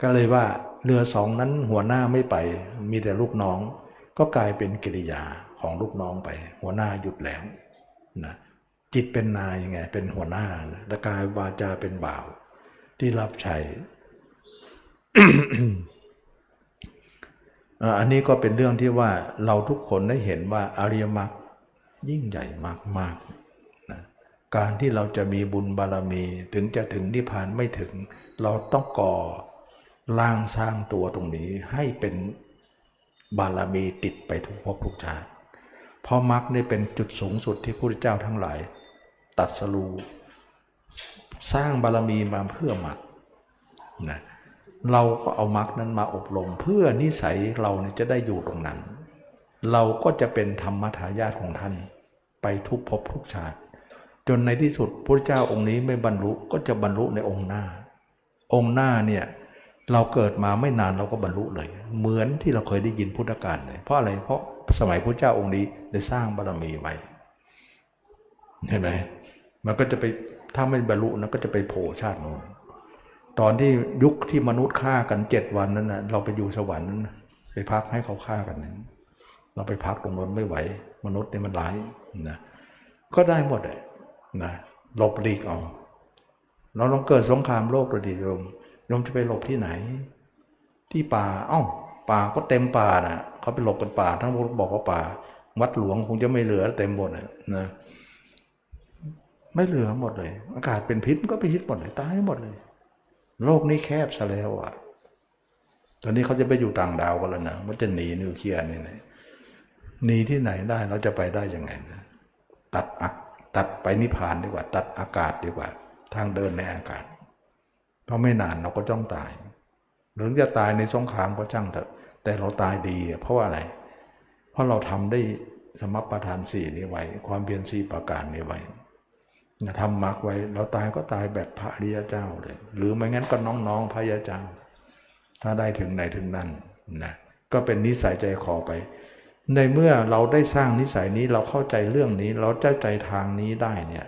ก็เลยว่าเรือสองนั้นหัวหน้าไม่ไป มีแต่ลูกน้อง ก็กลายเป็นกิริยาของลูกน้องไป หัวหน้าหยุดแล้วนะจิตเป็นนายยังไง เป็นหัวหน้าและกายวาจาเป็นบ่าว ที่รับใช้ อันนี้ก็เป็นเรื่องที่ว่าเราทุกคนได้เห็นว่าอริยมรรคยิ่งใหญ่มากๆนะการที่เราจะมีบุญบารมีถึงจะถึงนิพพานไม่ถึง เราต้องก่อร่างสร้างตัวตรงนี้ให้เป็นบารมีติดไปทุกภพทุกชาติเพราะมรรคนี่เป็นจุดสูงสุดที่พระพุทธเจ้าทั้งหลาย ตัดสรูสร้างบารมีมาเพื่อมรรคนะ เราก็เอามรรคนั้นมาอบรม เพื่อนิสัยเราเนี่ยจะได้อยู่ตรงนั้น เราก็จะเป็นธรรมทายาทของท่าน ไปทุกภพทุกชาติ จนในที่สุดพระเจ้าองค์นี้ไม่บรรลุก็จะบรรลุในองค์หน้า องค์หน้าเนี่ยเราเกิดมาไม่นานเราก็บรรลุเลย เหมือนที่เราเคยได้ยินพุทธการเลย เพราะอะไรเพราะสมัยพระเจ้าองค์นี้ได้สร้างบารมีไว้เห็นไหมมันก็จะไปถ้าไม่บรรลุนะก็จะไปโผล่ชาติโน้น ตอนที่ยุคที่มนุษย์ฆ่ากันเจ็ดวันนั้นนะเราไปอยู่สวรรค์นั้นนะไปพักให้เขาฆ่ากันนั้นเราไปพักตรงนั้นไม่ไหว มนุษย์นี่มันร้ายนะก็ได้หมดเลยนะหลบหลีกเอาเราลองเกิดสงครามโลกเลยดิโยมโยมจะไปหลบที่ไหน ที่ป่าเอ้าป่าก็เต็มป่านะเขาไปหลบกันป่าทั้งหมดบอกว่าป่า วัดหลวงคงจะไม่เหลือเต็มหมดนะนะไม่เหลือหมดเลย อากาศเป็นพิษมันก็เป็นพิษหมดเลยตายหมดเลย โลกนี้แคบซะแล้วอะ ตอนนี้เขาจะไปอยู่ต่างดาวกันแล้วนะมันจะหนีนิวเคลียร์นี่นะหนีที่ไหนได้เราจะไปได้ยังไงนะตัดอักตัดไปนิพพานดีกว่า ตัดอากาศดีกว่า ทางเดินในอากาศ เพราะไม่นานเราก็ต้องตายหรือจะตายในสงครามก็ช่างเถอะ แต่เราตายดี เพราะว่าอะไร เพราะเราทำได้สมประทานสี่นี้ไว้ ความเพียรสี่ประการนี้ไว้ นะทำมรรคไว้เราตายก็ตายแบบพระริยเจ้าเลย หรือไม่งั้นก็น้องๆพระอริยเจ้า ถ้าได้ถึงไหนถึงนั่นนะก็เป็นนิสัยใจคอไป ในเมื่อเราได้สร้างนิสัยนี้เราเข้าใจเรื่องนี้ เราเจ้าใจทางนี้ได้เนี่ย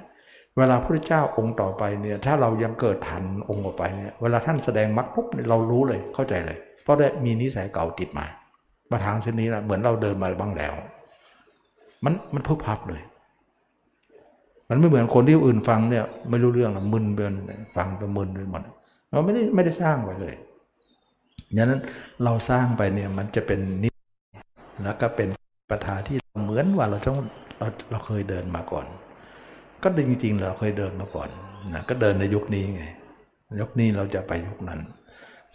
เวลาพระเจ้าองค์ต่อไปเนี่ยถ้าเรายังเกิดทันองค์ต่อไปเนี่ยเวลาท่านแสดงมรรคปุ๊บเรารู้เลยเข้าใจเลย เพราะได้มีนิสัยเก่าติดมา มาทางเส้นนี้นะเหมือนเราเดินมาบ้างแล้ว มันมันพึบพับเลย มันไม่เหมือนคนที่อื่นฟังเนี่ยไม่รู้เรื่องมึนไปหมดฟังไปมึนไปหมดเราไม่ได้ไม่ได้สร้างไว้เลยดังนั้นเราสร้างไปเนี่ยมันจะเป็นนิสแล้วก็เป็นปัญหาที่เหมือนว่าเราต้องเราเราเคยเดินมาก่อน ก็จริงๆเราเคยเดินมาก่อนนะก็เดินในยุคนี้ไงยุคนี้เราจะไปยุคนั้น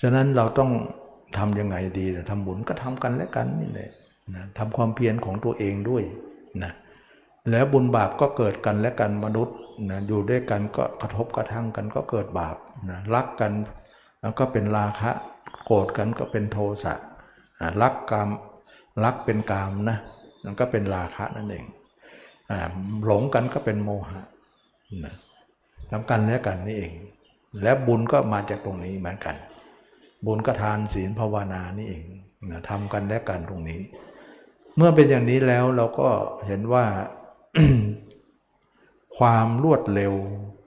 ฉะนั้นเราต้องทำยังไงดีนะทำบุญก็ทำกันและกันนี่แหละนะทำความเพียรของตัวเองด้วยนะ แล้วบุญบาปก็เกิดกันและกันมนุษย์นะอยู่ด้วยกันก็กระทบกระทั่งกันก็เกิดบาปนะรักกันแล้วก็เป็นราคะ โกรธกันก็เป็นโทสะรักกามรักเป็นกามนะมันก็เป็นราคะนั่นเองหลงกันก็เป็นโมหะนะทำกันและกันนี่เอง และบุญก็มาจากตรงนี้เหมือนกัน บุญก็ทานศีลภาวนานี่เองนะทำกันและกันตรงนี้ เมื่อเป็นอย่างนี้แล้วเราก็เห็นว่า ความรวดเร็ว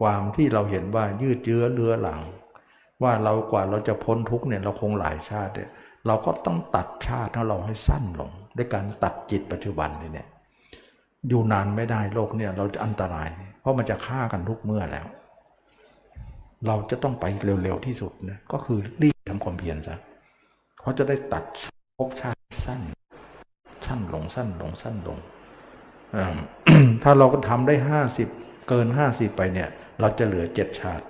ความที่เราเห็นว่ายืดเยื้อเลือหลัง ว่าเรากว่าเราจะพ้นทุกเนี่ยเราคงหลายชาติเนี่ยเราก็ต้องตัดชาติของเราให้สั้นลง ด้วยการตัดจิตปัจจุบันนี่เนี่ยอยู่นานไม่ได้โลกเนี่ยเราจะอันตราย เพราะมันจะฆ่ากันทุกเมื่อแล้ว เราจะต้องไปเร็วๆที่สุดนะก็คือรีบทำความเพียรซะเพราะจะได้ตัดภพชาติสั้น สั้นลงสั้นลงสั้นลง ถ้าเราก็ทำได้ห้าสิบเกินห้าสิบไปเนี่ย เราจะเหลือเจ็ดชาติ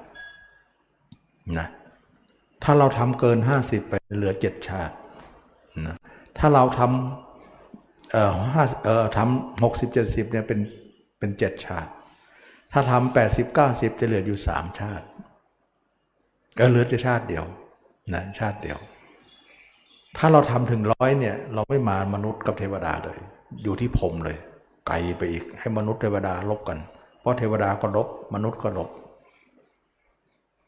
นะถ้าเราทำเกินห้าสิบไปเหลือเจ็ดชาตินะถ้าเราทำเอ่อห้าเอ่อทำหกสิบเจ็ดสิบเนี่ยเป็นเป็นเจ็ดชาติ ถ้าทำแปดสิบเก้าสิบจะเหลืออยู่สามชาติก็เหลือจะชาติเดียวนะชาติเดียว ถ้าเราทำถึงร้อยเนี่ย เราไม่มามนุษย์กับเทวดาเลย อยู่ที่พรหมเลย ไกลไปอีกให้มนุษย์เทวดาลบกัน เพราะเทวดาก็ลบมนุษย์ก็ลบ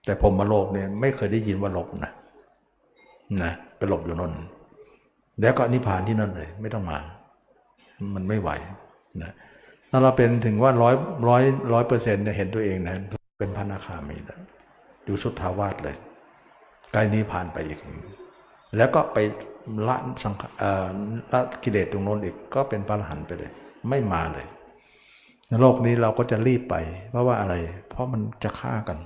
แต่พรหมโลกเนี่ยไม่เคยได้ยินว่าลบนะนะไปหลบอยู่นนแล้วก็นิพพานที่นั่นเลย ไม่ต้องมา มันไม่ไหวนะถ้าเราเป็นถึงว่าร้อยร้อยร้อยเปอร์เซ็นต์เนี่ยเห็นตัวเองนะเป็นพระนาคามีแล้วอยู่สุทธาวาสเลยใกล้นิพพานไปอีก แล้วก็ไปละสังละกิเลสตรงโน้นอีกก็เป็นพระอรหันต์ไปเลย ไม่มาเลย ในโลกนี้เราก็จะรีบไป เพราะว่าอะไร เพราะมันจะฆ่ากัน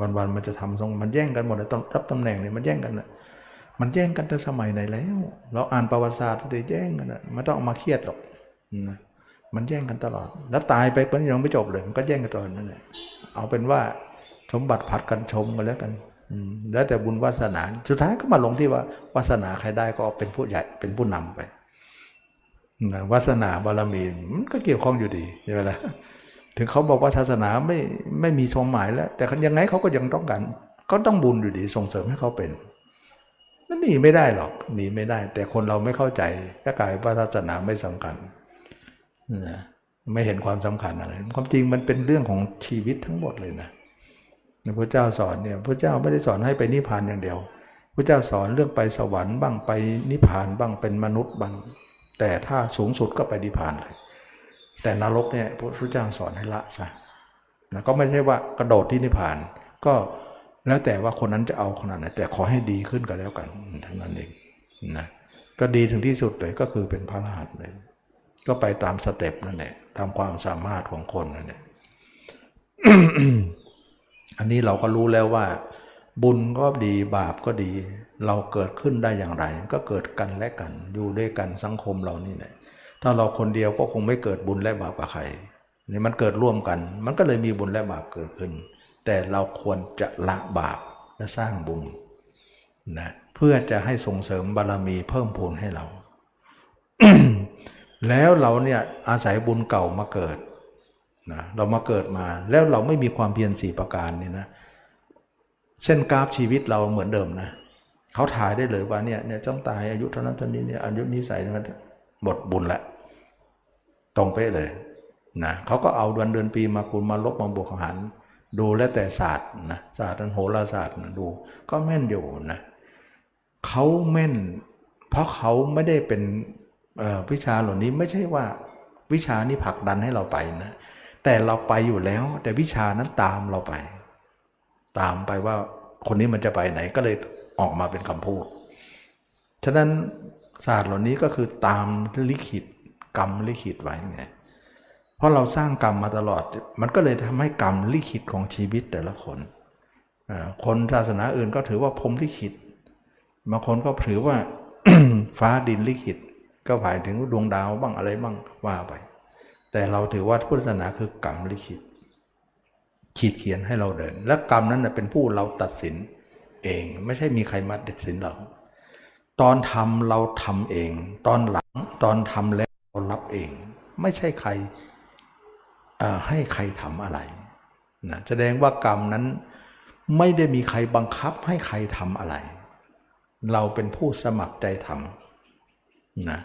วันวันๆมันจะทำทรงมันแย่งกันหมดเลยตองรับตำแหน่งเนี่ยมันแย่งกันนะมันแย่งกันแต่สมัยไหนแล้ว เราอ่านประวัติศาสตร์เลยแย่งกันนะไม่ต้องเอามาเครียดหรอกนะมันแย่งกันตลอด แล้วตายไปมันยังไม่จบเลย มันก็แย่งกันตลอดนั่นแหละเอาเป็นว่าสมบัติผัดกันชมกันแล้วกันแล้วแต่บุญวาสนา สุดท้ายก็มาลงที่ว่าวาสนาใครได้ก็เป็นผู้ใหญ่เป็นผู้นำไป นะวาสนาบารมีมันก็เกี่ยวข้องอยู่ดีใช่ไหมล่ะถึงเขาบอกว่าศาสนาไม่ไม่มีความหมายแล้ว แต่ยังไงเขาก็ยังต้องการก็ต้องบุญอยู่ดีส่งเสริมให้เขาเป็นนั่นหนีไม่ได้หรอกหนีไม่ได้ แต่คนเราไม่เข้าใจก็กลายว่าศาสนาไม่สำคัญนะไม่เห็นความสำคัญอะไรความจริงมันเป็นเรื่องของชีวิตทั้งหมดเลยนะพระเจ้าสอนเนี่ยพระเจ้าไม่ได้สอนให้ไปนิพพานอย่างเดียวพระเจ้าสอนเรื่องไปสวรรค์บ้างไปนิพพานบ้างเป็นมนุษย์บ้าง แต่ถ้าสูงสุดก็ไปนิพพานเลย แต่นรกเนี่ยพระเจ้าสอนให้ละซะนะก็ไม่ใช่ว่ากระโดดที่นิพพาน ก็แล้วแต่ว่าคนนั้นจะเอาขนาดไหนแต่ขอให้ดีขึ้นก็แล้วกันเท่านั้นเองนะก็ดีถึงที่สุดเลยก็คือเป็นพระรหันต์เลยก็ไปตามสเต็ปนั่นแหละตามความสามารถของคนนั่นแหละอันนี้เราก็รู้แล้วว่า บุญก็ดีบาปก็ดี เราเกิดขึ้นได้อย่างไร ก็เกิดกันและกัน อยู่ด้วยกันสังคมเรานี่แหละถ้าเราคนเดียวก็คงไม่เกิดบุญและบาปกับใครนี่มันเกิดร่วมกัน มันก็เลยมีบุญและบาปเกิดขึ้น แต่เราควรจะละบาปและสร้างบุญนะเพื่อจะให้ส่งเสริมบารมีเพิ่มพูนให้เรา แล้วเราเนี่ยอาศัยบุญเก่ามาเกิดนะเรามาเกิดมาแล้วเราไม่มีความเพียรสี่ประการนี่นะเส้นกราฟชีวิตเราเหมือนเดิมนะ เขาถ่ายได้เลยว่าเนี่ยเนี่ยต้องตายอายุเท่านั้นเท่านี้เนี่ยอายุนิสัยนั้นหมดบุญละตรงเป๊ะเลยนะเขาก็เอาเดือนเดือนปีมาคูณมาลบมาบวกหารดูแลแต่ศาสตร์นะศาสตร์นั้นโหราศาสตร์นะดูก็แม่นอยู่นะเขาแม่น เพราะเขาไม่ได้เป็นวิชาเหล่านี้ไม่ใช่ว่าวิชานี้ผลักดันให้เราไปนะแต่เราไปอยู่แล้ว แต่วิชานั้นตามเราไป ตามไปว่าคนนี้มันจะไปไหนก็เลย ออกมาเป็นคำพูด ฉะนั้นศาสตร์เหล่านี้ก็คือตามลิขิตกรรมลิขิตไว้ไงเพราะเราสร้างกรรมมาตลอด มันก็เลยทำให้กรรมลิขิตของชีวิตแต่ละคน คนศาสนาอื่นก็ถือว่าพรมลิขิตบางคนก็ถือว่าฟ้าดินลิขิต ก็หมายถึงดวงดาวบ้างอะไรบ้างว่าไป แต่เราถือว่าพุทธศาสนาคือกรรมลิขิตขีดเขียนให้เราเดิน และกรรมนั้นเป็นผู้เราตัดสิน เอง ไม่ใช่มีใครมาตัดสินเรา ตอนทำเราทำเอง ตอนหลังตอนทำแล้วเรารับเอง ไม่ใช่ใครให้ใครทำอะไรนะแสดงว่ากรรมนั้นไม่ได้มีใครบังคับให้ใครทำอะไร เราเป็นผู้สมัครใจทำนะ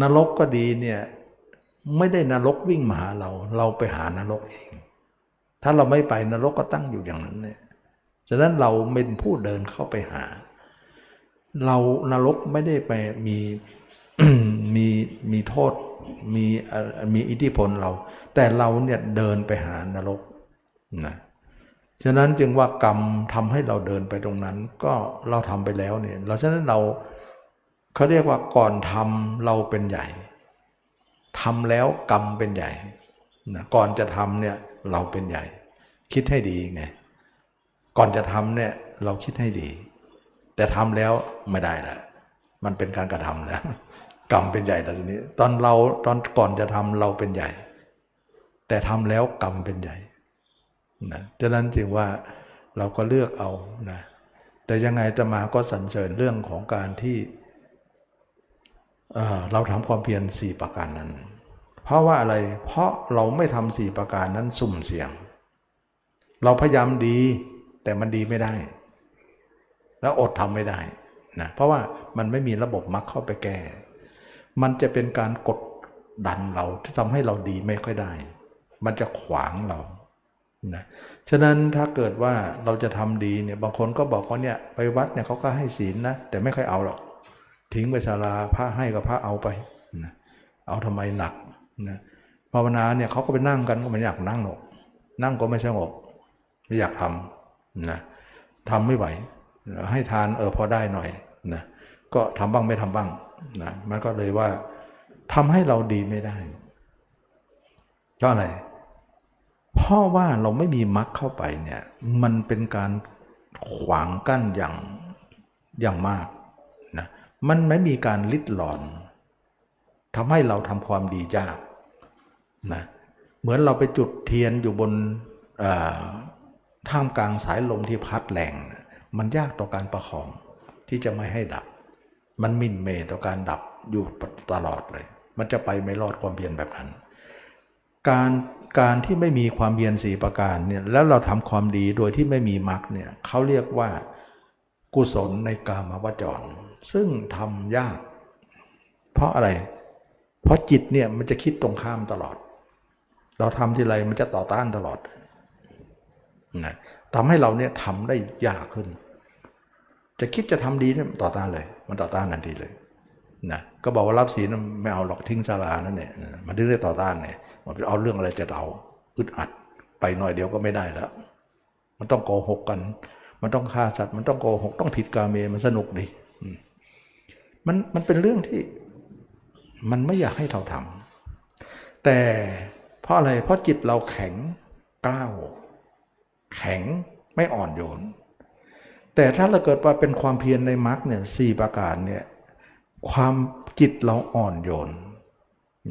นรกก็ดีเนี่ยไม่ได้นรกวิ่งมาหาเรา เราไปหานรกเอง ถ้าเราไม่ไปนรกก็ตั้งอยู่อย่างนั้นเนี่ย ฉะนั้นเราเป็นผู้เดินเข้าไปหา เรานรกไม่ได้ไปมีมีมีโทษมีมีอิทธิพลเรา แต่เราเนี่ยเดินไปหานรกนะฉะนั้นจึงว่ากรรมทำให้เราเดินไปตรงนั้น ก็เราทำไปแล้วเนี่ยเราฉะนั้นเราเขาเรียกว่าก่อนทำเราเป็นใหญ่ทำแล้วกรรมเป็นใหญ่นะก่อนจะทำเนี่ยเราเป็นใหญ่ คิดให้ดีไง ก่อนจะทำเนี่ยเราคิดให้ดี แต่ทำแล้วไม่ได้ละมันเป็นการกระทำแล้วกรรมเป็นใหญ่แล้วทีนี้ ตอนเราตอนก่อนจะทำเราเป็นใหญ่ แต่ทำแล้วกรรมเป็นใหญ่นะฉะนั้นจึงว่าเราก็เลือกเอานะแต่ยังไงจะมาก็สรรเสริญเรื่องของการที่เเราทำความเพียรสี่ประการนั้น เพราะว่าอะไร เพราะเราไม่ทำสี่ประการนั้นสุ่มเสี่ยง เราพยายามดี แต่มันดีไม่ได้ แล้วอดทำไม่ได้นะเพราะว่ามันไม่มีระบบมรรคเข้าไปแก้ มันจะเป็นการกดดันเราที่ทำให้เราดีไม่ค่อยได้ มันจะขวางเรานะฉะนั้นถ้าเกิดว่าเราจะทำดีเนี่ยบางคนก็บอกว่าเนี่ยไปวัดเนี่ยเขาก็ให้ศีลนะแต่ไม่ค่อยเอาหรอกทิ้งไปศาลาพระให้กับพระเอาไปนะเอาทำไมหนักนะภาวนาเนี่ยเขาก็ไปนั่งกันก็ไม่อยากนั่งหรอก นั่งก็ไม่สงบไม่อยากทำ นะทำไม่ไหว ให้ทานเออพอได้หน่อยนะก็ทำบ้างไม่ทำบ้างนะมันก็เลยว่าทำให้เราดีไม่ได้เพราะอะไรเพราะว่าเราไม่มีมรรคเข้าไปเนี่ยมันเป็นการขวางกั้นอย่างอย่างมากนะมันไม่มีการลิดหลอนทำให้เราทำความดียากนะเหมือนเราไปจุดเทียนอยู่บน ท่ามกลางสายลมที่พัดแรง มันยากต่อการประคองที่จะไม่ให้ดับ มันมินเมต่อการดับอยู่ตลอดเลย มันจะไปไม่รอดความเพียรแบบนั้น การการที่ไม่มีความเพียรสีประการเนี่ยแล้วเราทำความดีโดยที่ไม่มีมรรคเนี่ยเขาเรียกว่ากุศลในกามวจร ซึ่งทำยาก เพราะอะไร เพราะจิตเนี่ยมันจะคิดตรงข้ามตลอด เราทำทีไรมันจะต่อต้านตลอด นะทำให้เราเนี่ยทำได้ยากขึ้น จะคิดจะทำดีเนี่ยต่อต้านเลย มันต่อต้านทันทีเลยนะก็บอกว่ารับศีลไม่เอาหรอกทิ้งศาลานั่นเนี่ยมันถึงได้ต่อต้านเนี่ยมันเอาเรื่องอะไรจะเอาอึดอัดไปหน่อยเดียวก็ไม่ได้แล้วมันต้องโกหกกัน มันต้องฆ่าสัตว์ มันต้องโกหก ต้องผิดกาเมมันสนุกดีมันมันเป็นเรื่องที่มันไม่อยากให้เราทำแต่เพราะอะไร เพราะจิตเราแข็งกล้าว แข็งไม่อ่อนโยน แต่ถ้าเราเกิดว่าเป็นความเพียรในมรรคเนี่ยสี่ประการเนี่ยความจิตเราอ่อนโยน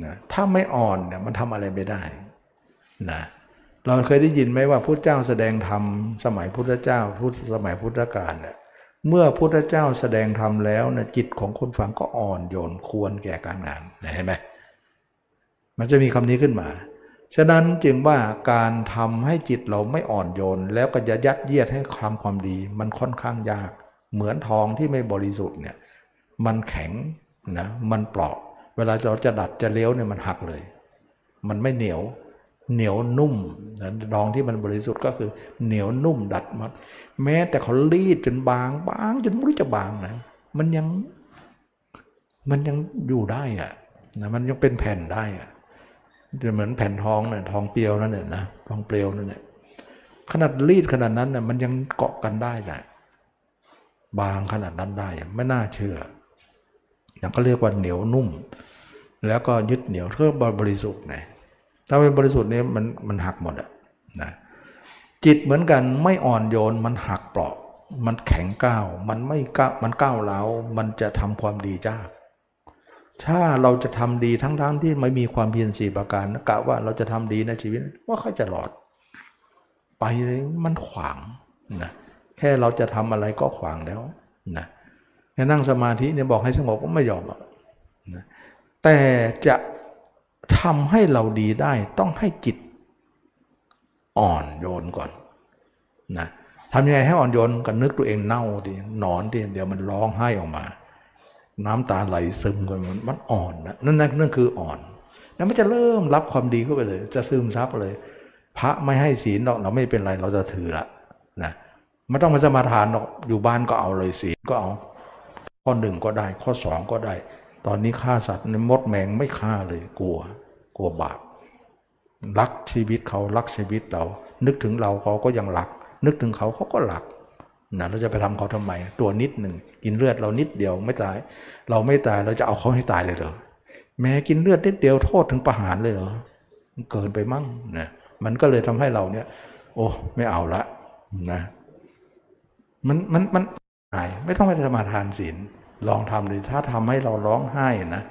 นะถ้าไม่อ่อนเนี่ยมันทำอะไรไม่ได้นะเราเคยได้ยินไหมว่าพุทธเจ้าแสดงธรรมสมัยพุทธเจ้าพุทธสมัยพุทธกาลเนี่ยเมื่อพุทธเจ้าแสดงธรรมแล้วนะจิตของคนฟังก็อ่อนโยนควรแก่การงานเห็นไหมมันจะมีคำนี้ขึ้นมา ฉะนั้นจึงว่าการทำให้จิตเราไม่อ่อนโยน แล้วก็จะยัดเยียดให้ทำความดี มันค่อนข้างยาก เหมือนทองที่ไม่บริสุทธิ์เนี่ยมันแข็งนะมันเปราะ เวลาเราจะดัดจะเลี้ยวเนี่ยมันหักเลย มันไม่เหนียวเหนียวนุ่มนะดองที่มันบริสุทธิ์ก็คือเหนียวนุ่มดัดมัด แม้แต่เขารีดจนบางบางจนไม่รู้จะบางนะมันยังมันยังอยู่ได้อะนะมันยังเป็นแผ่นได้อะ จะเหมือนแผ่นทองเนี่ยทองเปลวนั่นเนี่ยนะทองเปลวนั่นเนี่ยขนาดรีดขนาดนั้นเนี่ยมันยังเกาะกันได้แหละบางขนาดนั้นได้ไม่น่าเชื่ออย่างก็เรียกว่าเหนียวนุ่ม แล้วก็ยึดเหนียวเพื่อบริสุทธิ์ไงถ้าเป็นบริสุทธิ์เนี่ยมันมันหักหมดอะนะจิตเหมือนกันไม่อ่อนโยนมันหักเปราะ มันแข็งก้าว มันไม่ก้าวมันก้าวเล้ามันจะทำความดีจ้า ถ้าเราจะทำดีทั้งๆทที่ไม่มีความเพียรสี่ประการนะกะว่าเราจะทำดีในชีวิตว่าเขาจะหลอด ไปเลยมันขวางนะแค่เราจะทำอะไรก็ขวางแล้วนะแค่นั่งสมาธิเนี่ยบอกให้สงบก็ไม่ยอมอะนะแต่จะทำให้เราดีได้ต้องให้จิตอ่อนโยนก่อนนะทำยังไงให้อ่อนโยนก็นึกตัวเองเน่าดิหนอนดิเดี๋ยวมันร้องไห้ออกมา น้ำตาไหลซึมกันมันมันอ่อนนะนั่นนั่นคืออ่อนแล้วมันจะเริ่มรับความดีเข้าไปเลย จะซึมซับเลย พระไม่ให้ศีลเราเราไม่เป็นไรเราจะถือละนะไม่ต้องมาสมาทานหรอกอยู่บ้านก็เอาเลยศีลก็เอา ข้อหนึ่งก็ได้ ข้อสองก็ได้ ตอนนี้ฆ่าสัตว์ในมดแมงไม่ฆ่าเลยกลัว กลัวบาปรักชีวิตเขารักชีวิตเรา นึกถึงเราเขาก็ยังรัก นึกถึงเขาเขาก็รัก นะเราจะไปทำเขาทำไม ตัวนิดหนึ่งกินเลือดเรานิดเดียวไม่ตาย เราไม่ตายเราจะเอาเขาให้ตายเลยเหรอแม้กินเลือดนิดเดียวโทษถึงประหารเลยเหรอเกินไปมั่งนะมันก็เลยทำให้เราเนี่ย โอ้ไม่เอาละนะมันมันมันหายไม่ต้องไปสมาทานศีลลองทำเลยถ้าทำให้เราร้องไห้นะ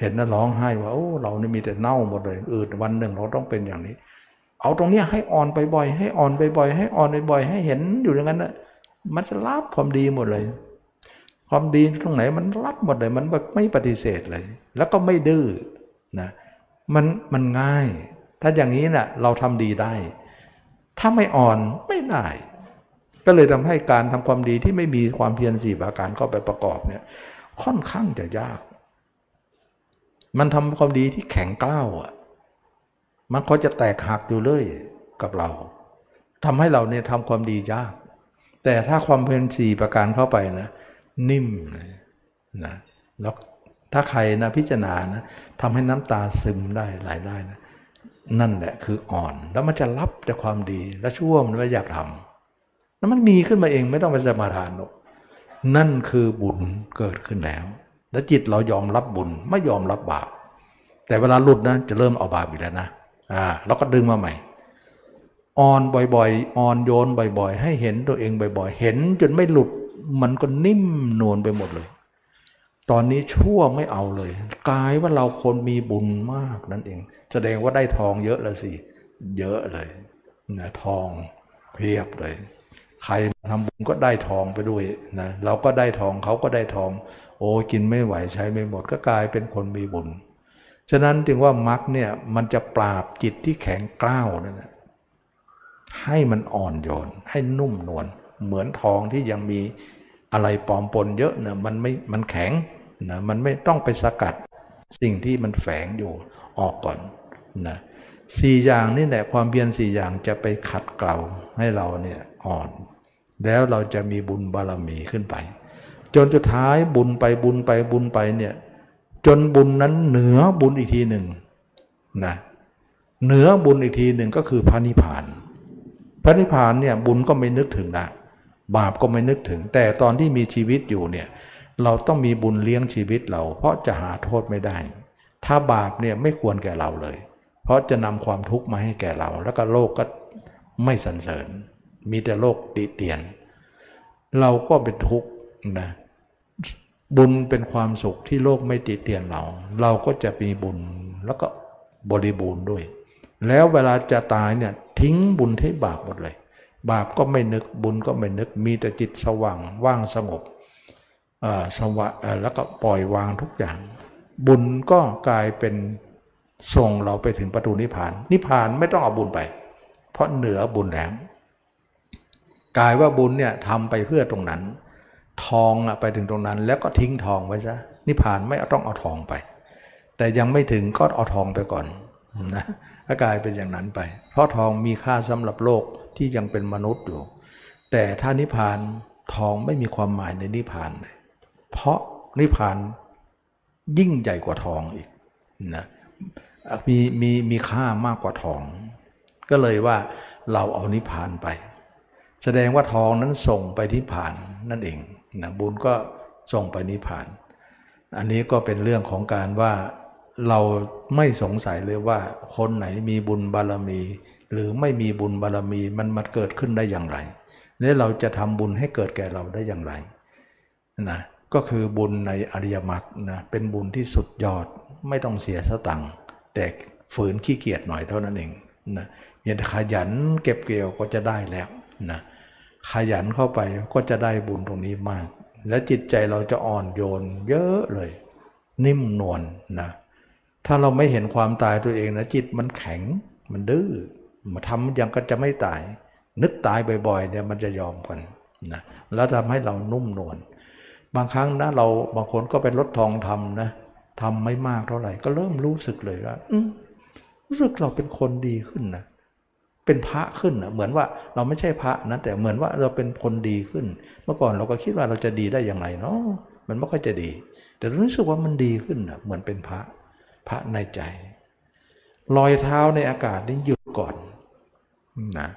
เห็นนะร้องไห้ว่าโอ้เรานี่มีแต่เน่าหมดเลยอืดวันหนึ่งเราต้องเป็นอย่างนี้ เอาตรงเนี้ยให้อ่อนไปบ่อยให้อ่อนไปบ่อยให้อ่อนไปบ่อยให้เห็นอยู่อย่างนั้นนะ มันจะรับความดีหมดเลย ความดีตรงไหนมันรับหมดเลย มันแบบไม่ปฏิเสธเลย แล้วก็ไม่ดื้อนะมันมันง่าย ถ้าอย่างนี้นะ่ะเราทำดีได้ ถ้าไม่อ่อนไม่ได้ ก็เลยทำให้การทำความดีที่ไม่มีความเพียรสี่ประการเข้าไปประกอบเนี่ยค่อนข้างจะยาก มันทำความดีที่แข็งกล้าวอะมันก็จะแตกหักอยู่เลยกับเราทำให้เราเนี่ยทำความดียาก แต่ถ้าความเพียรสี่ประการเข้าไปนะ นิ่มนะแล้วถ้าใครนะพิจารณานะทำให้น้ำตาซึมได้ไหลได้นะนั่นแหละคืออ่อนแล้วมันจะรับแต่ความดีและชั่วมันไม่อยากทำแล้วมันมีขึ้นมาเองไม่ต้องไปสมาทานหรอกนั่นคือบุญเกิดขึ้นแล้ว แล้วจิตเรายอมรับบุญไม่ยอมรับบาปแต่เวลาหลุดนะจะเริ่มเอาบาปอีกแล้วนะอ่าแล้วก็ดึงมาใหม่ อ่อนบ่อยๆอ่อนโยนบ่อย ๆ ให้เห็นตัวเองบ่อย ๆ เห็นจนไม่หลุดมันก็นิ่มนวลไปหมดเลย ตอนนี้ชั่วไม่เอาเลยกลายว่าเราคนมีบุญมากนั่นเอง แสดงว่าได้ทองเยอะล้วสิ เยอะเลยนะทองเพียบเลย ใครทำบุญก็ได้ทองไปด้วยนะเราก็ได้ทองเขาก็ได้ทอง โอ้กินไม่ไหวใช้ไม่หมดก็กลายเป็นคนมีบุญ ฉะนั้นจึงว่ามรรคเนี่ยมันจะปราบจิตที่แข็งกร้าวนั่นแหละ ให้มันอ่อนโยน ให้นุ่มนวลเหมือนทองที่ยังมีอะไรปลอมปนเยอะเนะมันไม่มันแข็งนะมันไม่ต้องไปสกัดสิ่งที่มันแฝงอยู่ออกก่อนนะสี่อย่างนี่แหละความเพียรสี่อย่างจะไปขัดเกลาให้เราเนี่ยอ่อน แล้วเราจะมีบุญบารมีขึ้นไป จนสุดท้ายบุญไปบุญไปบุญไปเนี่ยจนบุญนั้นเหนือบุญอีกทีหนึ่งนะเหนือบุญอีกทีหนึ่งก็คือพระนิพพาน พระนิพพานเนี่ยบุญก็ไม่นึกถึงนะบาปก็ไม่นึกถึง แต่ตอนที่มีชีวิตอยู่เนี่ยเราต้องมีบุญเลี้ยงชีวิตเรา เพราะจะหาโทษไม่ได้ ถ้าบาปเนี่ยไม่ควรแก่เราเลย เพราะจะนำความทุกข์มาให้แก่เรา แล้วก็โลกก็ไม่สรรเสริญ มีแต่โลกติเตียน เราก็เป็นทุกข์นะบุญเป็นความสุขที่โลกไม่ติเตียนเรา เราก็จะมีบุญแล้วก็บริบูรณ์ด้วย แล้วเวลาจะตายเนี่ยทิ้งบุญให้บาปหมดเลย บาปก็ไม่นึกบุญก็ไม่นึกมีแต่จิตสว่างว่างสงบสวะแล้วก็ปล่อยวางทุกอย่าง บุญก็กลายเป็นส่งเราไปถึงประตูนิพพาน นิพพานไม่ต้องเอาบุญไป เพราะเหนือบุญแล้วกลายว่าบุญเนี่ยทำไปเพื่อตรงนั้น ทองอะไปถึงตรงนั้น แล้วก็ทิ้งทองไว้ซะนิพพานไม่ต้องเอาทองไป แต่ยังไม่ถึงก็เอาทองไปก่อนนะ ถ้ากลายเป็นอย่างนั้นไป เพราะทองมีค่าสำหรับโลกที่ยังเป็นมนุษย์อยู่ แต่ถ้านิพพานทองไม่มีความหมายในนิพพานเลยเพราะนิพพานยิ่งใหญ่กว่าทองอีกนะมีมีมีค่ามากกว่าทอง ก็เลยว่าเราเอานิพพานไป แสดงว่าทองนั้นส่งไปนิพพานนั่นเองนะบุญก็ส่งไปนิพพาน อันนี้ก็เป็นเรื่องของการว่า เราไม่สงสัยเลยว่า คนไหนมีบุญบารมี หรือไม่มีบุญบารมีมันมาเกิดขึ้นได้อย่างไร และเราจะทำบุญให้เกิดแก่เราได้อย่างไรนะก็คือบุญในอริยมรรคนะเป็นบุญที่สุดยอดไม่ต้องเสียสตังค์แต่ฝืนขี้เกียจหน่อยเท่านั้นเองนะเพียงขยันเก็บเกี่ยวก็จะได้แล้วนะขยันเข้าไปก็จะได้บุญตรงนี้มาก และจิตใจเราจะอ่อนโยนเยอะเลย นิ่มนวลนะ ถ้าเราไม่เห็นความตายตัวเองนะจิตมันแข็งมันดื้อมาทำยังก็จะไม่ตาย นึกตายบ่อยๆเนี่ยมันจะยอมกันนะแล้วทำให้เรานุ่มนวลบางครั้งนะเราบางคนก็เป็นรถทองทำนะทำไม่มากเท่าไหร่ ก็เริ่มรู้สึกเลยว่ารู้สึกเราเป็นคนดีขึ้นนะเป็นพระขึ้นนะเหมือนว่าเราไม่ใช่พระนะแต่เหมือนว่าเราเป็นคนดีขึ้น เมื่อก่อนเราก็คิดว่าเราจะดีได้อย่างไรเนาะมันไม่ค่อยจะดี แต่รู้สึกว่ามันดีขึ้นนะเหมือนเป็นพระ พระในใจ รอยเท้าในอากาศนี่หยุดก่อนนะ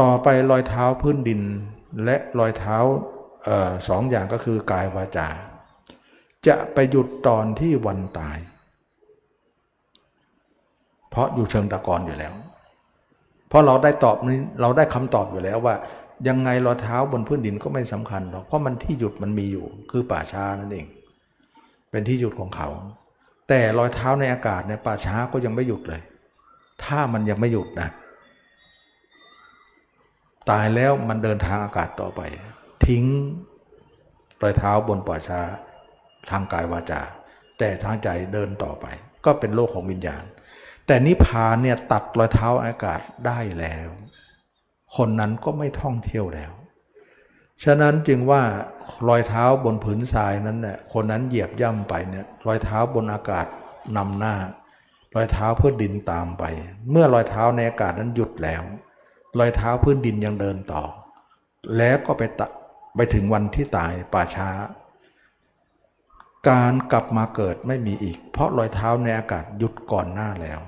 ต่อไปรอยเท้าพื้นดินและรอยเท้าออสองอย่างก็คือกายวาจา จะไปหยุดตอนที่วันตาย เพราะอยู่เชิงตะกอนอยู่แล้ว เพราะเราได้ตอบนี้เราได้คำตอบอยู่แล้วว่า ยังไงรอยเท้าบนพื้นดินก็ไม่สำคัญหรอกเพราะมันที่หยุดมันมีอยู่คือป่าช้านั่นเอง เป็นที่หยุดของเขา แต่รอยเท้าในอากาศเนี่ยป่าช้าก็ยังไม่หยุดเลย ถ้ามันยังไม่หยุดนะ ตายแล้วมันเดินทางอากาศต่อไป ทิ้งรอยเท้าบนป่าช้าทางกายวาจา แต่ทางใจเดินต่อไป ก็เป็นโลกของวิญญาณ แต่นิพพานเนี่ยตัดรอยเท้าอากาศได้แล้ว คนนั้นก็ไม่ท่องเที่ยวแล้ว ฉะนั้นจึงว่า รอยเท้าบนผืนทรายนั้นเนี่ยคนนั้นเหยียบย่ำไปเนี่ยรอยเท้าบนอากาศนำหน้า รอยเท้าพื้นดินตามไป เมื่อรอยเท้าในอากาศนั้นหยุดแล้ว รอยเท้าพื้นดินยังเดินต่อ แล้วก็ไปตะไปถึงวันที่ตายป่าช้า การกลับมาเกิดไม่มีอีก เพราะรอยเท้าในอากาศหยุดก่อนหน้าแล้ว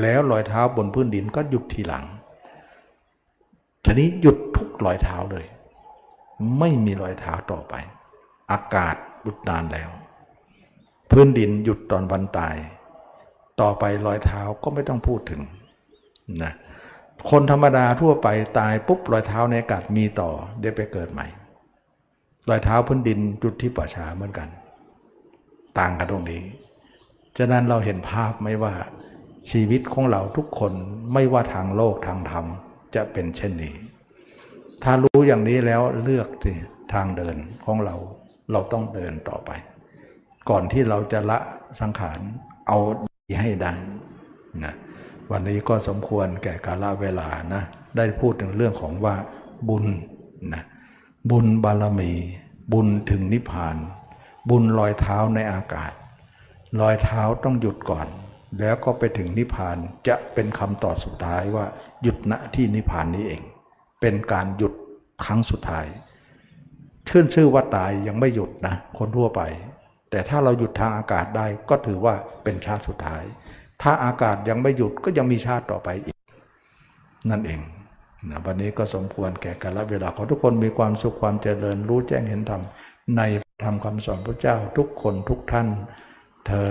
แล้วรอยเท้าบนพื้นดินก็หยุดทีหลังทีนี้หยุดทุกรอยเท้าเลย ไม่มีรอยเท้าต่อไป อากาศหยุดนานแล้ว พื้นดินหยุดตอนวันตาย ต่อไปรอยเท้าก็ไม่ต้องพูดถึงนะคนธรรมดาทั่วไปตายปุ๊บรอยเท้าในอากาศมีต่อ เดี๋ยวไปเกิดใหม่ รอยเท้าพื้นดินจุดที่ป่าช้าเหมือนกัน ต่างกันตรงนี้ฉะนั้นเราเห็นภาพไหมว่าชีวิตของเราทุกคนไม่ว่าทางโลกทางธรรมจะเป็นเช่นนี้ ถ้ารู้อย่างนี้แล้วเลือกสิทางเดินของเราเราต้องเดินต่อไป ก่อนที่เราจะละสังขารเอาดีให้ได้นะวันนี้ก็สมควรแก่กาลเวลานะได้พูดถึงเรื่องของว่าบุญนะบุญบารมี บุญถึงนิพพาน บุญลอยเท้าในอากาศรอยเท้าต้องหยุดก่อน แล้วก็ไปถึงนิพพานจะเป็นคำตอบสุดท้ายว่าหยุดณที่นิพพานนี้เอง เป็นการหยุดครั้งสุดท้ายขึ้นชื่อว่าตายยังไม่หยุดนะคนทั่วไป แต่ถ้าเราหยุดทางอากาศได้ก็ถือว่าเป็นชาติสุดท้าย ถ้าอากาศยังไม่หยุดก็ยังมีชาติต่อไปอีก นั่นเองนะวันนี้ก็สมควรแก่กาลเวลาขอทุกคนมีความสุขความเจริญรู้แจ้งเห็นธรรมในธรรมคำสอนพระเจ้าทุกคนทุกท่านเธอ